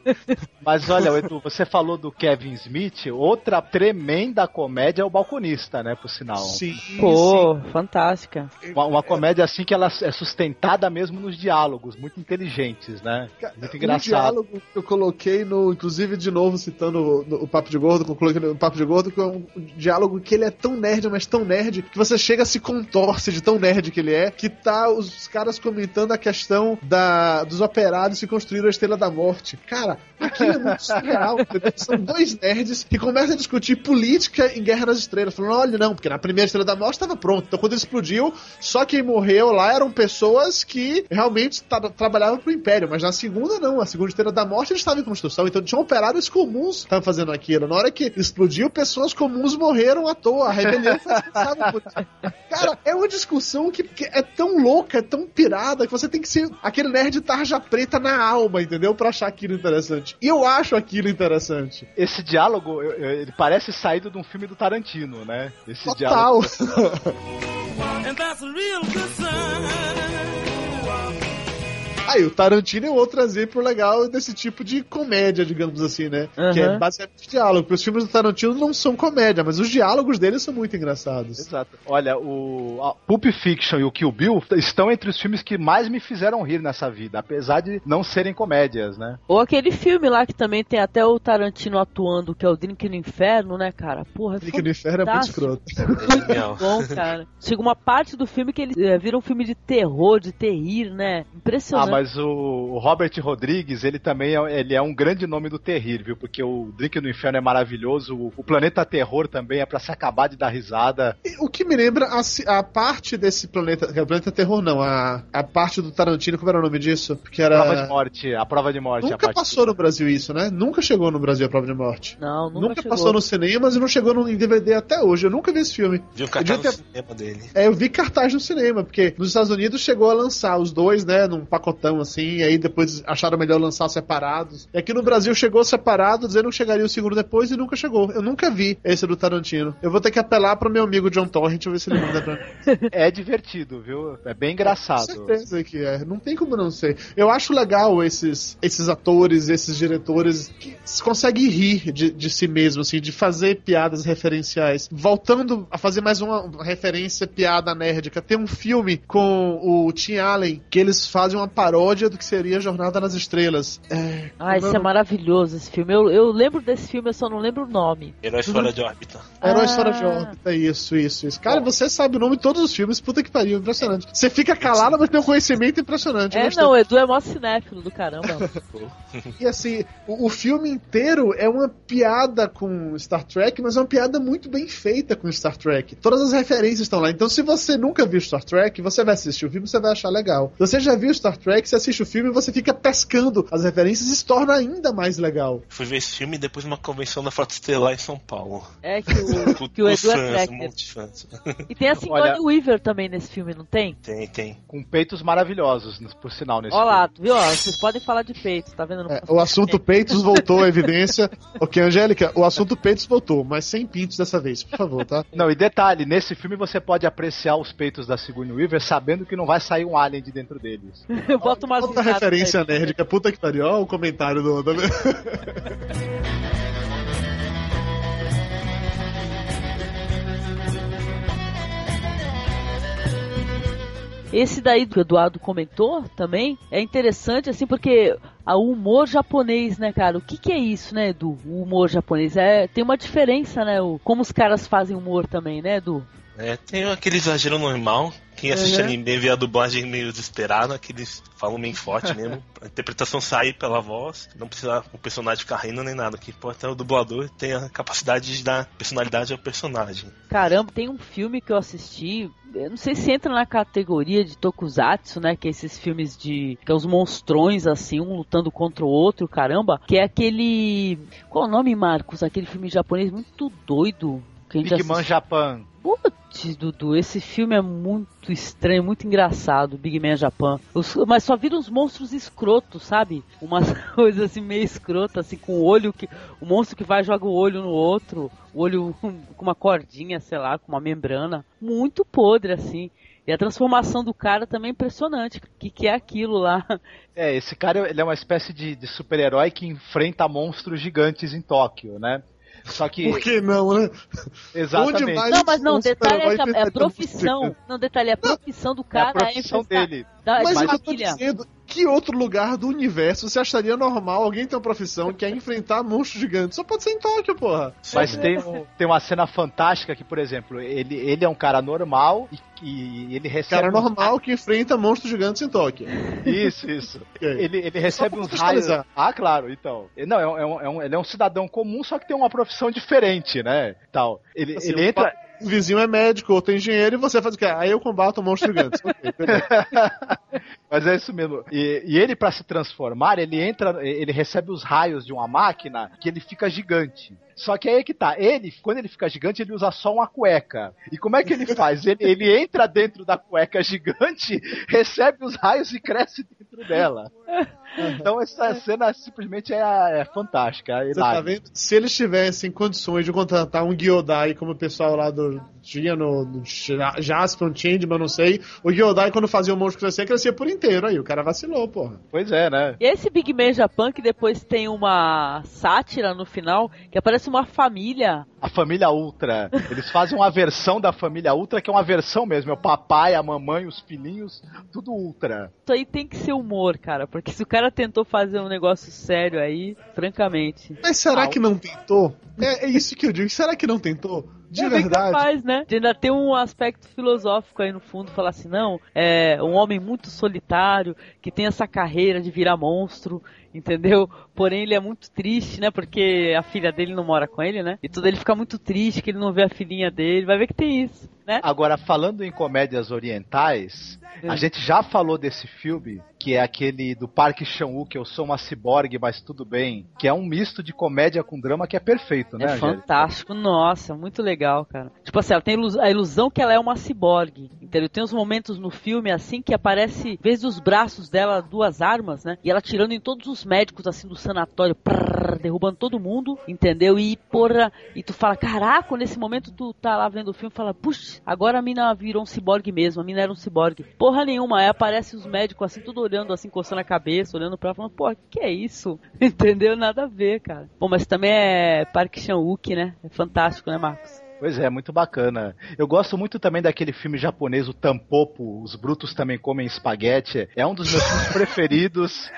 S3: Mas olha, Edu, você falou do Kevin Smith, outra tremenda comédia é o Balconista, né, por sinal.
S5: Sim,
S1: Pô, fantástica.
S3: Uma, uma comédia assim que ela é sustentada mesmo nos diálogos, muito inteligentes, né? Muito
S5: Um
S3: engraçado.
S5: diálogo que eu coloquei no, inclusive de novo citando o, no- o Papo de Gordo, que eu coloquei no Papo de Gordo, que é um diálogo que ele é tão nerd, mas tão nerd, que você chega a se contorce de tão nerd que ele é, que tá os caras comentando a questão da, dos operários que construíram a Estrela da Morte. Cara, aquilo é muito surreal. São dois nerds que começam a discutir política em Guerra nas Estrelas, falando, olha, não, porque na primeira Estrela da Morte estava pronto. Então quando ele explodiu, só quem morreu lá eram pessoas que realmente tra- trabalhavam pro Império, mas na segunda não. A segunda Estrela da Morte eles estavam em construção, então tinham operários comuns que estavam fazendo aquilo. Na hora que explodiu, pessoas comuns morreram à toa. A rebelião foi responsável por isso. Cara, é uma discussão que, que é tão louca, é tão pirada, que você tem que ser aquele nerd tarja preta na alma, entendeu? Pra achar aquilo interessante. E eu acho aquilo interessante.
S3: Esse diálogo, ele parece saído de um filme do Tarantino, né? Esse
S5: Total.
S3: diálogo.
S11: And that's a real good sign.
S5: Aí, o Tarantino é outro exemplo legal desse tipo de comédia, digamos assim, né?
S1: Uhum.
S5: Que é basicamente diálogo. Porque os filmes do Tarantino não são comédia, mas os diálogos dele são muito engraçados.
S3: Exato. Olha, o a Pulp Fiction e o Kill Bill estão entre os filmes que mais me fizeram rir nessa vida, apesar de não serem comédias, né?
S1: Ou aquele filme lá que também tem até o Tarantino atuando, que é o Drink no Inferno, né, cara? Porra,
S5: Drink no Inferno é muito escroto.
S2: É
S1: bom, cara. Chega uma parte do filme que ele é, vira um filme de terror, de terrir, né?
S3: Ah,
S1: Impressionante.
S3: Mas o, Robert Rodrigues, ele também é, ele é um grande nome do terrir, viu? Porque o Drink no Inferno é maravilhoso, o, o Planeta Terror também é pra se acabar de dar risada.
S5: E O que me lembra a, a parte desse planeta. que é o planeta terror, não. A, a parte do Tarantino, como era o nome disso? Porque era.
S3: Prova de morte, a prova de morte. a
S5: Nunca
S3: parte-
S5: passou no Brasil isso, né? Nunca chegou no Brasil a prova de morte.
S1: Não, nunca, chegou.
S5: passou nos cinemas e não chegou no, em DVD até hoje. Eu nunca vi esse filme.
S2: Viu
S5: Eu
S2: cartaz
S5: devia
S2: no cinema dele.
S5: É, eu vi cartaz no cinema, porque nos Estados Unidos chegou a lançar os dois, né, num pacotão assim, e aí depois acharam melhor lançar separados. E aqui no Brasil chegou separado, dizendo que chegaria o segundo depois e nunca chegou. Eu nunca vi esse do Tarantino. Eu vou ter que apelar pro meu amigo John Torrent, ver se ele manda pra mim.
S3: É divertido, viu? É bem
S5: Com
S3: engraçado.
S5: certeza que é. Não tem como não ser. Eu acho legal esses, esses atores, esses diretores que conseguem rir de, de si mesmo, assim, de fazer piadas referenciais. Voltando a fazer mais uma referência, piada nerdica. Tem um filme com o Tim Allen que eles fazem uma paródia do que seria Jornada nas Estrelas. É,
S1: Ah, isso é maravilhoso esse filme. Eu, eu lembro desse filme, eu só não lembro o nome.
S2: Heróis fora de órbita.
S5: Heróis
S1: Ah.
S5: Fora de órbita, isso, isso, isso. Cara, você sabe o nome de todos os filmes, puta que pariu, impressionante. Você fica calado, mas tem um conhecimento impressionante.
S1: É,
S5: gostei.
S1: não, o Edu é mó cinéfilo do caramba.
S5: E assim, o, o filme inteiro é uma piada com Star Trek, mas é uma piada muito bem feita com Star Trek. Todas as referências estão lá. Então, se você nunca viu Star Trek, você vai assistir o filme você vai achar legal. Se você já viu Star Trek, você assiste o filme e você fica pescando as referências e se torna ainda mais legal.
S2: Fui ver esse filme depois de uma convenção da Frota Estelar em São Paulo.
S1: É que o, que o Edu é
S2: fãs, um
S1: tracker.
S2: monte de fãs.
S1: E tem a Sigourney
S3: Olha-
S1: Weaver também nesse filme, não tem?
S2: Tem, tem.
S3: Com peitos maravilhosos, por sinal, nesse
S1: Olha lá,
S3: filme.
S1: viu? Ó, vocês podem falar de peito, tá vendo?
S5: É, o assunto peitos voltou à evidência. ok, Angélica, o assunto peitos voltou, mas sem pintos dessa vez, por favor, tá?
S3: Não, e detalhe, nesse filme você pode apreciar os peitos da Sigourney Weaver sabendo que não vai sair um alien de dentro deles.
S1: Bota umas
S5: Outra referência
S1: aí.
S5: nerdica, puta que pariu, ó o comentário do...
S1: Esse daí que o Eduardo comentou também é interessante, assim, porque o humor japonês, né, cara? O que, que é isso, né, Edu? O humor japonês. É, tem uma diferença, né? O, como os caras fazem humor também, né, Edu?
S2: É, tem aquele exagero normal. Quem assiste
S5: Uhum.
S2: anime vê a dublagem meio desesperada, que eles falam meio forte mesmo. A interpretação sair pela voz, não precisa o personagem ficar rindo nem nada. Que importa é o dublador tem a capacidade de dar personalidade ao personagem.
S1: Caramba, tem um filme que eu assisti, eu não sei se entra na categoria de tokusatsu, né, que é esses filmes de que é os monstrões assim, um lutando contra o outro, caramba, que é aquele, qual é o nome, Marcos? Aquele filme japonês muito doido. Que a gente
S3: Big Man Japan.
S1: Putz, Dudu, esse filme é muito estranho, muito engraçado, Big Man Japan. Os- mas só vira uns monstros escrotos, sabe? Umas coisas assim meio escrotas, assim, com o olho que. O monstro que vai e joga o olho no outro, o olho com uma cordinha, sei lá, com uma membrana. Muito podre, assim. E a transformação do cara também é impressionante. O que, que é aquilo lá?
S3: É, esse cara ele é uma espécie de, de super-herói que enfrenta monstros gigantes em Tóquio, né? Só que.
S5: Por que não, né?
S3: Exatamente.
S5: Onde mais
S1: Não, mas não,
S5: um
S1: detalhe é,
S5: super-herói
S1: que a, é a profissão. Não, detalhe, é a profissão do
S3: É a
S1: cara
S3: profissão dele.
S1: Da,
S5: Mas
S1: de
S5: eu tô
S1: família.
S5: dizendo, que outro lugar do universo você acharia normal alguém ter uma profissão que é enfrentar monstros gigantes? Só pode ser em Tóquio, porra.
S3: Mas tem, um- tem uma cena fantástica que, por exemplo, ele, ele é um cara normal e, e ele recebe.
S5: Cara normal que enfrenta monstros gigantes em Tóquio.
S3: Isso, isso. Ele, ele recebe uns raios. Ah, claro, então. Não, é um, é um- é um- ele é um cidadão comum, só que tem uma profissão diferente, né? Tal. Ele,
S5: Assim,
S3: ele entra.
S5: O vizinho é médico, outro é engenheiro, e você faz o quê? Aí eu combato monstros gigantes. Ok, beleza.
S3: Mas é isso mesmo. E, e ele, pra se transformar, ele entra, ele recebe os raios de uma máquina que ele fica gigante. Só que aí é que tá, ele, quando ele fica gigante, ele usa só uma cueca. E como é que ele faz? Ele, ele entra dentro da cueca gigante, recebe os raios e cresce dentro dela. Então essa cena simplesmente é, é fantástica. É
S5: Você tá vendo? Se eles tivessem condições de contratar um Gyodai, como o pessoal lá do tinha no, no Ja- Jasper, um Changeman, não sei, o Gyodai, quando fazia o monstro crescer, crescia por inteiro. Aí o cara vacilou, porra.
S3: Pois é, né?
S1: E esse Big Man Japan que depois tem uma sátira no final, que aparece uma família.
S3: A família Ultra. Eles fazem uma versão da família Ultra que é uma versão mesmo. É o papai, a mamãe, os filhinhos, tudo Ultra.
S1: Isso aí tem que ser humor, cara, porque se o cara tentou fazer um negócio sério aí, francamente.
S5: Mas será que não tentou? É, é isso que eu digo. Será que não tentou? De
S1: é bem
S5: verdade.
S1: capaz, né? De ainda ter um aspecto filosófico aí no fundo, falar assim, não, é um homem muito solitário, que tem essa carreira de virar monstro, entendeu? Porém, ele é muito triste, né? Porque a filha dele não mora com ele, né? E tudo ele fica muito triste que ele não vê a filhinha dele. Vai ver que tem isso, né?
S3: Agora, falando em comédias orientais, a
S1: Hum.
S3: gente já falou desse filme, que é aquele do Parque Chan-wook, Eu Sou uma Ciborgue, mas tudo bem, que é um misto de comédia com drama que é perfeito, né,
S1: É
S3: Angélica?
S1: fantástico, nossa, muito legal, cara. Tipo assim, ela tem a ilusão que ela é uma ciborgue, entendeu? Tem uns momentos no filme assim que aparece, em vez dos braços dela, duas armas, né? E ela tirando em todos os médicos assim do sanatório, prrr, derrubando todo mundo, entendeu? E porra, e tu fala, caraca, nesse momento tu tá lá vendo o filme e fala, puxa, agora a mina virou um ciborgue mesmo, a mina era um ciborgue. Porra nenhuma, aí aparece os médicos assim, tudo olhando assim, coçando a cabeça, olhando pra ela, falando, pô, que é isso? Entendeu? Nada a ver, cara. Bom, mas também é Park Chan-wook, né? É fantástico, né, Marcos?
S3: Pois é, muito bacana. Eu gosto muito também daquele filme japonês, o Tampopo, Os Brutos Também Comem Espaguete. É um dos meus filmes preferidos.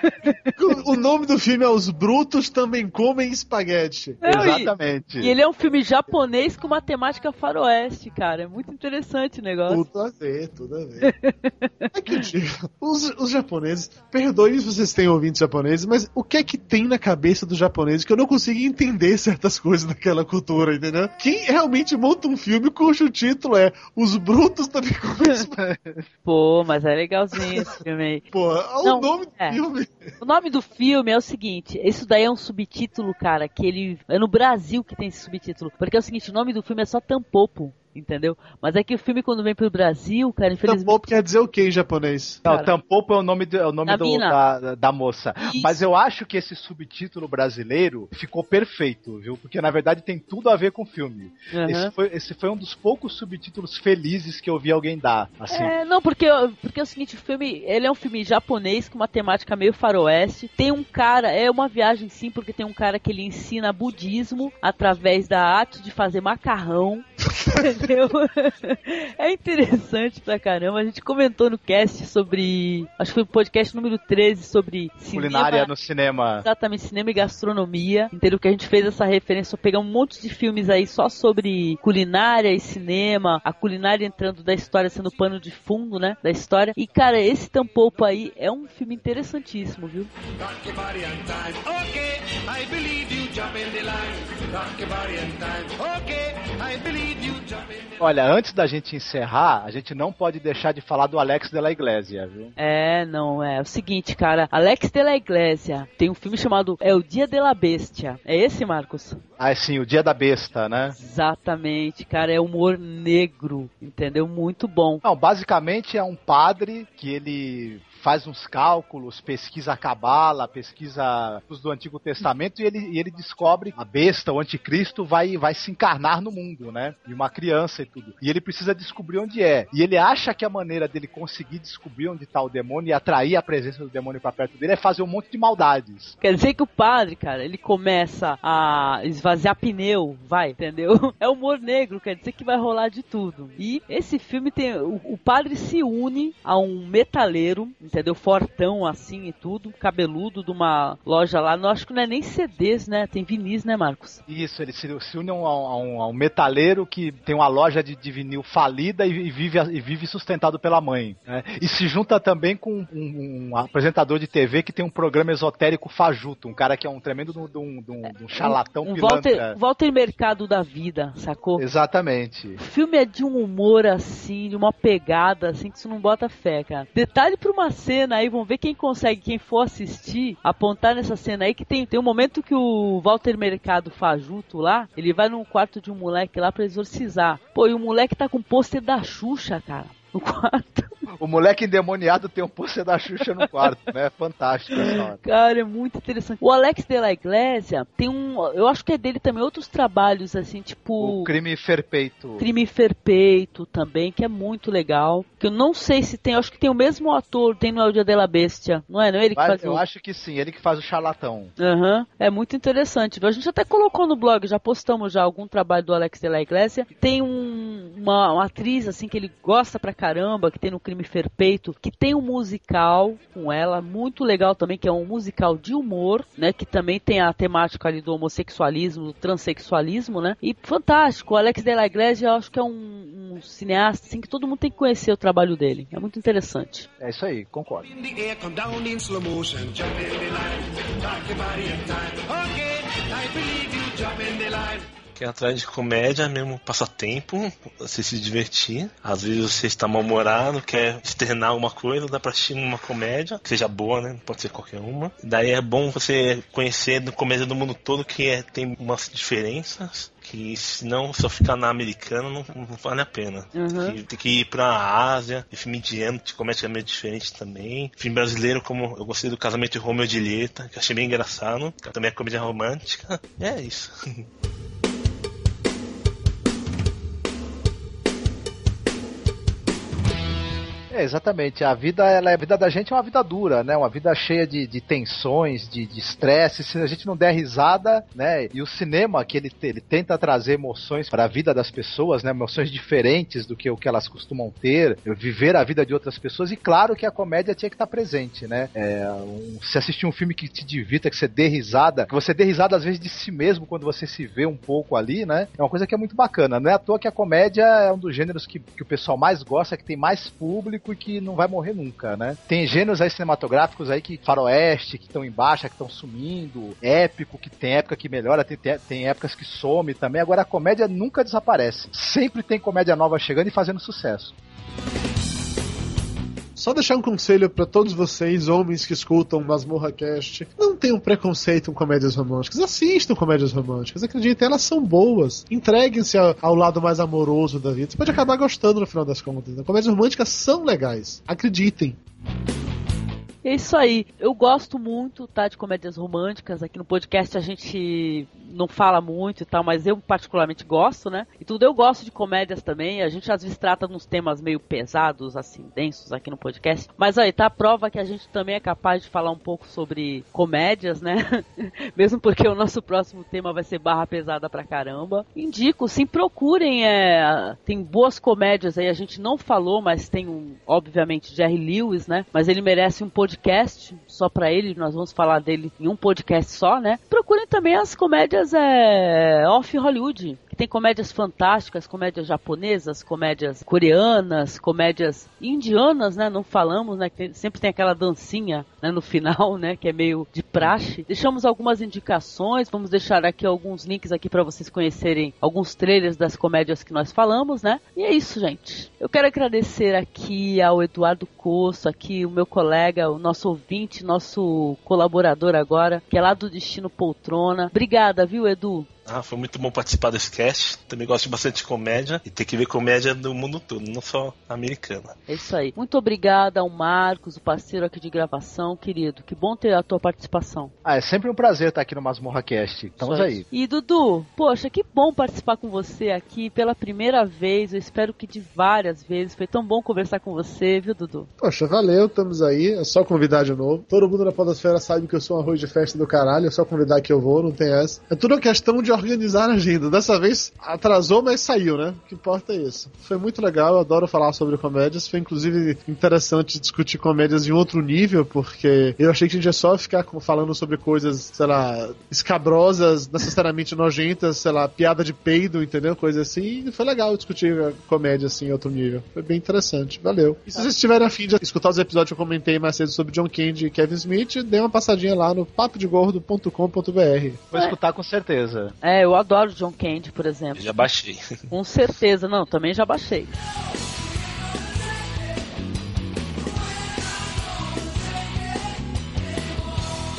S5: O, o nome do filme é Os Brutos Também Comem Espaguete.
S1: Não, e-
S3: Exatamente.
S1: E ele é um filme japonês com uma temática faroeste, cara. É muito interessante o negócio.
S5: Tudo a ver, tudo a ver. É que eu digo, os, os japoneses, perdoem se vocês têm ouvintes japoneses, mas o que é que tem na cabeça dos japoneses que eu não consigo entender certas coisas daquela cultura, entendeu? Quem realmente monta um filme cujo título é Os Brutos Também Espaguete?
S1: Pô, mas é legalzinho esse filme aí.
S5: Pô, olha
S1: Não,
S5: o nome do
S1: é.
S5: filme.
S1: O nome do filme é o seguinte, isso daí é um subtítulo, cara, que ele é no Brasil que tem esse subtítulo, porque é o seguinte, o nome do filme é só Tampopo, entendeu? Mas é que o filme quando vem pro Brasil, cara, infelizmente
S5: Tampopo quer dizer o que em japonês?
S3: Não. Tampopo é o nome, do, é o nome
S1: Da
S3: do- da, da moça.
S1: Isso.
S3: Mas eu acho que esse subtítulo brasileiro ficou perfeito, viu? Porque na verdade tem tudo a ver com o filme.
S1: Aham.
S3: Esse, foi, esse foi um dos poucos subtítulos felizes que eu vi alguém dar. Assim.
S1: É, não, porque, porque é o seguinte, o filme, ele é um filme japonês com uma temática meio faroeste. Tem um cara, é uma viagem sim, porque tem um cara que ele ensina budismo através da arte de fazer macarrão. É interessante pra caramba. A gente comentou no cast sobre, acho que foi o podcast número 13 sobre cinema,
S3: Culinária no cinema.
S1: Exatamente, cinema e gastronomia. Entendeu? Que a gente fez essa referência, pegar um monte de filmes aí só sobre culinária e cinema, a culinária entrando da história, sendo pano de fundo, né? Da história. E, cara, esse Tampopo aí é um filme interessantíssimo, viu?
S11: Okay, I believe you jump in the line. Okay, I believe you jump in the
S3: Olha, antes da gente encerrar, a gente não pode deixar de falar do Alex de la Iglesia, viu?
S1: É, não, é. o seguinte, cara. Alex de la Iglesia tem um filme chamado É o Dia de la Bestia. É esse, Marcos?
S3: Ah, sim, o Dia da Besta, né?
S1: Exatamente, cara. É humor negro, entendeu? Muito bom.
S3: Não, basicamente é um padre que ele faz uns cálculos, pesquisa a cabala, pesquisa os do Antigo Testamento e ele, e ele descobre a besta, o anticristo, vai, vai se encarnar no mundo, né? E uma criança e tudo. E ele precisa descobrir onde é. E ele acha que a maneira dele conseguir descobrir onde tá o demônio e atrair a presença do demônio pra perto dele é fazer um monte de maldades.
S1: Quer dizer que o padre, cara, ele começa a esvaziar pneu, vai, entendeu? É humor negro, quer dizer que vai rolar de tudo. E esse filme tem. O, o padre se une a um metaleiro, entendeu? Fortão assim e tudo, cabeludo de uma loja lá. Não acho que não é nem CDs, né? Tem vinis, né, Marcos?
S3: Isso, ele se, se une a um, a, um, a um metaleiro que tem uma loja de, de vinil falida e, e vive, e vive sustentado pela mãe. né? E se junta também com um, um apresentador de TV que tem um programa esotérico fajuto, um cara que é um tremendo de um, de um- de um- charlatão
S1: um
S3: pilantra.
S1: Walter, Walter Mercado da vida, sacou?
S3: Exatamente.
S1: O filme é de um humor assim, de uma pegada assim que você não bota fé, cara. Detalhe pra uma cena aí, vamos ver quem consegue, quem for assistir, apontar nessa cena aí que tem, tem um momento que o Walter Mercado Fajuto lá, ele vai num quarto de um moleque lá pra exorcizar. Pô, e o moleque tá com pôster da Xuxa, cara. No quarto.
S3: O moleque endemoniado tem um pôster da Xuxa no quarto, né? Fantástico essa hora.
S1: Cara, é muito interessante. O Alex de la Iglesia tem um. Eu acho que é dele também outros trabalhos, assim, tipo.
S3: O crime ferpeito.
S1: Crime Ferpeito também, que é muito legal. Que eu não sei se tem, eu acho que tem o mesmo ator, tem no Dia de la Bestia. Não é? Não é ele que
S3: Mas
S1: faz
S3: eu
S1: o...
S3: acho que sim, ele que faz o charlatão.
S1: Aham, é muito interessante. A gente até colocou no blog, já postamos já algum trabalho do Alex de la Iglesia. Tem um- uma, uma atriz, assim, que ele gosta pra caramba, que tem no Crime Perfeito, que tem um musical com ela, muito legal também, que é um musical de humor, né? Que também tem a temática ali do homossexualismo, do transexualismo, né? E fantástico, o Alex de la Iglesia eu acho que é um, um cineasta assim, que todo mundo tem que conhecer o trabalho dele. É muito interessante.
S3: É isso aí, concordo.
S11: In
S2: é atrás de comédia, mesmo passatempo, você se divertir. Às vezes você está mal-humorado, quer externar alguma coisa, dá pra assistir uma comédia, que seja boa, né? Pode ser qualquer uma. Daí é bom você conhecer comédia do mundo todo, que é, tem umas diferenças. Que se não só ficar na americana não, não vale a pena.
S1: Uhum.
S2: Que- tem que ir pra Ásia, e filme indiano, de comédia é meio diferente também. Filme brasileiro, como eu gostei do casamento de Romeo e Julieta, que achei bem engraçado. que Também é comédia romântica. É isso.
S3: É, exatamente. A vida, ela, a vida da gente é uma vida dura, né? Uma vida cheia de, de tensões, de estresse. Se a gente não der risada, né? E o cinema, que ele, ele tenta trazer emoções para a vida das pessoas, né? Emoções diferentes do que o que elas costumam ter, viver a vida de outras pessoas. E claro que a comédia tinha que estar presente, né? É, um, se assistir um filme que te divirta, que você dê risada, que você dê risada às vezes de si mesmo quando você se vê um pouco ali, né? É uma coisa que é muito bacana. Não é à toa que a comédia é um dos gêneros que, que o pessoal mais gosta, que tem mais público e que não vai morrer nunca, né? Tem gêneros aí cinematográficos aí que faroeste, que estão em baixa, que estão sumindo, épico, que tem época que melhora, tem, tem épocas que some também. Agora a comédia nunca desaparece. Sempre tem comédia nova chegando e fazendo sucesso.
S5: Só deixar um conselho pra todos vocês, homens que escutam Masmorra Cast. Não tenham preconceito com comédias românticas. Assistam comédias românticas. Acreditem, elas são boas. Entreguem-se ao, ao lado mais amoroso da vida. Você pode acabar gostando no final das contas. Né? Comédias românticas são legais. Acreditem.
S1: É isso aí. Eu gosto muito, tá, de comédias românticas. Aqui no podcast a gente não fala muito e tal, mas eu particularmente gosto, né? E tudo eu gosto de comédias também. A gente às vezes trata uns temas meio pesados, assim, densos aqui no podcast. Mas aí tá a prova que a gente também é capaz de falar um pouco sobre comédias, né? Mesmo porque o nosso próximo tema vai ser barra pesada pra caramba. Indico, sim, procurem. É... Tem boas comédias aí, a gente não falou, mas tem um, obviamente, Jerry Lewis, né? Mas ele merece um podcast só pra ele. Nós vamos falar dele em um podcast só, né? Procurem também as comédias é, off Hollywood. Tem comédias fantásticas, comédias japonesas, comédias coreanas, comédias indianas, né? Não falamos, né? Tem- sempre tem aquela dancinha né, no final, né? Que é meio de praxe. Deixamos algumas indicações, vamos deixar aqui alguns links aqui para vocês conhecerem alguns trailers das comédias que nós falamos, né? E é isso, gente. Eu quero agradecer aqui ao Eduardo Coço, aqui o meu colega, o nosso ouvinte, nosso colaborador agora, que é lá do Destino Poltrona. Obrigada, viu, Edu?
S2: Ah, foi muito bom participar desse cast. Também gosto bastante de comédia. E tem que ver comédia do mundo todo, não só americana.
S1: É isso aí. Muito obrigada ao Marcos, o parceiro aqui de gravação, querido. Que bom ter a tua participação.
S3: Ah, é sempre um prazer estar aqui no Masmorra Cast. Estamos aí.
S1: E Dudu, poxa, que bom participar com você aqui pela primeira vez. Eu espero que de várias vezes. Foi tão bom conversar com você, viu, Dudu?
S5: Poxa, valeu, estamos aí. É só convidar de novo. Todo mundo na Podosfera sabe que eu sou um arroz de festa do caralho. É só convidar que eu vou, não tem essa. É tudo uma questão de organizar a agenda. Dessa vez atrasou, mas saiu, né? O que importa é isso. Foi muito legal, eu adoro falar sobre comédias. Foi inclusive interessante discutir comédias em outro nível, porque eu achei que a gente ia só ficar falando sobre coisas, sei lá, escabrosas, necessariamente nojentas, sei lá, piada de peido, entendeu? Coisa assim. E foi legal discutir comédia assim em outro nível. Foi bem interessante. Valeu. E se vocês estiverem afim de escutar os episódios que eu comentei mais cedo sobre John Candy e Kevin Smith, dê uma passadinha lá no papodegordo.com.br.
S3: Vou escutar com certeza.
S1: É, eu adoro John Candy, por exemplo.
S2: Já baixei.
S1: Com certeza, não, também já baixei.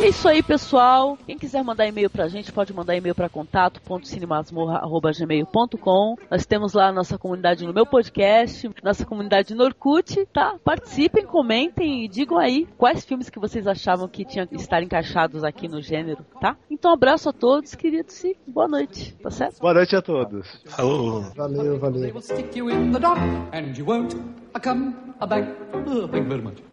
S1: E é isso aí, pessoal. Quem quiser mandar e-mail pra gente, pode mandar e-mail pra contato.cinemasmorra.gmail.com. Nós temos lá a nossa comunidade no meu podcast, nossa comunidade no Orkut, tá? Participem, comentem e digam aí quais filmes que vocês achavam que tinham que estar encaixados aqui no gênero, tá? Então, um abraço a todos, queridos, e boa noite, tá certo?
S3: Boa noite a todos.
S2: Falou.
S5: Valeu, valeu.
S12: will stick you in the dock, and you won't a come a back. Oh, thank you very much.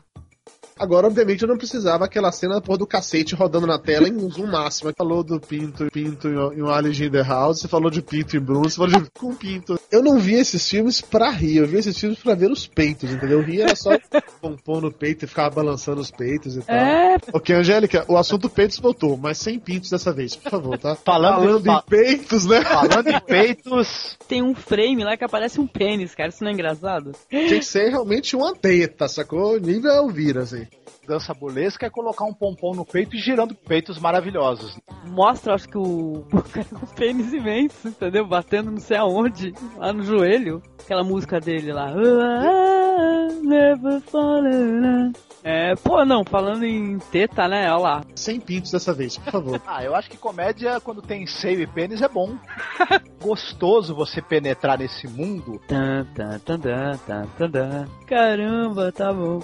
S5: Agora, obviamente, eu não precisava aquela cena porra do cacete rodando na tela em um zoom máximo. Falou do Pinto, Pinto em um Alice in the House, você falou de Pinto e Bruno, você falou de com Pinto. Eu não vi esses filmes pra rir, eu vi esses filmes pra ver os peitos, entendeu? Eu ria era só pompom no peito e ficava balançando os peitos e tal.
S1: É.
S5: Ok, Angélica, o assunto peitos voltou, mas sem pintos dessa vez, por favor, tá?
S3: Falando,
S5: em peitos, né?
S3: Falando em peitos.
S1: Tem um frame lá que aparece um pênis, cara. Isso não é engraçado?
S5: Tinha que ser realmente uma teta, sacou? Nível Elvira, assim.
S3: Dança burlesca é colocar um pompom no peito e girando peitos maravilhosos.
S1: Mostra, acho que o, o pênis imenso, entendeu? Batendo não sei aonde, lá no joelho. Aquela música dele lá. "Ah, Never fallen. É, pô, não, falando em teta, né? Olha lá.
S5: Sem pintos dessa vez, por favor.
S3: Ah, eu acho que comédia, quando tem seio e pênis, é bom. Gostoso você penetrar nesse mundo.
S1: Tan, tan, tan, tan, tan, tan, tan. Caramba, tá bom.